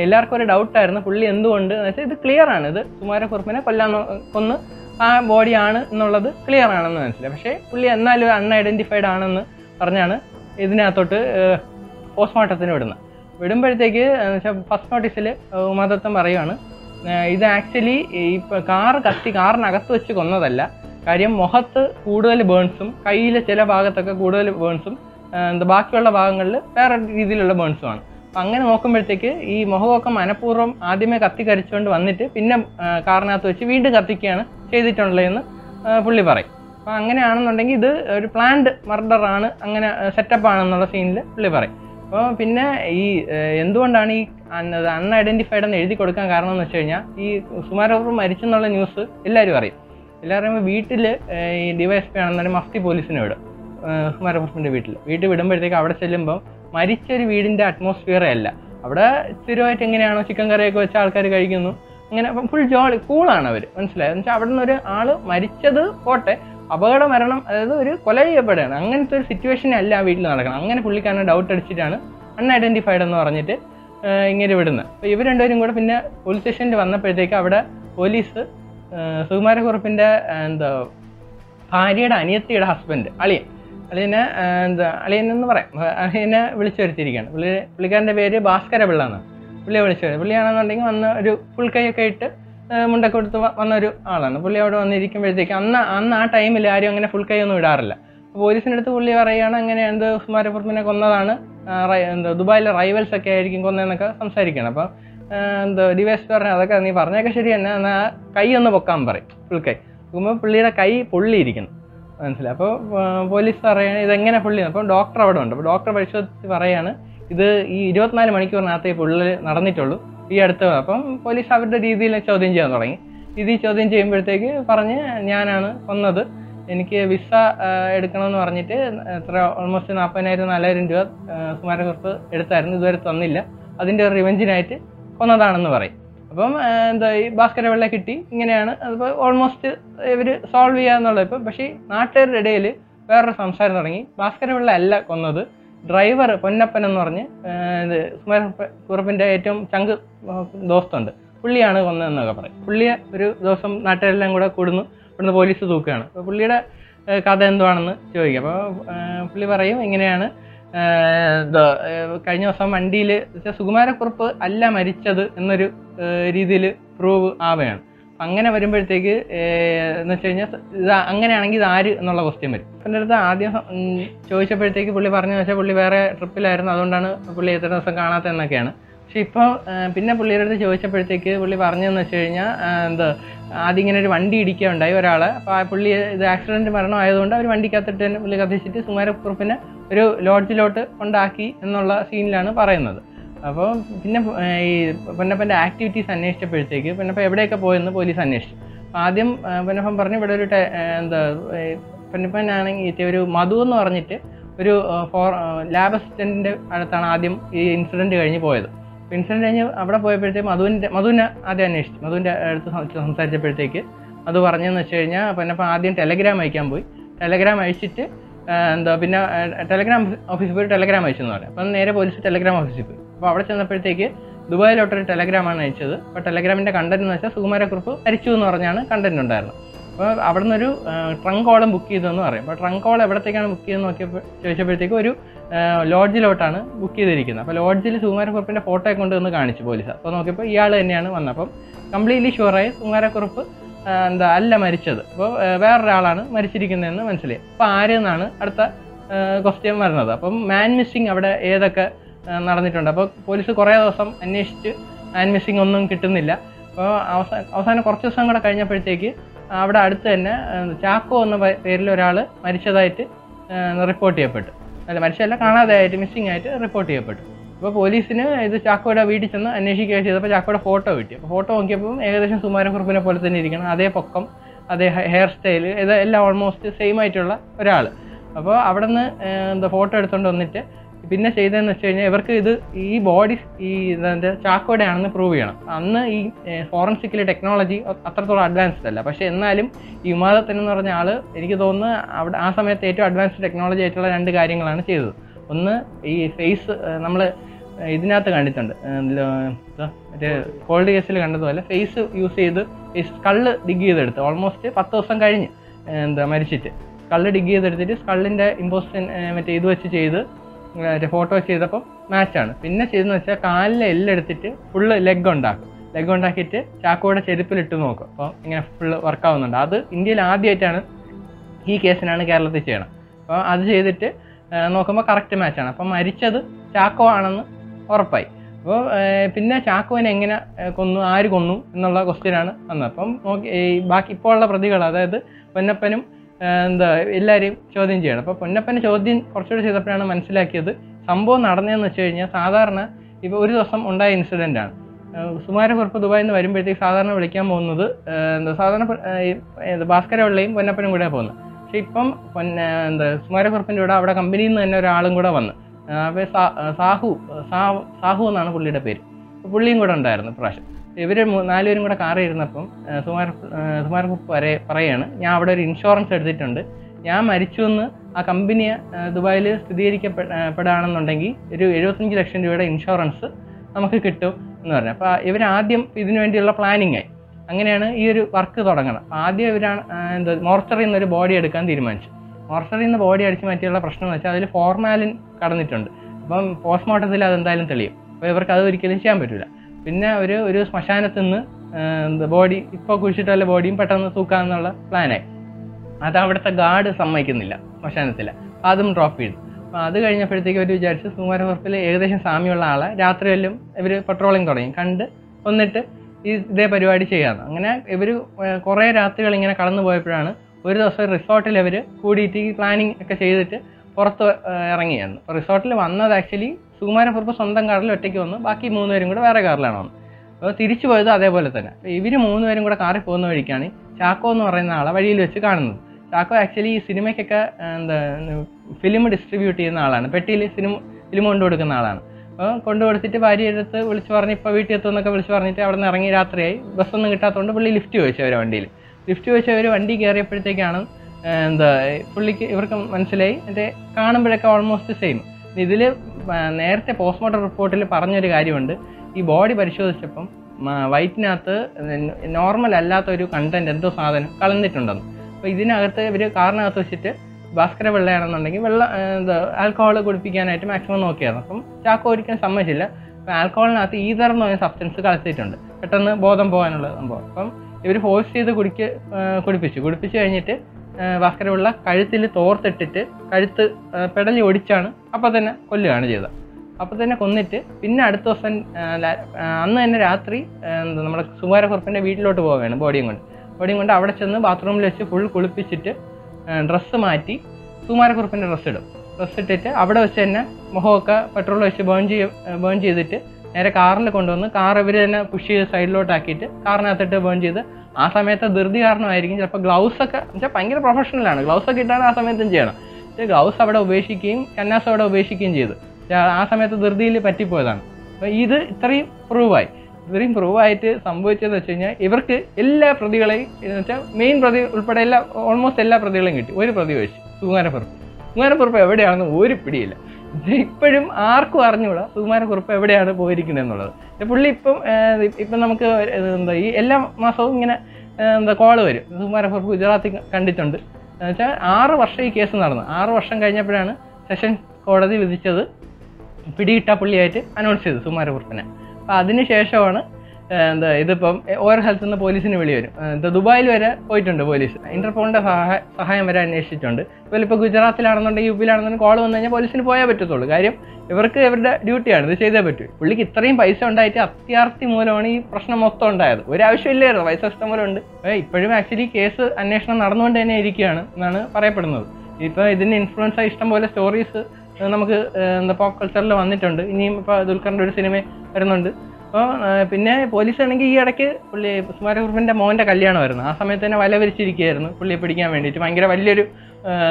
എല്ലാവർക്കും ഒരു ഡൗട്ടായിരുന്നു പുള്ളി എന്തുകൊണ്ട് എന്ന് വെച്ചാൽ ഇത് ക്ലിയർ ആണ്. ഇത് സുകുമാരക്കുറുപ്പിനെ കൊല്ലാൻ കൊന്ന് ആ ബോഡിയാണ് എന്നുള്ളത് ക്ലിയർ ആണെന്ന് മനസ്സിലായി. പക്ഷേ പുള്ളി എന്നാലും അൺഐഡന്റിഫൈഡ് ആണെന്ന് പറഞ്ഞാണ് ഇതിനകത്തോട്ട് പോസ്റ്റ്മോർട്ടത്തിന് വിടുന്നത്. വിടുമ്പോഴത്തേക്ക് ഫസ്റ്റ് നോട്ടീസിൽ മതത്വം പറയുവാണ് ഇത് ആക്ച്വലി ഈ കാർ കത്തി കാറിനകത്ത് വെച്ച് കൊന്നതല്ല. കാര്യം മുഖത്ത് കൂടുതൽ ബേൺസും കയ്യിലെ ചില ഭാഗത്തൊക്കെ കൂടുതൽ ബേൺസും എന്താ ബാക്കിയുള്ള ഭാഗങ്ങളിൽ വേറെ രീതിയിലുള്ള ബേൺസുമാണ് അപ്പം അങ്ങനെ നോക്കുമ്പോഴത്തേക്ക് ഈ മുഖമൊക്കെ മനഃപൂർവം ആദ്യമേ കത്തി കരിച്ചുകൊണ്ട് വന്നിട്ട് പിന്നെ കാറിനകത്ത് വെച്ച് വീണ്ടും കത്തിക്കുകയാണ് ചെയ്തിട്ടുള്ളതെന്ന് പുള്ളി പറയും. അപ്പം അങ്ങനെയാണെന്നുണ്ടെങ്കിൽ ഇത് ഒരു പ്ലാൻഡ് മർഡർ ആണ് അങ്ങനെ സെറ്റപ്പ് ആണെന്നുള്ള സീനിൽ പുള്ളി പറയും. അപ്പോൾ പിന്നെ ഈ എന്തുകൊണ്ടാണ് ഈ അൺഐഡന്റിഫൈഡ് എന്ന് എഴുതി കൊടുക്കാൻ കാരണം എന്ന് വെച്ച് കഴിഞ്ഞാൽ ഈ സുമാരപൂർ മരിച്ചെന്നുള്ള ന്യൂസ് എല്ലാവരും അറിയും. എല്ലാവരും അറിയുമ്പോൾ വീട്ടിൽ ഈ ഡിവൈഎസ്പി ആണെന്നാലും മഫ്തി പോലീസിനെ വിടും സുമാരപുറിന്റെ വീട്ടിൽ വീട്ടിൽ വിടുമ്പോഴത്തേക്ക് അവിടെ ചെല്ലുമ്പോൾ മരിച്ചൊരു വീടിന്റെ അറ്റ്മോസ്ഫിയറേ അല്ല. അവിടെ സ്ഥിരമായിട്ട് എങ്ങനെയാണോ ചിക്കൻ കറിയൊക്കെ വെച്ച ആൾക്കാർ കഴിക്കുന്നു. അങ്ങനെ അപ്പം ഫുൾ ജോളി കൂളാണ് അവർ മനസ്സിലായത് എന്ന് വെച്ചാൽ അവിടെ നിന്ന് ഒരു ആൾ മരിച്ചത് പോട്ടെ അപകട മരണം അതായത് ഒരു കൊല ചെയ്യപ്പെടുകയാണ്. അങ്ങനത്തെ ഒരു സിറ്റുവേഷൻ അല്ല ആ വീട്ടിൽ നടക്കണം അങ്ങനെ പുള്ളിക്കാരനെ ഡൗട്ട് അടിച്ചിട്ടാണ് അൺഐഡന്റിഫൈഡ് എന്ന് പറഞ്ഞിട്ട് ഇങ്ങനെ വിടുന്നത്. അപ്പോൾ ഇവർ രണ്ടുപേരും കൂടെ പിന്നെ പോലീസ് സ്റ്റേഷനിൽ വന്നപ്പോഴത്തേക്ക് അവിടെ പോലീസ് സുകുമാരക്കുറുപ്പിന്റെ എന്താ ഭാര്യയുടെ അനിയത്തിയുടെ ഹസ്ബൻഡ് അളിയൻ. അളിയനെ എന്താ അളിയൻ എന്ന് പറയാം. അളിയനെ വിളിച്ചു വരുത്തിയിരിക്കുകയാണ്. പുള്ളി പുള്ളിക്കാരന്റെ പേര് ഭാസ്കര പിള്ള എന്നാണ്. പുള്ളിയെ വിളിച്ചു വരും പുള്ളിയാണെന്നുണ്ടെങ്കിൽ വന്ന ഒരു ഫുൾ കൈയൊക്കെ ഇട്ട് മുണ്ടൊക്കെ വന്ന ഒരു ആളാണ്. പുള്ളി അവിടെ വന്നിരിക്കുമ്പോഴത്തേക്ക് അന്ന് അന്ന് ആ ടൈമിൽ ആരും അങ്ങനെ ഫുൾ കൈ ഒന്നും ഇടാറില്ല. പോലീസിന്റെ അടുത്ത് പുള്ളി പറയുകയാണ് അങ്ങനെ എന്ത് ഉസ്മാരപ്പുറത്തിനെ കൊന്നതാണ്? എന്തോ ദുബായിലെ റൈവൽസ് ഒക്കെ ആയിരിക്കും കൊന്നതെന്നൊക്കെ സംസാരിക്കണം. അപ്പം എന്തോ ഡിവൈസ് പറഞ്ഞാൽ അതൊക്കെ നീ പറഞ്ഞൊക്കെ ശരി തന്നെ എന്നാൽ കൈ ഒന്ന് പൊക്കാൻ പറയും ഫുൾ കൈ. നോക്കുമ്പോൾ പുള്ളിയുടെ കൈ പൊള്ളിയിരിക്കുന്നു. മനസ്സിലായി? അപ്പോൾ പോലീസ് പറയാണ് ഇതെങ്ങനെ പുള്ളി അപ്പം ഡോക്ടർ അവിടെ ഉണ്ട്. അപ്പോൾ ഡോക്ടർ പരിശോധിച്ച് പറയാണ് ഇത് ഈ ഇരുപത്തിനാല് മണിക്കൂറിനകത്ത് ഈ പൊള്ളൽ നടന്നിട്ടുള്ളൂ. ഈ അടുത്ത് അപ്പം പോലീസ് അവരുടെ രീതിയിൽ ചോദ്യം ചെയ്യാൻ തുടങ്ങി. രീതി ചോദ്യം ചെയ്യുമ്പോഴത്തേക്ക് പറഞ്ഞ് ഞാനാണ് കൊന്നത് എനിക്ക് വിസ എടുക്കണം എടുക്കണമെന്ന് പറഞ്ഞിട്ട് എത്ര ഓൾമോസ്റ്റ് നാൽപ്പതിനായിരം നാലായിരം രൂപ സ്മാരകർപ്പ് എടുത്തായിരുന്നു. ഇതുവരെ തന്നില്ല. അതിന്റെ ഒരു റിവെഞ്ചിനായിട്ട് കൊന്നതാണെന്ന് പറയും. അപ്പം എന്താ ഈ ഭാസ്കര വെള്ള കിട്ടി. ഇങ്ങനെയാണ്. അതിപ്പോൾ ഓൾമോസ്റ്റ് ഇവർ സോൾവ് ചെയ്യാന്നുള്ളത് ഇപ്പം പക്ഷേ നാട്ടുകാരുടെ ഇടയിൽ വേറൊരു സംസാരം തുടങ്ങി. ഭാസ്കര വെള്ള അല്ല കൊന്നത്. ഡ്രൈവർ പൊന്നപ്പൻ എന്ന് പറഞ്ഞ് ഇത് കുറുപ്പിന്റെ ഏറ്റവും ചങ്ക് ദോസ്തുണ്ട്. പുള്ളിയാണ് കൊന്നതെന്നൊക്കെ പറയും. പുള്ളിയെ ഒരു ദിവസം നാട്ടുകാരെല്ലാം കൂടെ കൂടുന്നു. ഇവിടുന്ന് പോലീസ് തൂക്കുകയാണ്. അപ്പോൾ പുള്ളിയുടെ കഥ എന്തുവാണെന്ന് ചോദിക്കും. അപ്പോൾ പുള്ളി പറയും ഇങ്ങനെയാണ് കഴിഞ്ഞ ദിവസം വണ്ടിയിൽ സുകുമാരക്കുറുപ്പ് അല്ല മരിച്ചത് എന്നൊരു രീതിയിൽ പ്രൂവ് ആവുകയാണ്. അങ്ങനെ വരുമ്പോഴത്തേക്ക് എന്ന് വെച്ച് കഴിഞ്ഞാൽ ഇത് അങ്ങനെയാണെങ്കിൽ ഇത് ആര് എന്നുള്ള ക്വസ്റ്റ്യൻ വരും. എന്റെ അടുത്ത് ആദ്യം ചോദിച്ചപ്പോഴത്തേക്ക് പുള്ളി പറഞ്ഞു വെച്ചാൽ പുള്ളി വേറെ ട്രിപ്പിലായിരുന്നു അതുകൊണ്ടാണ് പുള്ളി എത്ര ദിവസം കാണാത്തതെന്നൊക്കെയാണ് പക്ഷെ ഇപ്പോൾ പിന്നെ പുള്ളിയുടെ അടുത്ത് ചോദിച്ചപ്പോഴത്തേക്ക് പുള്ളി പറഞ്ഞതെന്ന് വെച്ച് കഴിഞ്ഞാൽ എന്താ ആദ്യം ഇങ്ങനെ ഒരു വണ്ടി ഇടിക്കുകയുണ്ടായി ഒരാൾ അപ്പോൾ ആ പുള്ളി ഇത് ആക്സിഡന്റ് മരണം ആയതുകൊണ്ട് അവർ വണ്ടിക്കകത്തിട്ട് തന്നെ പുള്ളി കത്തിച്ചിട്ട് സുമാരക്കുറുപ്പിനെ ഒരു ലോഡ്ജിലോട്ട് കൊണ്ടാക്കി എന്നുള്ള സീനിലാണ് പറയുന്നത്. അപ്പോൾ പിന്നെ ഈ പൊന്നപ്പന്റെ ആക്ടിവിറ്റീസ് അന്വേഷിച്ചപ്പോഴത്തേക്ക് പൊന്നപ്പൻ എവിടെയൊക്കെ പോയെന്ന് പോലീസ് അന്വേഷിച്ചു. അപ്പോൾ ആദ്യം പൊന്നപ്പൻ പറഞ്ഞു ഇവിടെ ഒരു എന്താ പൊന്നപ്പൻ ആണെങ്കിൽ ഒരു മധു എന്ന് പറഞ്ഞിട്ട് ഒരു ഫോർ ലാബ് അസിസ്റ്റന്റിന്റെ അടുത്താണ് ആദ്യം ഈ ഇൻസിഡന്റ് കഴിഞ്ഞ് പോയത്. ഇൻസിഡന്റ് കഴിഞ്ഞ് അവിടെ പോയപ്പോഴത്തേക്ക് മധുവിന്റെ മധുവിനെ ആദ്യം അന്വേഷിച്ചു. മധുവിന്റെ അടുത്ത് സംസാരിച്ചപ്പോഴത്തേക്ക് അത് പറഞ്ഞതെന്ന് വെച്ച് കഴിഞ്ഞാൽ പിന്നെ അപ്പോൾ ആദ്യം ടെലഗ്രാം അയക്കാൻ പോയി. ടെലഗ്രാം അയച്ചിട്ട് എന്താ പിന്നെ ടെലഗ്രാം ഓഫീസിൽ പോയി ടെലഗ്രാം അയച്ചെന്ന് പറയാം അപ്പം നേരെ പോലീസ് ടെലഗ്രാം ഓഫീസിൽ പോയി. അപ്പോൾ അവിടെ ചെന്നപ്പോഴത്തേക്ക് ദുബായിലോട്ടൊരു ടെലഗ്രാമാണ് അയച്ചത്. അപ്പോൾ ടെലഗ്രാമിന്റെ കണ്ടന്റ് എന്ന് വെച്ചാൽ സുകുമാരക്കുറിപ്പ് അരിച്ചു എന്ന് പറഞ്ഞാണ് കണ്ടന്റ് ഉണ്ടായിരുന്നത്. അപ്പോൾ അവിടെ നിന്നൊരു ട്രങ്ക് കോളം ബുക്ക് ചെയ്തതെന്ന് പറയും. അപ്പോൾ ട്രങ്ക് കോൾ എവിടത്തേക്കാണ് ബുക്ക് ചെയ്തെന്ന് നോക്കിയപ്പോൾ ചോദിച്ചപ്പോഴത്തേക്ക് ഒരു ലോഡ്ജിലോട്ടാണ് ബുക്ക് ചെയ്തിരിക്കുന്നത്. അപ്പോൾ ലോഡ്ജിൽ സുകുമാരക്കുറിപ്പിന്റെ ഫോട്ടോ കൊണ്ട് വന്ന് കാണിച്ചു പോലീസ്. അപ്പോൾ നോക്കിയപ്പോൾ ഇയാൾ തന്നെയാണ് വന്നത്. അപ്പം കംപ്ലീറ്റ്ലി ഷുവറായി സുകുമാരക്കുറിപ്പ് എന്താ അല്ല മരിച്ചത്. അപ്പോൾ വേറൊരാളാണ് മരിച്ചിരിക്കുന്നതെന്ന് മനസ്സിലായി. അപ്പോൾ ആരെന്നാണ് അടുത്ത ക്വസ്റ്റ്യൻ വരുന്നത്? അപ്പം മാൻ മിസ്സിങ് അവിടെ ഏതൊക്കെ നടന്നിട്ടുണ്ട്. അപ്പോൾ പോലീസ് കുറേ ദിവസം അന്വേഷിച്ച് ആൻഡ് മിസ്സിങ് ഒന്നും കിട്ടുന്നില്ല. അപ്പോൾ അവസാന അവസാനം കുറച്ച് ദിവസം കൂടെ കഴിഞ്ഞപ്പോഴത്തേക്ക് അവിടെ അടുത്ത് തന്നെ ചാക്കോ എന്ന പേരിൽ ഒരാൾ മരിച്ചതായിട്ട് റിപ്പോർട്ട് ചെയ്യപ്പെട്ടു. അല്ല മരിച്ചല്ല കാണാതെയായിട്ട് മിസ്സിംഗ് ആയിട്ട് റിപ്പോർട്ട് ചെയ്യപ്പെട്ടു. അപ്പോൾ പോലീസിന് ഇത് ചാക്കോയുടെ വീട്ടിൽ ചെന്ന് അന്വേഷിക്കുകയും ചെയ്തപ്പോൾ ചാക്കോയുടെ ഫോട്ടോ കിട്ടി. അപ്പോൾ ഫോട്ടോ നോക്കിയപ്പോൾ ഏകദേശം സുമാരക്കുറുപ്പിനെ പോലെ തന്നെ ഇരിക്കണം. അതേ പൊക്കം അതേ ഹെയർ സ്റ്റൈൽ ഇത് എല്ലാം ഓൾമോസ്റ്റ് സെയിം ആയിട്ടുള്ള ഒരാൾ. അപ്പോൾ അവിടെ നിന്ന് എന്താ ഫോട്ടോ എടുത്തുകൊണ്ട് വന്നിട്ട് പിന്നെ ചെയ്തതെന്ന് വെച്ച് കഴിഞ്ഞാൽ ഇവർക്ക് ഇത് ഈ ബോഡി ഈ എന്താ ചാക്കോയുടെ ആണെന്ന് പ്രൂവ് ചെയ്യണം. അന്ന് ഈ ഫോറൻസിക്കിലെ ടെക്നോളജി അത്രത്തോളം അഡ്വാൻസ്ഡ് അല്ല. പക്ഷേ എന്നാലും ഈ വിമാനത്തിൽ എന്ന് പറഞ്ഞ ആൾ എനിക്ക് തോന്നുന്നു അവിടെ ആ സമയത്ത് ഏറ്റവും അഡ്വാൻസ്ഡ് ടെക്നോളജി ആയിട്ടുള്ള രണ്ട് കാര്യങ്ങളാണ് ചെയ്തത്. ഒന്ന് ഈ ഫേസ് നമ്മൾ ഇതിനകത്ത് കണ്ടിട്ടുണ്ട്. മറ്റേ കോൾഡ് കേസിൽ കണ്ടതുപോലെ ഫേസ് യൂസ് ചെയ്ത് ഫേസ് കള്ള് ഡിഗ് ചെയ്തെടുത്ത്. ഓൾമോസ്റ്റ് പത്ത് ദിവസം കഴിഞ്ഞ് എന്താ മരിച്ചിട്ട്. കള്ള് ഡിഗ് ചെയ്തെടുത്തിട്ട് സ്കള്ളിന്റെ ഇമ്പോസ്റ്റൻ മറ്റേ ഇത് വെച്ച് ചെയ്ത് ഫോട്ടോ ചെയ്തപ്പോൾ മാച്ചാണ് പിന്നെ ചെയ്തെന്ന് വെച്ചാൽ കാലിലെ എല്ലെടുത്തിട്ട് ഫുള്ള് ലെഗ് ഉണ്ടാക്കും. ലെഗ് ഉണ്ടാക്കിയിട്ട് ചാക്കോയുടെ ചെരുപ്പിലിട്ട് നോക്കും. അപ്പോൾ ഇങ്ങനെ ഫുള്ള് വർക്കാവുന്നുണ്ട് അത് ഇന്ത്യയിൽ ആദ്യമായിട്ടാണ് ഈ കേസിനാണ് കേരളത്തിൽ ചെയ്യണം അപ്പോൾ അത് ചെയ്തിട്ട് നോക്കുമ്പോൾ കറക്റ്റ് മാച്ചാണ് അപ്പം മരിച്ചത് ചാക്കോ ആണെന്ന് ഉറപ്പായി. അപ്പോൾ പിന്നെ ചാക്കോനെ എങ്ങനെ കൊന്നു ആര് കൊന്നു എന്നുള്ള ക്വസ്റ്റ്യനാണ് വന്നത് അപ്പം നോക്കി ഈ ബാക്കി ഇപ്പോൾ ഉള്ള പ്രതികൾ അതായത് പൊന്നപ്പനും എന്താ എല്ലാവരെയും ചോദ്യം ചെയ്യണം. അപ്പോൾ പൊന്നപ്പനെ ചോദ്യം കുറച്ചുകൂടി ചെയ്തപ്പോഴാണ് മനസ്സിലാക്കിയത്. സംഭവം നടന്നതെന്ന് വെച്ച് കഴിഞ്ഞാൽ സാധാരണ ഇപ്പോൾ ഒരു ദിവസം ഉണ്ടായ ഇൻസിഡന്റ് ആണ്. സുമാരക്കുറിപ്പ് ദുബായിൽ നിന്ന് വരുമ്പോഴത്തേക്ക് സാധാരണ വിളിക്കാൻ പോകുന്നത് എന്താ സാധാരണ ഭാസ്കരപിള്ളയും പൊന്നപ്പനും കൂടെ പോകുന്നത്. പക്ഷെ ഇപ്പം പൊന്ന എന്താ സുമാരക്കുറിപ്പിന്റെ കൂടെ അവിടെ കമ്പനിയിൽ നിന്ന് തന്നെ ഒരാളും കൂടെ വന്ന്. അപ്പോൾ സാഹു സാഹു എന്നാണ് പുള്ളിയുടെ പേര്. പുള്ളിയും കൂടെ ഉണ്ടായിരുന്നു ഇപ്രാവശ്യം. ഇവർ നാലുപേരും കൂടെ കാറിൽ ഇരുന്നപ്പം സുമാർ സുമാർ വരെ പറയാണ് ഞാൻ അവിടെ ഒരു ഇൻഷുറൻസ് എടുത്തിട്ടുണ്ട്. ഞാൻ മരിച്ചു എന്ന് ആ കമ്പനി ദുബായിൽ സ്ഥിരീകരിക്കപ്പെടാണെന്നുണ്ടെങ്കിൽ ഒരു എഴുപത്തഞ്ച് ലക്ഷം രൂപയുടെ ഇൻഷുറൻസ് നമുക്ക് കിട്ടും എന്ന് പറഞ്ഞു. അപ്പോൾ ഇവർ ആദ്യം ഇതിനു വേണ്ടിയുള്ള പ്ലാനിങ് ആയി. അങ്ങനെയാണ് ഈ ഒരു വർക്ക് തുടങ്ങണം ആദ്യം ഇവരാണ് എന്താ മോർച്ചറിയിൽ നിന്ന് ഒരു ബോഡി എടുക്കാൻ തീരുമാനിച്ചു. മോർച്ചറിയിൽ നിന്ന് ബോഡി അടിച്ച് മാറ്റിയുള്ള പ്രശ്നം എന്ന് വെച്ചാൽ അതിൽ ഫോർമാലിൻ കടന്നിട്ടുണ്ട്. അപ്പം പോസ്റ്റ്മോർട്ടത്തിൽ അതെന്തായാലും തെളിയും. അപ്പോൾ ഇവർക്ക് അത് ഒരിക്കലും ചെയ്യാൻ പറ്റില്ല പിന്നെ ഒരു ഒരു ശ്മശാനത്തിൽ നിന്ന് ബോഡി ഇപ്പോൾ കുഴിച്ചിട്ടുള്ള ബോഡിയും പെട്ടെന്ന് തൂക്കാമെന്നുള്ള പ്ലാനായി അത് അവിടുത്തെ ഗാർഡ് സമ്മതിക്കുന്നില്ല ശ്മശാനത്തിൽ അതും ഡ്രോപ്പ് ചെയ്തു. അപ്പോൾ അത് കഴിഞ്ഞപ്പോഴത്തേക്ക് അവർ വിചാരിച്ചു സുകുമാരക്കുറിപ്പിൽ ഏകദേശം സാമ്യമുള്ള ആളെ. രാത്രിയെല്ലാം ഇവർ പട്രോളിങ് തുടങ്ങി. കണ്ട് വന്നിട്ട് ഈ ഇതേ പരിപാടി ചെയ്യാമെന്ന് അങ്ങനെ ഇവർ കുറേ രാത്രികൾ ഇങ്ങനെ കടന്നു പോയപ്പോഴാണ് ഒരു ദിവസം റിസോർട്ടിൽ അവർ കൂടിയിട്ട് ഈ പ്ലാനിങ് ഒക്കെ ചെയ്തിട്ട് പുറത്ത് ഇറങ്ങിയായിരുന്നു അപ്പോൾ റിസോർട്ടിൽ വന്നത് ആക്ച്വലി സുകുമാരക്കുറിപ്പ് സ്വന്തം കാറിൽ ഒറ്റയ്ക്ക് വന്നു. ബാക്കി മൂന്നുപേരും കൂടെ വേറെ കാറിലാണ് വന്നത്. അപ്പോൾ തിരിച്ചു പോയത് അതേപോലെ തന്നെ. ഇവർ മൂന്നുപേരും കൂടെ കാറിൽ പോകുന്ന വഴിക്കാണ് ചാക്കോ എന്ന് പറയുന്ന ആളെ വഴിയിൽ വെച്ച് കാണുന്നത്. ചാക്കോ ആക്ച്വലി ഈ സിനിമയ്ക്കൊക്കെ എന്താ ഫിലിം ഡിസ്ട്രിബ്യൂട്ട് ചെയ്യുന്ന ആളാണ്. പെട്ടിയിൽ സിനിമ ഫിലിം കൊണ്ടു കൊടുക്കുന്ന ആളാണ്. അപ്പോൾ കൊണ്ടു കൊടുത്തിട്ട് ഭാര്യ എടുത്ത് വിളിച്ച് പറഞ്ഞ് ഇപ്പോൾ വീട്ടിൽ എത്തുമെന്നൊക്കെ വിളിച്ച് പറഞ്ഞിട്ട് അവിടെ നിന്ന് ഇറങ്ങി രാത്രിയായി. ബസ്സൊന്നും കിട്ടാത്തതുകൊണ്ട് പുള്ളി ലിഫ്റ്റ് ചോദിച്ചു അവരെ വണ്ടിയിൽ. ലിഫ്റ്റ് ചോദിച്ചവർ വണ്ടി കയറിയപ്പോഴത്തേക്കാണ് എന്താ പുള്ളിക്ക് ഇവർക്ക് മനസ്സിലായി. എന്റെ കാണുമ്പോഴൊക്കെ ഓൾമോസ്റ്റ് സെയിം ഇതിൽ നേരത്തെ പോസ്റ്റ്മോർട്ടം റിപ്പോർട്ടിൽ പറഞ്ഞൊരു കാര്യമുണ്ട്. ഈ ബോഡി പരിശോധിച്ചപ്പം വയറ്റിനകത്ത് നോർമൽ അല്ലാത്ത ഒരു കണ്ടന്റ് എന്തോ സാധനം കളഞ്ഞിട്ടുണ്ടെന്ന്. അപ്പോൾ ഇതിനകത്ത് ഇവർ കാറിനകത്ത് വെച്ചിട്ട് ഭാസ്കര വെള്ളയാണെന്നുണ്ടെങ്കിൽ വെള്ളം എന്താ ആൽക്കഹോൾ കുടിപ്പിക്കാനായിട്ട് മാക്സിമം നോക്കിയായിരുന്നു അപ്പം ചാക്കോ ഒരിക്കലും സമ്മതിച്ചില്ല. അപ്പം ആൽക്കഹോളിനകത്ത് ഈതർ എന്ന് പറയുന്ന സബ്സ്റ്റൻസ് കലർത്തിയിട്ടുണ്ട് പെട്ടെന്ന് ബോധം പോകാനുള്ള സംഭവം. അപ്പം ഇവർ ഫോഴ്സ് ചെയ്ത് കുടിക്ക് കുടിപ്പിച്ചു. കുടിപ്പിച്ച് കഴിഞ്ഞിട്ട് ആ, ഭാസ്കര കഴുത്തിൽ തോർത്തിട്ടിട്ട് കഴുത്ത് പെടലി ഒടിച്ചാണ് അപ്പോൾ തന്നെ കൊല്ലുകയാണ് ചെയ്തത്. അപ്പോൾ തന്നെ കൊന്നിട്ട് പിന്നെ അടുത്ത ദിവസം അന്ന് തന്നെ രാത്രി എന്താ നമ്മുടെ സുമാരക്കുറുപ്പിന്റെ വീട്ടിലോട്ട് പോവുകയാണ് ബോഡിയും കൊണ്ട്. ബോഡിയും കൊണ്ട് അവിടെ ചെന്ന് ബാത്റൂമിൽ വെച്ച് ഫുൾ കുളിപ്പിച്ചിട്ട് ഡ്രസ്സ് മാറ്റി സുമാരക്കുറുപ്പിന്റെ ഡ്രസ്സ് ഇടും. ഡ്രസ്സ് ഇട്ടിട്ട് അവിടെ വെച്ച് തന്നെ മുഖമൊക്കെ പെട്രോൾ വെച്ച് ബേൺ ചെയ്യ ബേൺ ചെയ്തിട്ട് നേരെ കാറിൽ കൊണ്ടുവന്ന് കാർ ഇവർ തന്നെ പുഷ് ചെയ്ത് സൈഡിലോട്ടാക്കിയിട്ട് കാറിനകത്തിട്ട് ബേൺ ചെയ്ത് ആ സമയത്ത് ധൃതി കാരണമായിരിക്കും ചിലപ്പോൾ ഗ്ലൗസ് ഒക്കെ വെച്ചാൽ ഭയങ്കര പ്രൊഫഷണലാണ് ഗ്ലൗസ് ഒക്കെ ഇട്ടാണ് ആ സമയത്തും ചെയ്യണം. ഗ്ലൗസ് അവിടെ ഉപേക്ഷിക്കുകയും കന്നാസ് അവിടെ ഉപേക്ഷിക്കുകയും ചെയ്തു. ആ സമയത്ത് ധൃതിയിൽ പറ്റിപ്പോയതാണ്. അപ്പോൾ ഇത് ഇത്രയും പ്രൂവായി ഇത്രയും പ്രൂവായിട്ട് സംഭവിച്ചതെന്ന് വെച്ച് കഴിഞ്ഞാൽ ഇവർക്ക് എല്ലാ പ്രതികളെയും എന്ന് വെച്ചാൽ മെയിൻ പ്രതി ഉൾപ്പെടെ എല്ലാ ഓൾമോസ്റ്റ് എല്ലാ പ്രതികളെയും കിട്ടി. ഒരു പ്രതി വെച്ച്. സുകുമാരക്കുറുപ്പ് സുകുമാരക്കുറുപ്പ് എവിടെയാണെന്ന് ഒരു പിടിയില്ല. ഇപ്പോഴും ആർക്കും അറിഞ്ഞുകൂടാ സുകുമാരക്കുറുപ്പ് എവിടെയാണ് പോയിരിക്കുന്നത് എന്നുള്ളത് പുള്ളി ഇപ്പം ഇപ്പം നമുക്ക് എന്താ ഈ എല്ലാ മാസവും ഇങ്ങനെ എന്താ കോൾ വരും. സുകുമാരക്കുറുപ്പ് ഗുജറാത്തിൽ കണ്ടിട്ടുണ്ട്. എന്ന് വെച്ചാൽ ആറ് വർഷം ഈ കേസ് നടന്നു. ആറ് വർഷം കഴിഞ്ഞപ്പോഴാണ് സെഷൻ കോടതി വിധിച്ചത് പിടികിട്ട പുള്ളിയായിട്ട് അനൗൺസ് ചെയ്തു സുകുമാരക്കുറുപ്പിനെ അപ്പോൾ അതിന് ശേഷമാണ് എന്താ ഇതിപ്പം ഓരോ സ്ഥലത്തു നിന്ന് പോലീസിന് വിളി വരും. ദുബായിൽ വരെ പോയിട്ടുണ്ട് പോലീസ്. ഇന്റർപോളിന്റെ സഹായം വരെ അന്വേഷിച്ചിട്ടുണ്ട്. അതുപോലെ ഇപ്പോൾ ഗുജറാത്തിലാണെന്നുണ്ടെങ്കിൽ യു പിയിലാണെന്നുണ്ടെങ്കിൽ കോൾ വന്നു കഴിഞ്ഞാൽ പോലീസിന് പോയാൽ പറ്റത്തുള്ളൂ. കാര്യം ഇവർക്ക് ഇവരുടെ ഡ്യൂട്ടിയാണ് ഇത് ചെയ്തേ പറ്റൂ. പുള്ളിക്ക് ഇത്രയും പൈസ ഉണ്ടായിട്ട് അത്യാർത്ഥി മൂലമാണ് ഈ പ്രശ്നം മൊത്തം ഉണ്ടായത്. ഒരു ആവശ്യമില്ലായിരുന്നു പൈസ ഇഷ്ടം പോലെ ഉണ്ട്. ഇപ്പോഴും ആക്ച്വലി കേസ് അന്വേഷണം നടന്നുകൊണ്ട് തന്നെ ഇരിക്കുകയാണ് എന്നാണ് പറയപ്പെടുന്നത്. ഇപ്പോൾ ഇതിന് ഇൻഫ്ലുവൻസ് ആയി ഇഷ്ടം പോലെ സ്റ്റോറീസ് നമുക്ക് എന്താ പോപ്പ് കൾച്ചറിൽ വന്നിട്ടുണ്ട്. ഇനിയും ഇപ്പോൾ ദുൽഖറിന്റെ ഒരു സിനിമ വരുന്നുണ്ട്. അപ്പോൾ പിന്നെ പോലീസ് ആണെങ്കിൽ ഈ ഇടയ്ക്ക് പുള്ളി സുമാരകുറുപ്പിന്റെ മോന്റെ കല്യാണമായിരുന്നു. ആ സമയത്ത് തന്നെ വല വിരിച്ചിരിക്കുകയായിരുന്നു പുള്ളിയെ പിടിക്കാൻ വേണ്ടിയിട്ട്. ഭയങ്കര വലിയൊരു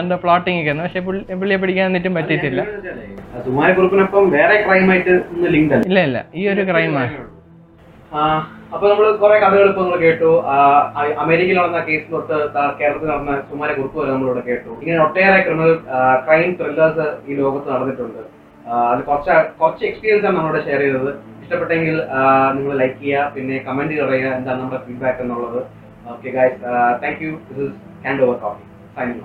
എന്താ പ്ലോട്ടിംഗ് ഒക്കെ ആയിരുന്നു. പക്ഷേ പുള്ളി പുള്ളിയെ പിടിക്കാൻ എന്നിട്ടും പറ്റിയിട്ടില്ല. ഇല്ല ഇല്ല. ഈ ഒരു ക്രൈമാണ് അപ്പൊ നമ്മൾ കുറെ കഥകൾ ഇപ്പൊ നമ്മൾ കേട്ടു. അമേരിക്കയിൽ നടന്ന കേസ് തൊട്ട് കേരളത്തിൽ നടന്ന സുമാരക്കുറിപ്പ് വരെ നമ്മളിവിടെ കേട്ടു. ഇങ്ങനെ ഒട്ടേറെ ക്രിമിനൽ ക്രൈം ത്രില്ലേഴ്സ് ഈ ലോകത്ത് നടന്നിട്ടുണ്ട്. അത് കുറച്ച് കുറച്ച് എക്സ്പീരിയൻസ് ആണ് നമ്മളോട് ഷെയർ ചെയ്തത്. ഇഷ്ടപ്പെട്ടെങ്കിൽ നിങ്ങൾ ലൈക്ക് ചെയ്യുക പിന്നെ കമന്റ് പറയുക എന്താണ് നമ്മുടെ ഫീഡ്ബാക്ക് എന്നുള്ളത്. Okay guys thank you this is hand over copy signing